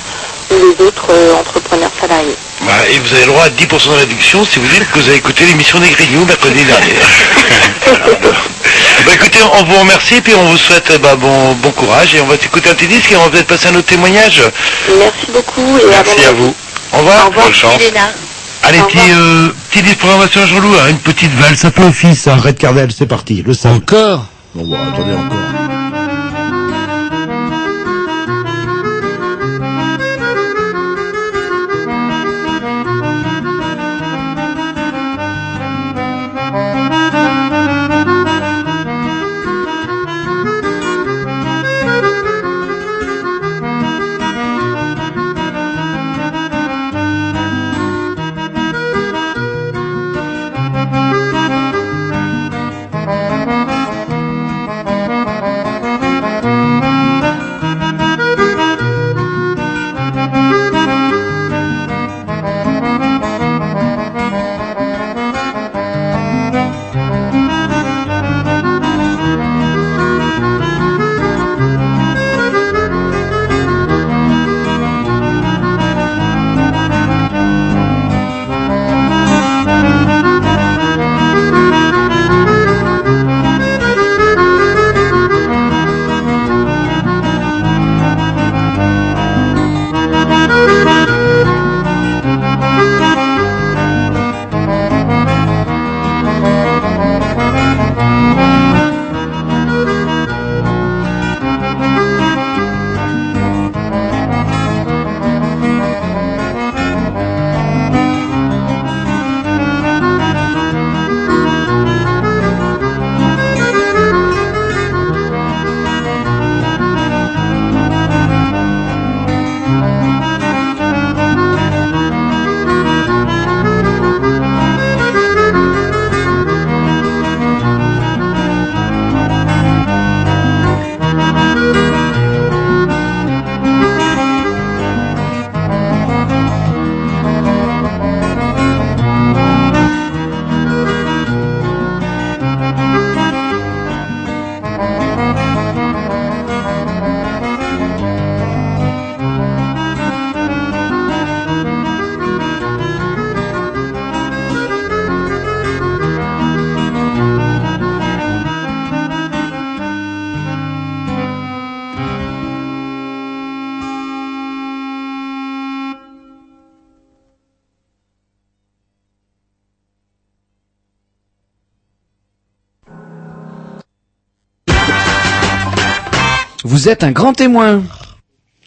ou les autres entrepreneurs salariés.
Voilà, et vous avez le droit à 10% de réduction si vous dites que vous avez écouté l'émission des Grignoux mercredi dernier. bah écoutez, on vous remercie, puis on vous souhaite bah, bon, bon courage, et on va s'écouter un petit disque, et on va peut-être passer un autre témoignage.
Merci beaucoup et
Merci à vous. Au revoir.
revoir.
Bonne chance. Allez,
Au
petit, euh, petit disque programmation à Jean-Loup, hein, une petite valse un peu office, hein, Red Cardel, c'est parti, le sable.
Encore
Bon, bon, attendez encore.
Vous êtes un grand témoin.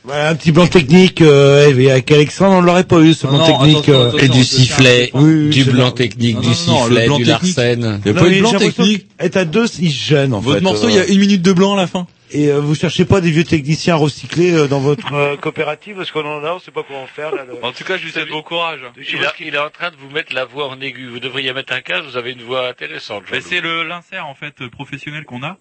Voilà, un petit blanc technique, euh, et avec Alexandre, on l'aurait pas eu, ce blanc
non,
technique. euh,
Et du sifflet,
Oui,
du blanc technique, du sifflet, du larsen. Il y a
mais
pas eu de
j'ai
blanc
l'impression
technique.
qu'être à deux, il gêne, en
Votre
fait.
morceau,
euh.
il y a une minute de blanc à la fin.
Et euh, vous cherchez pas des vieux techniciens recyclés euh, dans votre euh, coopérative parce qu'on en a, on sait pas comment faire. Là, le-
En tout cas, je lui souhaite bon courage. Il, a- il est en train de vous mettre la voix en aigu. Vous devriez mettre un casque, vous avez une voix intéressante.
Mais
Jean-Loup.
c'est le l'insert en fait euh, professionnel qu'on a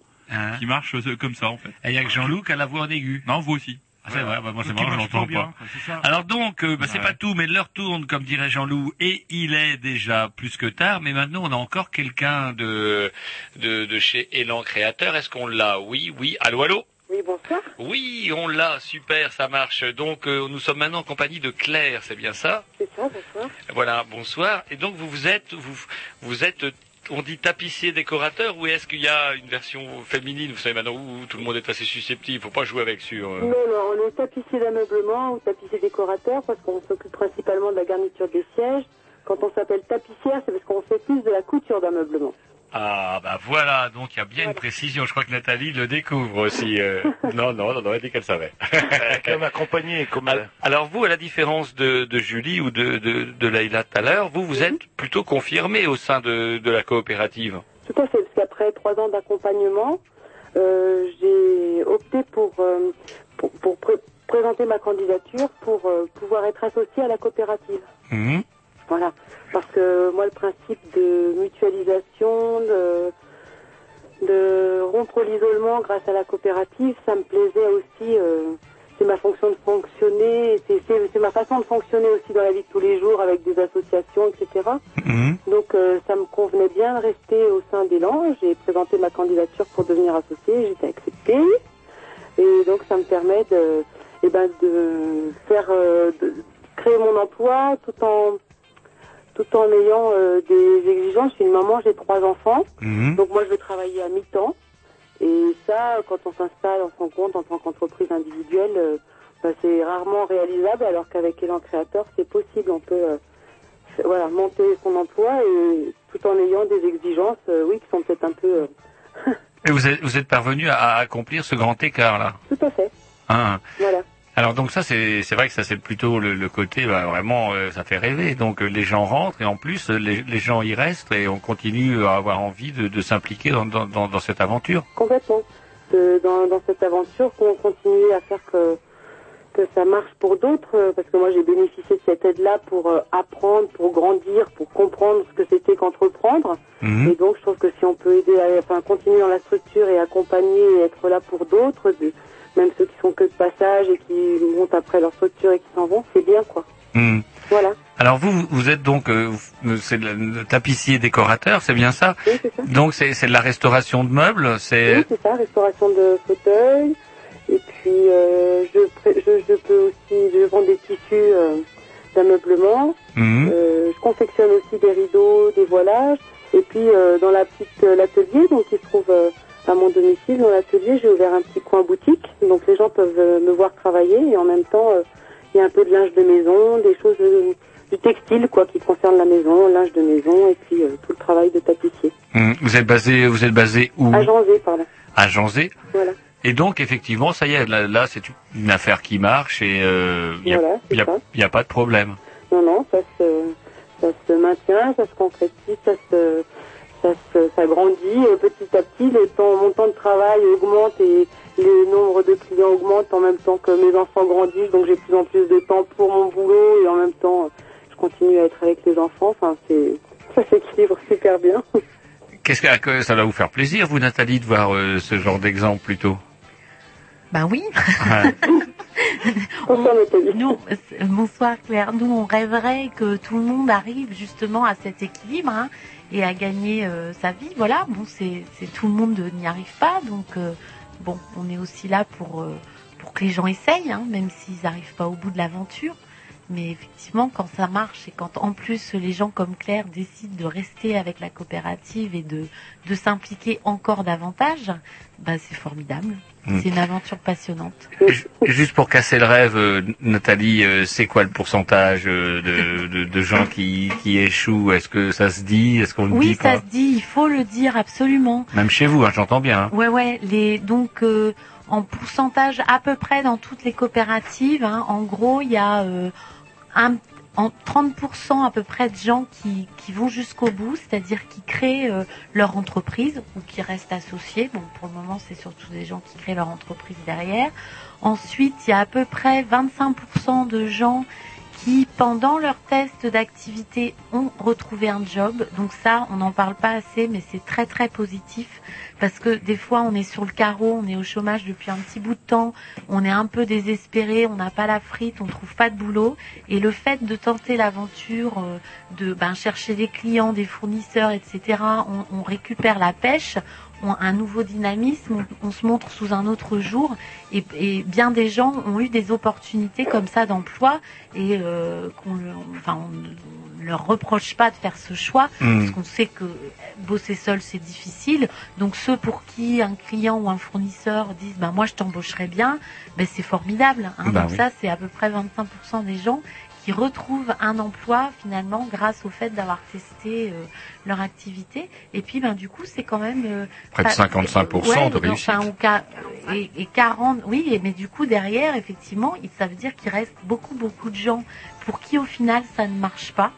qui marche euh, comme ça en fait.
Et il y a que Jean-Loup qui a la voix en aigu.
Non, vous aussi.
Ah, c'est vrai, bah, moi c'est
Qui
marrant, je l'entends
bien,
pas.
ça.
Alors donc, euh, bah, c'est
Ouais.
pas tout, mais l'heure tourne, comme dirait Jean-Loup, et il est déjà plus que tard, mais maintenant on a encore quelqu'un de, de, de chez Elan Créateur. Est-ce qu'on l'a? Oui, oui. Allô, allô?
Oui, bonsoir.
Oui, on l'a, super, ça marche. Donc euh, nous sommes maintenant en compagnie de Claire, c'est bien ça?
C'est ça, bonsoir.
Voilà, bonsoir. Et donc vous vous êtes, vous, vous êtes, on dit tapissier décorateur ou est-ce qu'il y a une version féminine Vous savez maintenant où tout le monde est assez susceptible, faut pas jouer avec sur. euh.
Non, non, on est tapissier d'ameublement ou tapissier décorateur parce qu'on s'occupe principalement de la garniture des sièges. Quand on s'appelle tapissière, c'est parce qu'on fait plus de la couture d'ameublement.
Ah bah voilà, donc il y a bien une précision. Je crois que Nathalie le découvre aussi. euh. non, non, non, non, elle dit qu'elle savait.
accompagné, comme
Al- Alors vous, à la différence de, de Julie ou de, de, de Laïla tout à l'heure, vous, vous êtes plutôt confirmé au sein de, de la coopérative.
Tout à fait, parce qu'après trois ans d'accompagnement, euh, j'ai opté pour, euh, pour, pour pré- présenter ma candidature pour euh, pouvoir être associé à la coopérative.
Mhm.
Voilà, parce que moi, le principe de mutualisation, de, de rompre l'isolement grâce à la coopérative, ça me plaisait aussi. euh, c'est ma fonction de fonctionner, c'est ma façon de fonctionner aussi dans la vie de tous les jours avec des associations, etc. Donc euh, ça me convenait bien de rester au sein d'Elan. J'ai présenté ma candidature pour devenir associée, j'ai été acceptée. Et donc ça me permet de, eh ben, de faire, euh, de créer mon emploi tout en tout en ayant euh, des exigences. Je suis une maman, j'ai trois enfants, donc moi je veux travailler à mi-temps. Et ça, quand on s'installe en son compte en tant qu'entreprise individuelle, euh, bah, c'est rarement réalisable, alors qu'avec Elan Créateur, c'est possible. On peut euh, voilà, monter son emploi et tout en ayant des exigences, oui, qui sont peut-être un peu...
Et vous êtes, vous êtes parvenu à, accomplir ce grand écart là?
tout à fait,
Hein.
voilà.
Alors donc ça c'est c'est vrai que ça c'est plutôt le, le côté bah, vraiment euh, ça fait rêver donc euh, les gens rentrent et en plus euh, les, les gens y restent et on continue à avoir envie de, de s'impliquer dans, dans, dans, dans cette aventure.
Complètement. De- dans, dans cette aventure, qu'on continue à faire que, que ça marche pour d'autres, parce que moi j'ai bénéficié de cette aide-là pour euh, apprendre, pour grandir, pour comprendre ce que c'était qu'entreprendre.
Mhm.
Et donc je trouve que si on peut aider, à, enfin continuer dans la structure et accompagner et être là pour d'autres, même ceux qui sont que de passage et qui montent après leur structure et qui s'en vont, c'est bien quoi.
Mhm.
Voilà.
Alors vous vous- êtes donc euh, vous- c'est le, tapissier décorateur c'est bien ça?
Oui, c'est ça.
Donc c'est c'est de la restauration de meubles c'est
Oui, c'est ça, restauration de fauteuils. Et puis, euh, je, je, je peux aussi, je vends des tissus euh, d'ameublement. Euh, je confectionne aussi des rideaux, des voilages. Et puis, euh, dans la petite euh, l'atelier, donc qui se trouve euh, à mon domicile, dans l'atelier, j'ai ouvert un petit coin boutique. Donc, les gens peuvent euh, me voir travailler et en même temps, euh, il y a un peu de linge de maison, des choses euh, du textile, quoi, qui concerne la maison, linge de maison et puis euh, tout le travail de tapissier.
Mhm. Vous êtes basé vous êtes basé où?
À Janzé, par là.
À Janzé.
Voilà.
Et donc effectivement ça y est là, là, c'est une affaire qui marche et euh, il y, a,
Voilà,
a pas de problème.
Non, non, ça se, ça se maintient, ça se concrétise, ça se, ça grandit petit à petit. Le temps, mon temps de travail augmente et le nombre de clients augmente en même temps que mes enfants grandissent. Donc j'ai de plus en plus de temps pour mon boulot et en même temps, je continue à être avec les enfants. Enfin, c'est, ça s'équilibre super bien.
Qu'est-ce que, que ça va vous faire plaisir vous Nathalie de voir euh, ce genre d'exemple plutôt?
Ben oui.
Ouais.
Nous, euh, bonsoir Claire. Nous, on rêverait que tout le monde arrive justement à cet équilibre hein, et à gagner euh, sa vie. Voilà. Bon, c'est, tout le monde n'y arrive pas, donc euh, bon, on est aussi là pour euh, pour que les gens essayent, hein, même s'ils n'arrivent pas au bout de l'aventure. Mais effectivement, quand ça marche et quand en plus les gens comme Claire décident de rester avec la coopérative et de, de s'impliquer encore davantage, bah c'est formidable.
Mm.
C'est une aventure passionnante.
Ju- Juste pour casser le rêve, euh, Nathalie, euh, c'est quoi le pourcentage euh, de, de, de gens qui, qui échouent? Est-ce que ça se dit? Est-ce qu'on le
Oui,
dit
ça se dit, il faut le dire absolument.
Même chez vous, hein, j'entends bien. hein.
Ouais, ouais. Les donc euh, en pourcentage à peu près dans toutes les coopératives. hein. En gros, il y a euh, en 30% à peu près de gens qui, qui vont jusqu'au bout, c'est-à-dire qui créent euh, leur entreprise ou qui restent associés. Bon, pour le moment, c'est surtout des gens qui créent leur entreprise derrière. Ensuite, il y a à peu près 25% de gens qui, pendant leur test d'activité, ont retrouvé un job. Donc ça, on n'en parle pas assez, mais c'est très très positif parce que des fois, on est sur le carreau, on est au chômage depuis un petit bout de temps, on est un peu désespéré, on n'a pas la frite, on trouve pas de boulot, et le fait de tenter l'aventure, euh, de ben, chercher des clients, des fournisseurs, etc., on, on récupère la pêche on- un nouveau dynamisme, on, on se montre sous un autre jour et, et bien des gens ont eu des opportunités comme ça d'emploi et euh, qu'on enfin, on ne leur reproche pas de faire ce choix
Mm.
parce qu'on sait que bosser seul c'est difficile. Donc ceux pour qui un client ou un fournisseur disent bah moi je t'embaucherai bien, ben c'est formidable. hein.
Bah
Donc
oui.
ça c'est à peu près 25% des gens qui retrouvent un emploi finalement grâce au fait d'avoir testé euh, leur activité. Et puis ben du coup c'est quand même euh,
Près de
ça-
55%
ouais,
de réussite.
Enfin, et, et 40, oui, mais du coup derrière effectivement, ça veut dire qu'il reste beaucoup beaucoup de gens pour qui au final ça ne marche pas.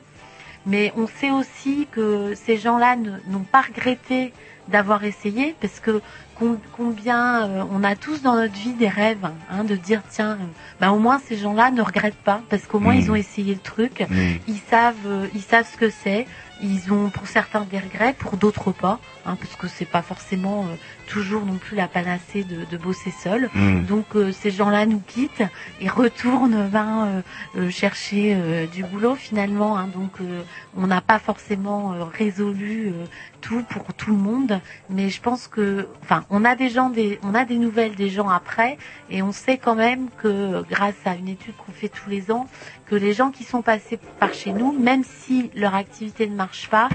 Mais on sait aussi que ces gens-là n'ont pas regretté d'avoir essayé parce que com- combien euh, on a tous dans notre vie des rêves hein, de dire tiens euh, ben au moins ces gens-là ne regrettent pas parce qu'au moins
Mm.
ils ont essayé le truc
Mm.
ils savent euh, ils savent ce que c'est ils ont pour certains des regrets pour d'autres pas hein, parce que c'est pas forcément euh, toujours non plus la panacée de, de bosser seul
Mm.
donc euh, ces gens-là nous quittent et retournent ben, euh, euh, chercher euh, du boulot finalement. hein. donc euh, on n'a pas forcément euh, résolu euh, tout pour tout le monde, mais je pense que, enfin, on a des gens, des, on a des nouvelles des gens après, et on sait quand même que grâce à une étude qu'on fait tous les ans, que les gens qui sont passés par chez nous, même si leur activité ne marche pas,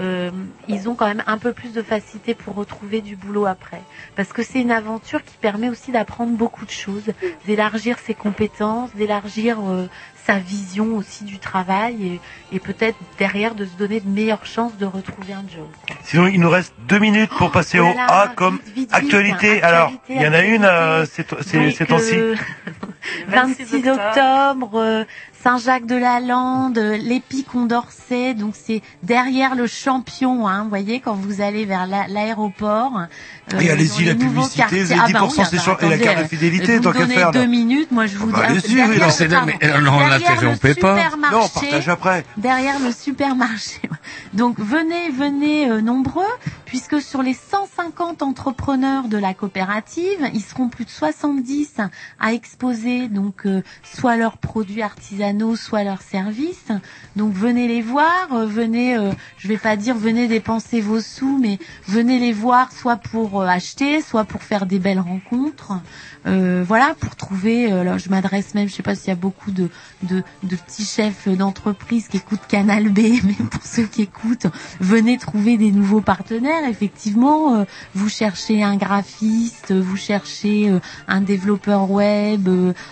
euh, ils ont quand même un peu plus de facilité pour retrouver du boulot après. Parce que c'est une aventure qui permet aussi d'apprendre beaucoup de choses, d'élargir ses compétences, d'élargir euh, sa vision aussi du travail et, et peut-être derrière de se donner de meilleures chances de retrouver un job.
Sinon, il nous reste deux minutes pour passer au
Voilà,
A comme
vite, vite, vite,
actualité.
hein,
Alors,
actualité,
il y en a une euh, ces ces- temps-ci.
euh, 26 octobre, euh, Saint-Jacques-de-la-Lande, euh, l'Épi Condorcet, donc c'est derrière le champion, hein, vous voyez, quand vous allez vers la- l'aéroport. euh,
Et allez-y,
dans
la publicité,
quartiers. Ah bah
10%
oui,
c'est
ah
sûr,
bah
et la carte de
euh,
fidélité,
vous
tant qu'à faire,
deux
là.
minutes, moi je vous
bah,
dis.
allez-y,
derrière
oui, non, c'est-
mais, euh, non, on
le
pas.
supermarché-
Non, partage après.
Derrière le supermarché. Donc venez, venez euh, nombreux, puisque sur les 150 entrepreneurs de la coopérative, ils seront plus de 70 à exposer donc euh, soit leurs produits artisanaux, soit leurs services. Donc venez les voir, euh, venez, euh, je vais pas dire venez dépenser vos sous, mais venez les voir soit pour euh, acheter, soit pour faire des belles rencontres. Euh, voilà, pour trouver. alors je m'adresse même, je sais pas s'il y a beaucoup de, de, petits chefs d'entreprise qui écoutent Canal B, mais pour ceux qui écoutent, venez trouver des nouveaux partenaires. Effectivement, vous cherchez un graphiste, vous cherchez un développeur web,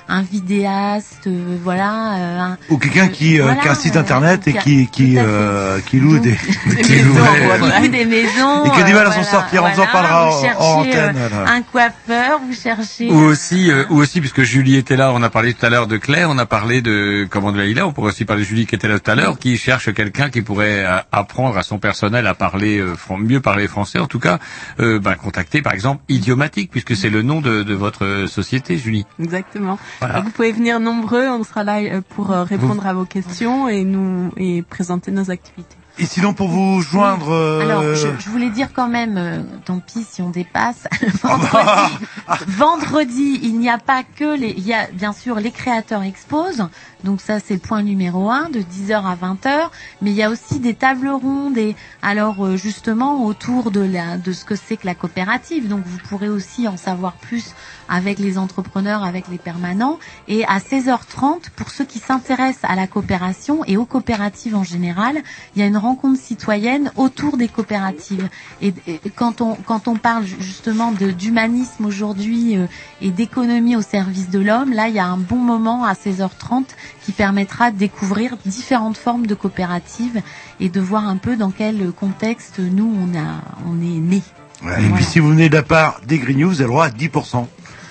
un vidéaste, voilà. Euh, un-
Ou quelqu'un qui, euh,
voilà,
qui a un site
euh,
internet et
qui
qui, qui, euh, loue des,
Des
qui
maisons, loue des maisons,
Et qui a du mal à s'en sortir, on vous en parlera
vous
en-
euh,
antenne.
un coiffeur, vous cherchez
Ou aussi, euh, ou aussi, puisque Julie était là, on a parlé tout à l'heure de Claire, on a parlé de comment de Laïla, on pourrait aussi parler de Julie qui était là tout à l'heure, qui cherche quelqu'un qui pourrait apprendre à son personnel à parler euh, mieux parler français. En tout cas, euh, ben, contacter par exemple Idiomatique, puisque c'est le nom de, de votre société, Julie.
Exactement.
Voilà.
Vous pouvez venir nombreux, on sera là euh, pour euh, répondre à vos questions et nous et présenter nos activités.
Et sinon, pour vous joindre... euh,
Alors, je, je voulais dire quand même, euh, tant pis si on dépasse. vendredi, vendredi, il n'y a pas que les, il y a bien sûr les créateurs exposent. Donc ça, c'est le point numéro un, de 10h à 20h. Mais il y a aussi des tables rondes et alors euh, justement autour de la, de ce que c'est que la coopérative. Donc vous pourrez aussi en savoir plus avec les entrepreneurs, avec les permanents. Et à 16h30, pour ceux qui s'intéressent à la coopération et aux coopératives en général, il y a une rencontre citoyenne autour des coopératives. Et, et quand on quand on parle justement d'humanisme aujourd'hui euh, et d'économie au service de l'homme, là il y a un bon moment à 16h30 qui permettra de découvrir différentes formes de coopératives et de voir un peu dans quel contexte nous on a on est né.
Ouais, Et puis si vous venez de la part des Grignoux, vous avez le droit à 10%.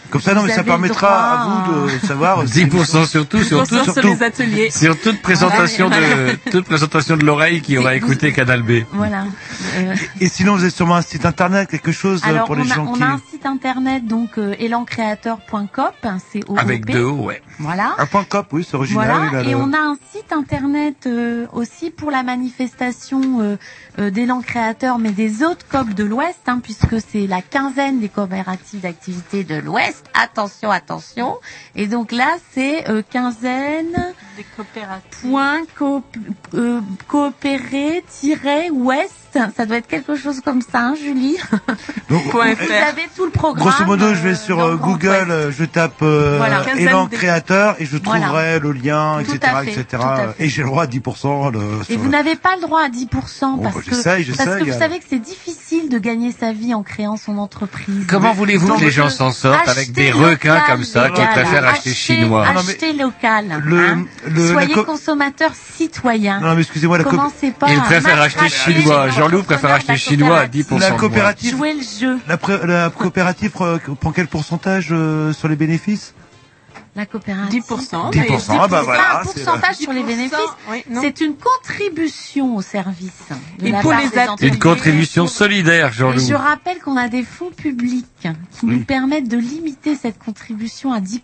Comme ça, non,
Vous
mais ça permettra
droit
à vous de savoir.
10% surtout, surtout,
10% sur
surtout.
les ateliers.
Sur toute présentation
Voilà.
de, toute présentation de l'oreille qui aura écouté Canal B.
Voilà. Euh,
Et sinon, vous avez sûrement un site internet, quelque chose
Alors,
pour les
a,
gens
on
qui.
a un site internet, donc euh, élancréateur.cop, c'est OOP.
Avec deux O, ouais.
Voilà.
Un point cop, oui, c'est original.
Voilà,
a
et
le-
on a un site internet euh, aussi pour la manifestation euh, euh, d'élan créateur, mais des autres COP de l'Ouest, hein, puisque c'est la quinzaine des coopératives d'activité de l'Ouest. Attention, attention. Et donc là, c'est euh, quinzaine
Des coopératives.
point coop- euh, coopérer-ouest. Ça doit être quelque chose comme ça, hein, Julie.
Donc,
Point
Vous avez tout le programme.
Grosso modo, je vais
euh,
sur euh, Google, euh, je tape euh,
Voilà.
Élan
des-
créateur et je
Voilà.
trouverai le lien,
Tout
etc.,
fait,
etc. Et j'ai le droit à 10% de,
Et vous n'avez pas le droit à 10%
Bon,
parce
bah,
que,
j'essaye,
parce que vous
euh.
savez que c'est difficile de gagner sa vie en créant son entreprise.
Comment voulez-vous que les gens
euh,
s'en sortent avec des requins
local,
comme ça qui préfèrent acheter chinois
Ah, non, mais
Achetez local.
le-
hein.
Le-
Soyez
co-
consommateur citoyen.
Non, mais excusez-moi, la, co-
Commencez pas
Il
à
préfère acheter chinois. Jean-Loup préfère acheter chinois à 10%
la coopérative,
Jouer le jeu.
la, la coopérative euh, prend quel pourcentage euh, sur les bénéfices?
La coopérative.
10%.
10%, ah bah
C'est
voilà,
pas un pourcentage sur les
10%,
bénéfices.
oui.
C'est une contribution au service. de
Et
la
pour
part
les
des.
Une contribution solidaire,
Et
Jean-Loup.
je rappelle qu'on a des fonds publics qui nous permettent de limiter cette contribution à 10%.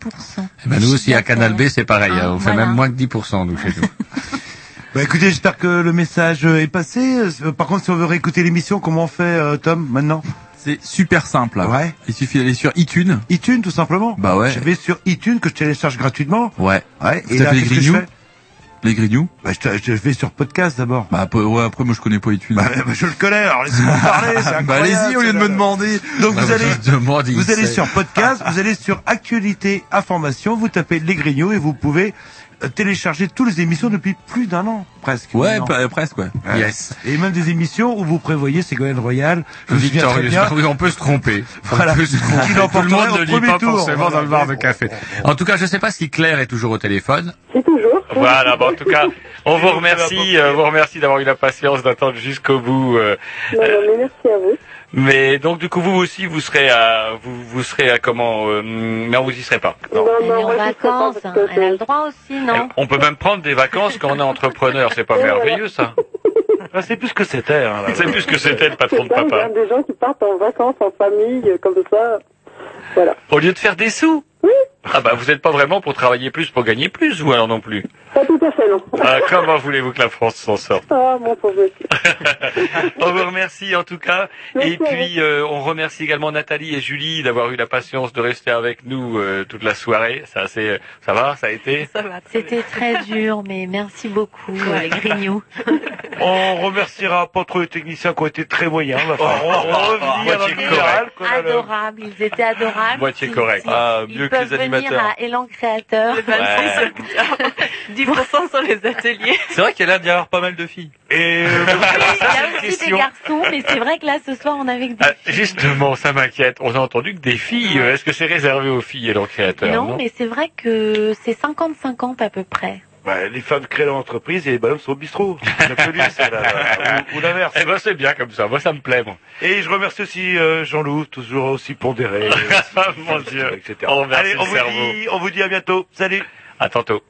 Eh ben, nous aussi, à Canal B, c'est pareil.
Ah,
hein. On fait même moins que 10%, nous, chez nous.
Bah écoutez, j'espère que le message est passé. Euh, Par contre, si on veut réécouter l'émission, comment on fait, euh, Tom, maintenant?
C'est super simple.
Ouais.
Il suffit d'aller sur iTunes.
iTunes, tout simplement.
Bah ouais.
Je vais sur iTunes que je télécharge gratuitement.
Ouais.
Ouais. Et là,
les
qu'est-ce que je
grignoux
fais?
Les grignoux.
bah, je, vais sur podcast d'abord.
Bah après- ouais, après moi je connais pas iTunes.
Bah, bah, je le connais, alors laissez-moi parler.
Bah, allez-y au lieu de me demander.
Donc vous allez,
demande,
vous allez
sait.
sur podcast, vous allez sur actualité, information, vous tapez les grignoux et vous pouvez télécharger toutes les émissions depuis plus d'un an, presque.
Ouais, presque ouais.
Ouais.
Yes.
Et même des émissions où vous prévoyez Ségolène Royal. Bien.
Oui, on peut se tromper.
Voilà.
On peut se tromper. Tout le monde ne lit pas
tour.
forcément dans le bar de café. En tout cas, je sais pas si Claire est toujours au téléphone.
C'est toujours.
Voilà, bon, en tout cas, on vous remercie, euh, vous remercie d'avoir eu la patience d'attendre jusqu'au bout. euh,
Non, non, mais merci à vous.
Mais donc du coup, vous aussi, vous serez à, vous, vous serez à comment euh, Non, vous y serez pas. Non.
Elle est en vacances, hein. elle a le droit aussi, non
On peut même prendre des vacances quand on est entrepreneur. C'est pas merveilleux, ça
Ah, c'est plus que c'était. Hein.
C'est plus que c'était le patron de
ça, il y
papa.
a des gens qui partent en vacances en famille, comme ça. Voilà.
Au lieu de faire des sous. Oui. Ah bah vous n'êtes pas vraiment pour travailler plus pour gagner plus ou alors non plus.
Pas tout à fait, non.
Ah, comment voulez-vous que la France s'en sorte
Ah, mon pauvre.
On vous remercie en tout cas.
Merci
et puis euh, on remercie également Nathalie et Julie d'avoir eu la patience de rester avec nous euh, toute la soirée. Ça, c'est, ça va, ça a été.
Ça va.
C'était très dur, mais merci beaucoup, euh, les grignoux.
On remerciera pas trop les techniciens qui ont été très moyens. On va on va revenir a le-
Adorables, ils étaient adorables.
Moitié correct.
Ah, mieux que les
à Élan Créateur.
Le 26 octobre, 10% sur les ateliers.
C'est vrai qu'il y a l'air d'y avoir pas mal de filles.
Et euh,
Il y a aussi des garçons, mais c'est vrai que là, ce soir, on avait que des
Ah, justement, ça m'inquiète. On a entendu que des filles. Est-ce que c'est réservé aux filles et leurs créateurs
Non, mais c'est vrai que c'est 50-50 à peu près.
Bah, les femmes créent leur entreprise et les bonhommes sont au bistrot. L'absolu, c'est la- la- ou, ou l'inverse.
Eh ben c'est bien comme ça. Moi ça me plaît. Moi.
Et je remercie aussi euh, Jean-Loup, toujours aussi pondéré,
Mon Dieu.
etc.
On
Allez, on vous, dit, on vous dit à bientôt. Salut
À tantôt.